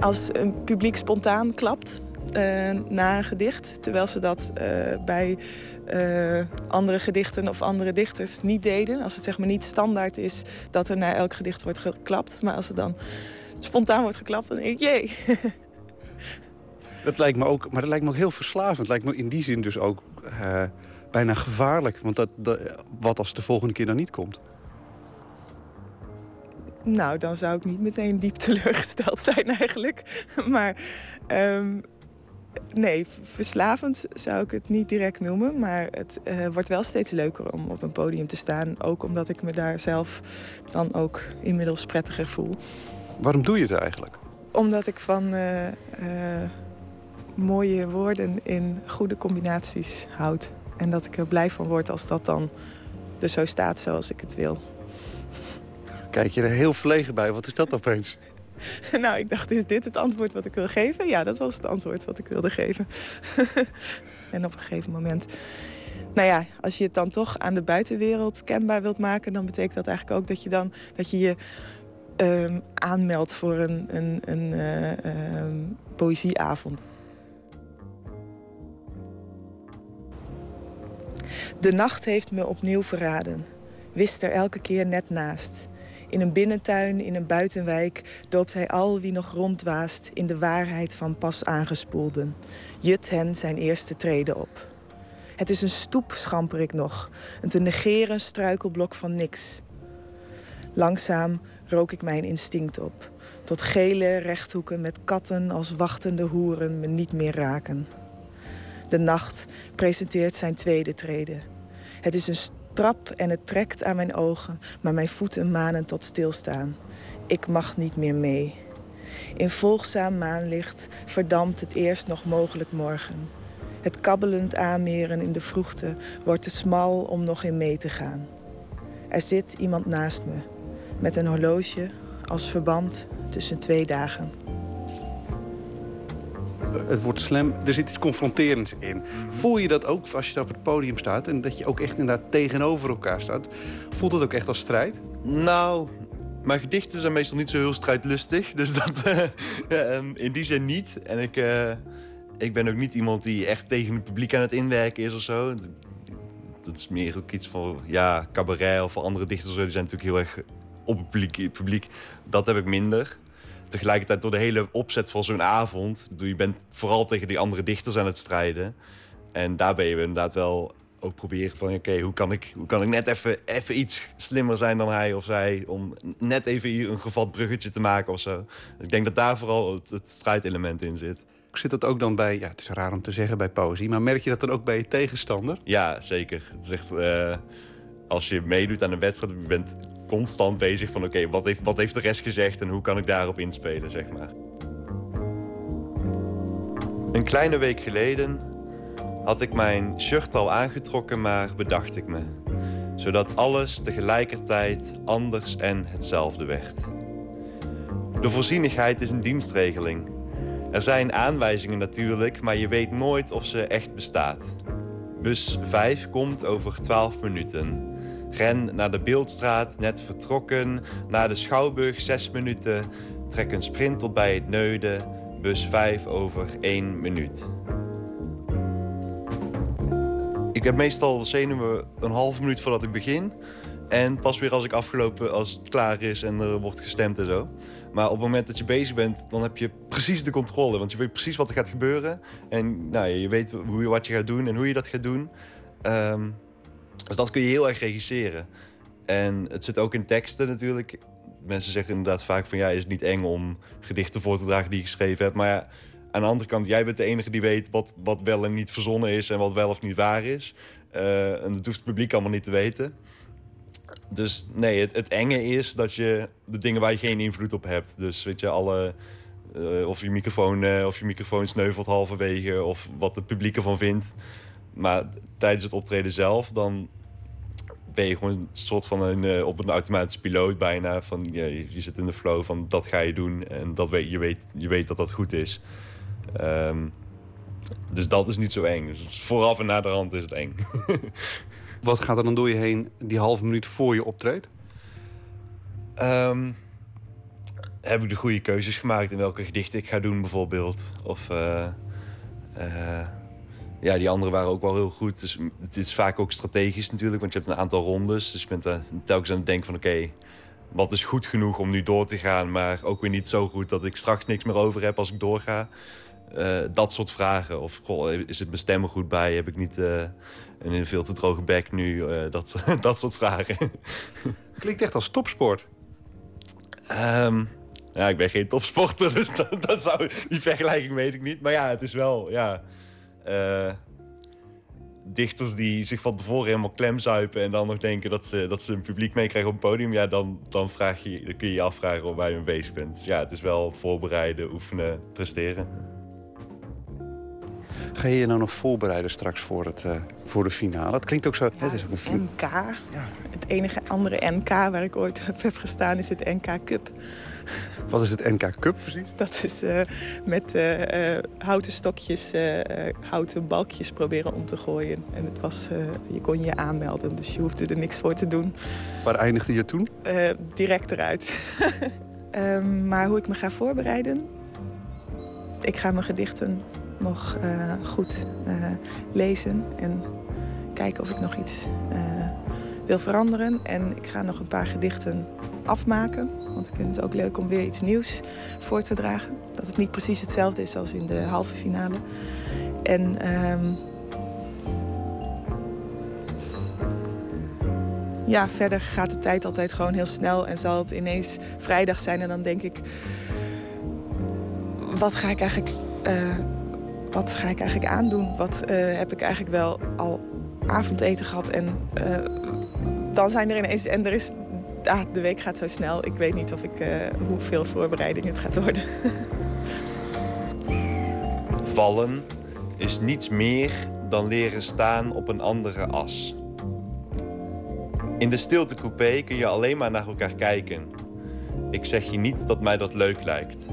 Als een publiek spontaan klapt, uh, na een gedicht. Terwijl ze dat uh, bij uh, andere gedichten of andere dichters niet deden. Als het zeg maar niet standaard is dat er na elk gedicht wordt geklapt. Maar als het dan spontaan wordt geklapt, dan denk ik, jee. Dat lijkt me ook, maar dat lijkt me ook heel verslavend. Het lijkt me in die zin dus ook bijna gevaarlijk. Want dat, dat, wat als de volgende keer dan niet komt? Nou, dan zou ik niet meteen diep teleurgesteld zijn eigenlijk. Maar um, nee, verslavend zou ik het niet direct noemen. Maar het uh, wordt wel steeds leuker om op een podium te staan. Ook omdat ik me daar zelf dan ook inmiddels prettiger voel. Waarom doe je het eigenlijk? Omdat ik van uh, uh, mooie woorden in goede combinaties houd. En dat ik er blij van word als dat dan er zo staat zoals ik het wil. Kijk je er heel verlegen bij. Wat is dat opeens? nou, ik dacht, is dit het antwoord wat ik wil geven? Ja, dat was het antwoord wat ik wilde geven. en op een gegeven moment... Nou ja, als je het dan toch aan de buitenwereld kenbaar wilt maken... dan betekent dat eigenlijk ook dat je dan dat je, je um, aanmeldt voor een, een, een uh, um, poëzieavond. De nacht heeft me opnieuw verraden. wist er elke keer net naast. In een binnentuin, in een buitenwijk doopt hij al wie nog rondwaast in de waarheid van pas aangespoelden. Jut hen zijn eerste treden op. Het is een stoep, schamper ik nog. Een te negeren struikelblok van niks. Langzaam rook ik mijn instinct op. Tot gele rechthoeken met katten als wachtende hoeren me niet meer raken. De nacht presenteert zijn tweede trede. Het is een trap en het trekt aan mijn ogen, maar mijn voeten manen tot stilstaan. Ik mag niet meer mee. In volgzaam maanlicht verdampt het eerst nog mogelijk morgen. Het kabbelend aanmeren in de vroegte wordt te smal om nog in mee te gaan. Er zit iemand naast me, met een horloge als verband tussen twee dagen. Het woord slam, er zit iets confronterends in. Voel je dat ook als je op het podium staat en dat je ook echt inderdaad tegenover elkaar staat? Voelt het ook echt als strijd? Nou, mijn gedichten zijn meestal niet zo heel strijdlustig. Dus dat eh, ehm, in die zin niet. En ik, eh, ik ben ook niet iemand die echt tegen het publiek aan het inwerken is of zo. Dat is meer ook iets van, ja, cabaret of andere dichters. Die zijn natuurlijk heel erg op het publiek, publiek. Dat heb ik minder. Tegelijkertijd door de hele opzet van zo'n avond. Je bent vooral tegen die andere dichters aan het strijden. En daar ben je inderdaad wel ook proberen van... oké, hoe, kan ik, hoe kan ik net even, even iets slimmer zijn dan hij of zij... om net even hier een gevat bruggetje te maken of zo. Ik denk dat daar vooral het, het strijdelement in zit. Zit dat ook dan bij, ja, het is raar om te zeggen bij poëzie... maar merk je dat dan ook bij je tegenstander? Ja, zeker. Het is echt, eh, als je meedoet aan een wedstrijd... je bent constant bezig van... oké, wat, heeft, wat heeft de rest gezegd en hoe kan ik daarop inspelen, zeg maar. Een kleine week geleden had ik mijn shirt al aangetrokken, maar bedacht ik me. Zodat alles tegelijkertijd anders en hetzelfde werd. De voorzienigheid is een dienstregeling. Er zijn aanwijzingen natuurlijk, maar je weet nooit of ze echt bestaat. Bus 5 komt over 12 minuten. Ren naar de Beeldstraat, net vertrokken. Naar de Schouwburg, 6 minuten. Trek een sprint tot bij het Neude. Bus 5 over 1 minuut. Ik heb meestal zenuwen een halve minuut voordat ik begin. En pas weer als ik afgelopen, als het klaar is en er wordt gestemd en zo. Maar op het moment dat je bezig bent, dan heb je precies de controle. Want je weet precies wat er gaat gebeuren. En nou, je weet hoe, wat je gaat doen en hoe je dat gaat doen. Ehm, dus dat kun je heel erg regisseren. En het zit ook in teksten natuurlijk. Mensen zeggen inderdaad vaak van ja, is het niet eng om gedichten voor te dragen die je geschreven hebt. Maar ja, aan de andere kant, jij bent de enige die weet wat, wat wel en niet verzonnen is en wat wel of niet waar is. Eh, en dat hoeft het publiek allemaal niet te weten. Dus nee, het, het enge is dat je de dingen waar je geen invloed op hebt. Dus weet je, alle. eh, of, je microfoon, eh, of je microfoon sneuvelt halverwege, of wat het publiek ervan vindt. Maar tijdens het optreden zelf, dan ben je gewoon een soort van een, eh, op een automatische piloot bijna. Van, je, je zit in de flow van dat ga je doen en dat weet, je, weet, je weet dat dat goed is. Ehm, dus dat is niet zo eng. Dus vooraf en na de hand is het eng. Wat gaat er dan door je heen die halve minuut voor je optreedt? Ehm, heb ik de goede keuzes gemaakt in welke gedichten ik ga doen, bijvoorbeeld? Of eh, eh, ja, die andere waren ook wel heel goed. Dus het is vaak ook strategisch natuurlijk, want je hebt een aantal rondes. Dus je bent eh, telkens aan het denken van oké, wat is goed genoeg om nu door te gaan, maar ook weer niet zo goed dat ik straks niks meer over heb als ik doorga. Eh, dat soort vragen. Of goh, is het mijn stem er goed bij? Heb ik niet eh, een veel te droge bek nu? Dat, dat soort vragen. Klinkt echt als topsport. Ehm, ja, ik ben geen topsporter, dus dat, dat zou, die vergelijking weet ik niet. Maar ja, het is wel, ja... eh, dichters die zich van tevoren helemaal klemzuipen... en dan nog denken dat ze, dat ze een publiek meekrijgen op een podium... ja, dan, dan, vraag je, dan kun je je afvragen waar je mee bezig bent. Dus ja, het is wel voorbereiden, oefenen, presteren. Ga je je nou nog voorbereiden straks voor, het, eh, voor de finale? Het klinkt ook zo... het is ook een. NK. Het enige andere NK waar ik ooit op heb gestaan is het NK Cup. Wat is het NK Cup precies? Dat is eh, met eh, houten stokjes, houten balkjes proberen om te gooien. En het was, je kon je aanmelden, dus je hoefde er niks voor te doen. Waar eindigde je toen? Direct eruit. Ehm, maar hoe ik me ga voorbereiden? Ik ga mijn gedichten nog eh, goed eh, lezen en kijken of ik nog iets eh, wil veranderen. En ik ga nog een paar gedichten afmaken. Want ik vind het ook leuk om weer iets nieuws voor te dragen. Dat het niet precies hetzelfde is als in de halve finale. En ehm, ja, verder gaat de tijd altijd gewoon heel snel. En zal het ineens vrijdag zijn en dan denk ik... Wat ga ik eigenlijk, wat ga ik eigenlijk aandoen? Wat eh, heb ik eigenlijk wel al avondeten gehad? En eh, dan zijn er ineens... En er is... Ah, de week gaat zo snel. Ik weet niet of ik, eh, hoeveel voorbereiding het gaat worden. Vallen is niets meer dan leren staan op een andere as. In de stiltecoupé kun je alleen maar naar elkaar kijken. Ik zeg je niet dat mij dat leuk lijkt.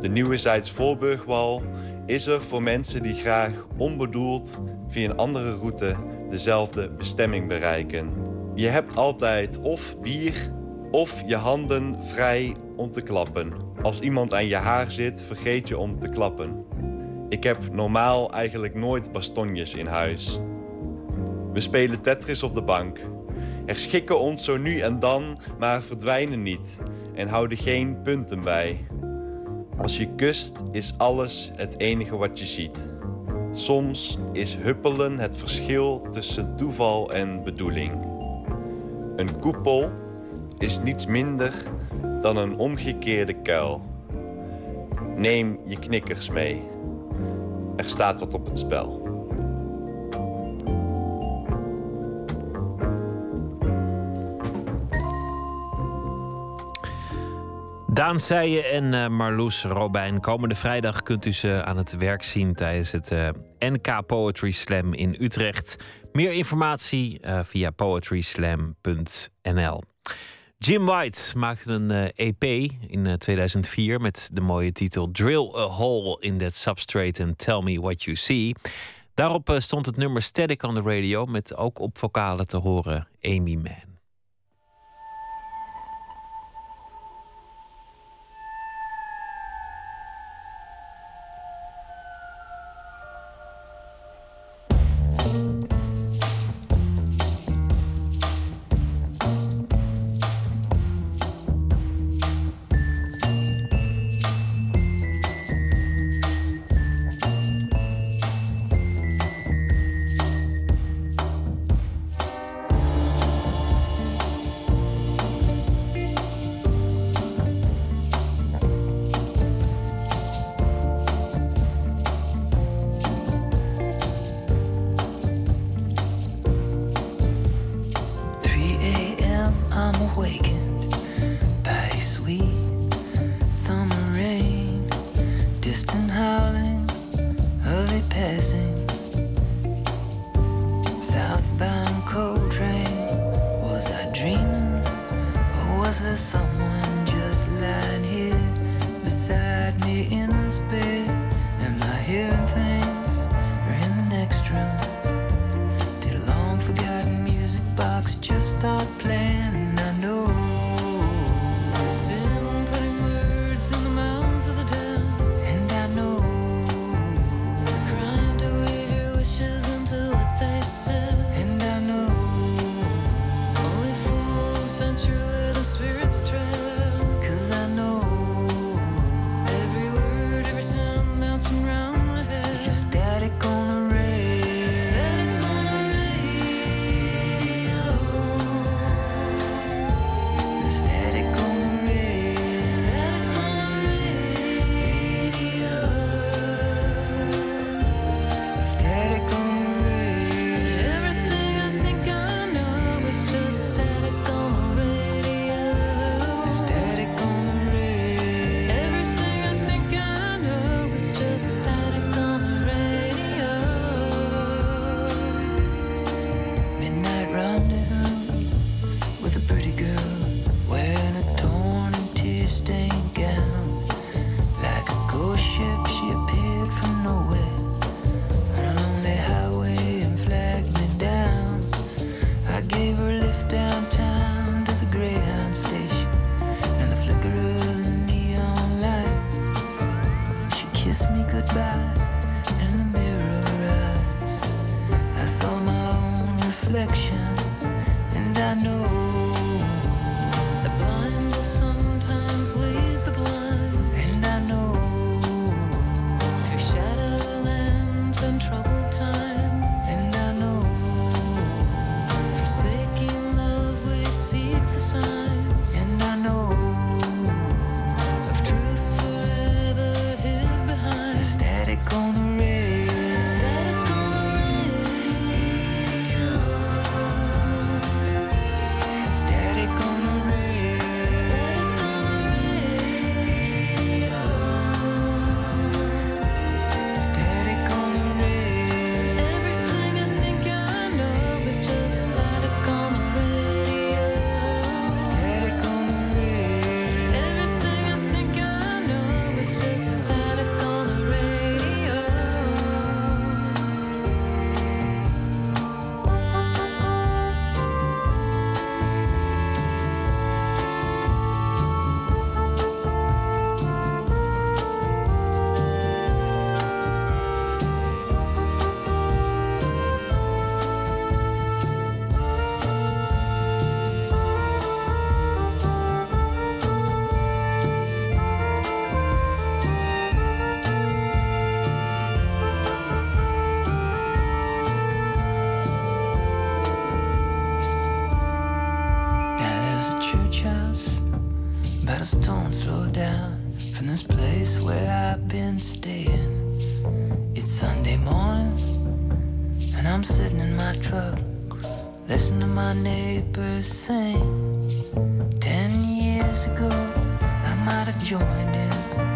De nieuwe Zijds-Voorburgwal is er voor mensen die graag onbedoeld via een andere route dezelfde bestemming bereiken. Je hebt altijd of bier of je handen vrij om te klappen. Als iemand aan je haar zit, vergeet je om te klappen. Ik heb normaal eigenlijk nooit bastonjes in huis. We spelen Tetris op de bank. Er schikken ons zo nu en dan, maar verdwijnen niet en houden geen punten bij. Als je kust is alles het enige wat je ziet. Soms is huppelen het verschil tussen toeval en bedoeling. Een koepel is niets minder dan een omgekeerde kuil. Neem je knikkers mee. Er staat wat op het spel. Daan Seijen en eh, Marloes Robijn. Komende vrijdag kunt u ze aan het werk zien tijdens het eh, NK Poetry Slam in Utrecht. Meer informatie eh, via poetryslam.nl. Jim White maakte een EP in 2004 met de mooie titel Drill a Hole in That Substrate and Tell Me What You See. Daarop stond het nummer Static on the radio met ook op vocalen te horen Amy Mann. I'm sitting in my truck, listening to my neighbors sing. Ten years ago, I might have joined in,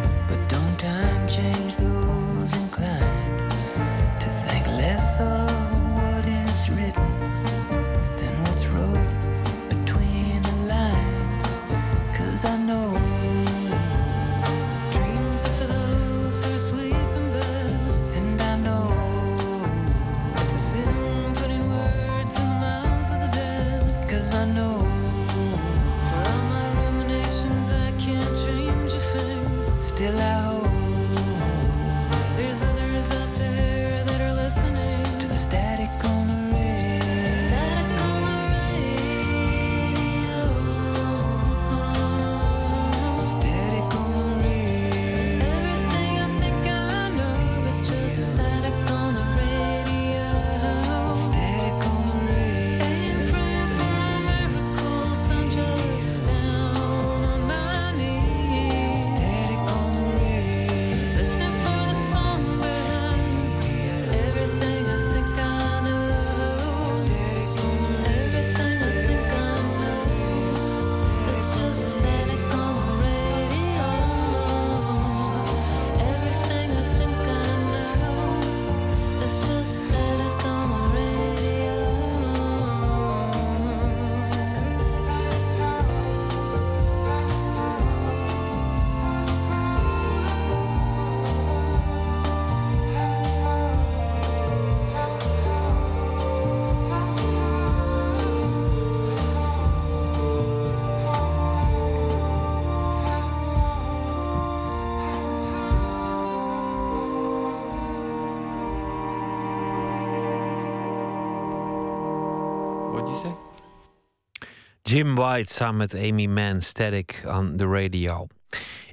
Jim White samen met Amy Mann, Static on the Radio.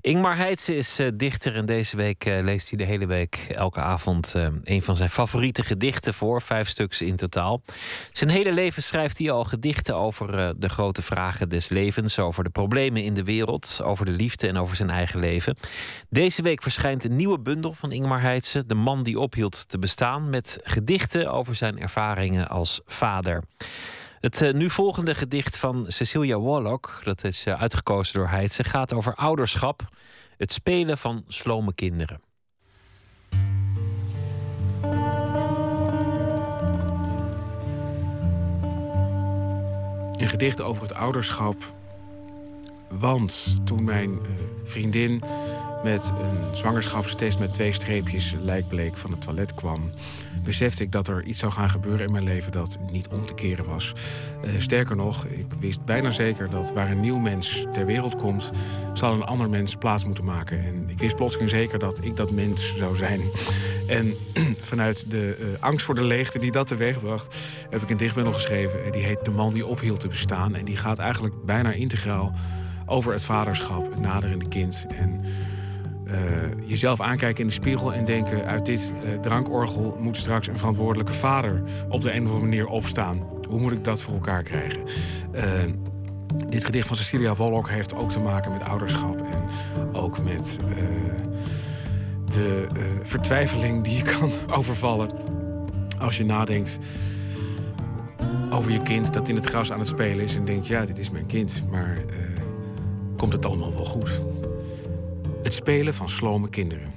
Ingmar Heitse is eh, dichter en deze week eh, leest hij de hele week elke avond eh, een van zijn favoriete gedichten voor. Vijf stuks in totaal. Zijn hele leven schrijft hij al gedichten over de grote vragen des levens, over de problemen in de wereld, over de liefde en over zijn eigen leven. Deze week verschijnt een nieuwe bundel van Ingmar Heitse, De man die ophield te bestaan, met gedichten over zijn ervaringen als vader. Het eh, nu volgende gedicht van Cecilia Warlock, dat is eh, uitgekozen door Heitse, gaat over ouderschap, het spelen van slome kinderen. Een gedicht over het ouderschap. Want toen mijn eh, vriendin met een zwangerschapstest met twee streepjes lijkbleek van het toilet kwam, besefte ik dat er iets zou gaan gebeuren in mijn leven dat niet om te keren was. Eh, sterker nog, ik wist bijna zeker dat waar een nieuw mens ter wereld komt, zal een ander mens plaats moeten maken. En ik wist plotseling zeker dat ik dat mens zou zijn. En vanuit de eh, angst voor de leegte die dat teweegbracht, heb ik een dichtbundel geschreven. Die heet De man die ophield te bestaan. En die gaat eigenlijk bijna integraal over het vaderschap, het naderende kind. En eh, jezelf aankijken in de spiegel en denken: uit dit eh, drankorgel moet straks een verantwoordelijke vader op de een of andere manier opstaan. Hoe moet ik dat voor elkaar krijgen? Eh, dit gedicht van Cecilia Wollock heeft ook te maken met ouderschap en ook met de vertwijfeling die je kan overvallen als je nadenkt over je kind dat in het gras aan het spelen is en denkt: ja, dit is mijn kind, maar komt het allemaal wel goed? Het spelen van slome kinderen.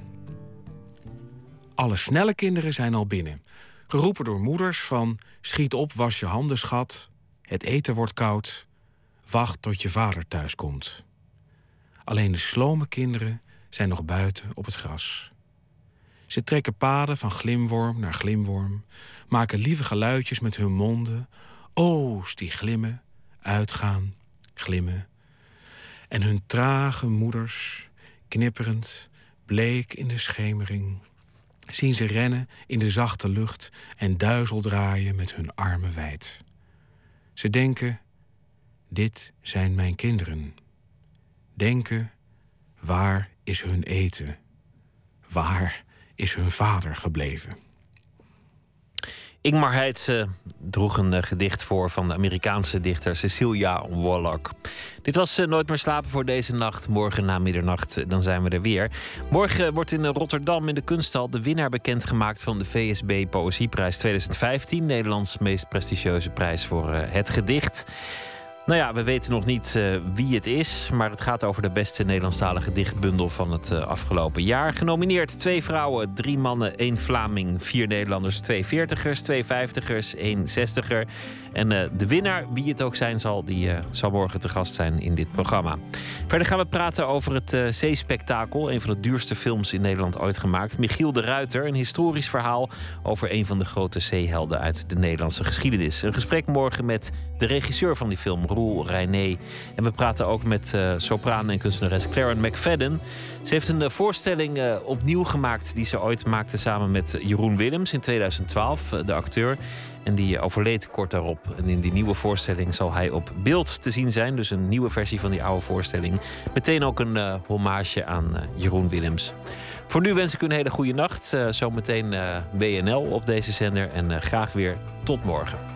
Alle snelle kinderen zijn al binnen. Geroepen door moeders van schiet op, was je handen, schat. Het eten wordt koud. Wacht tot je vader thuiskomt. Alleen de slome kinderen zijn nog buiten op het gras. Ze trekken paden van glimworm naar glimworm, maken lieve geluidjes met hun monden. O's die glimmen, uitgaan, glimmen. En hun trage moeders knipperend, bleek in de schemering. Zien ze rennen in de zachte lucht en duizel draaien met hun armen wijd. Ze denken: Dit zijn mijn kinderen. Denken: Waar is hun eten? Waar is hun vader gebleven? Ingmar Heitse droeg een eh, gedicht voor van de Amerikaanse dichter Cecilia Wallach. Dit was eh, Nooit meer slapen voor deze nacht. Morgen na middernacht, eh, dan zijn we er weer. Morgen wordt in Rotterdam in de kunsthal de winnaar bekendgemaakt van de VSB Poëzieprijs 2015. Nederlands meest prestigieuze prijs voor het gedicht. Nou ja, we weten nog niet uh, wie het is, maar het gaat over de beste Nederlandstalige dichtbundel van het uh, afgelopen jaar. Genomineerd twee vrouwen, drie mannen, één Vlaming, vier Nederlanders, twee veertigers, twee vijftigers, één zestiger. En uh, de winnaar, wie het ook zijn zal, die zal morgen te gast zijn in dit programma. Verder gaan we praten over het Zeespektakel, een van de duurste films in Nederland ooit gemaakt. Michiel de Ruiter, een historisch verhaal over een van de grote zeehelden uit de Nederlandse geschiedenis. Een gesprek morgen met de regisseur van die film, Roel. En we praten ook met uh, sopraan en kunstenares Claren McFadden. Ze heeft een uh, voorstelling uh, opnieuw gemaakt die ze ooit maakte samen met Jeroen Willems in 2012, de acteur. En die overleed kort daarop. En in die nieuwe voorstelling zal hij op beeld te zien zijn. Dus een nieuwe versie van die oude voorstelling. Meteen ook een hommage aan Jeroen Willems. Voor nu wens ik u een hele goede nacht. zometeen BNL op deze zender. En graag weer tot morgen.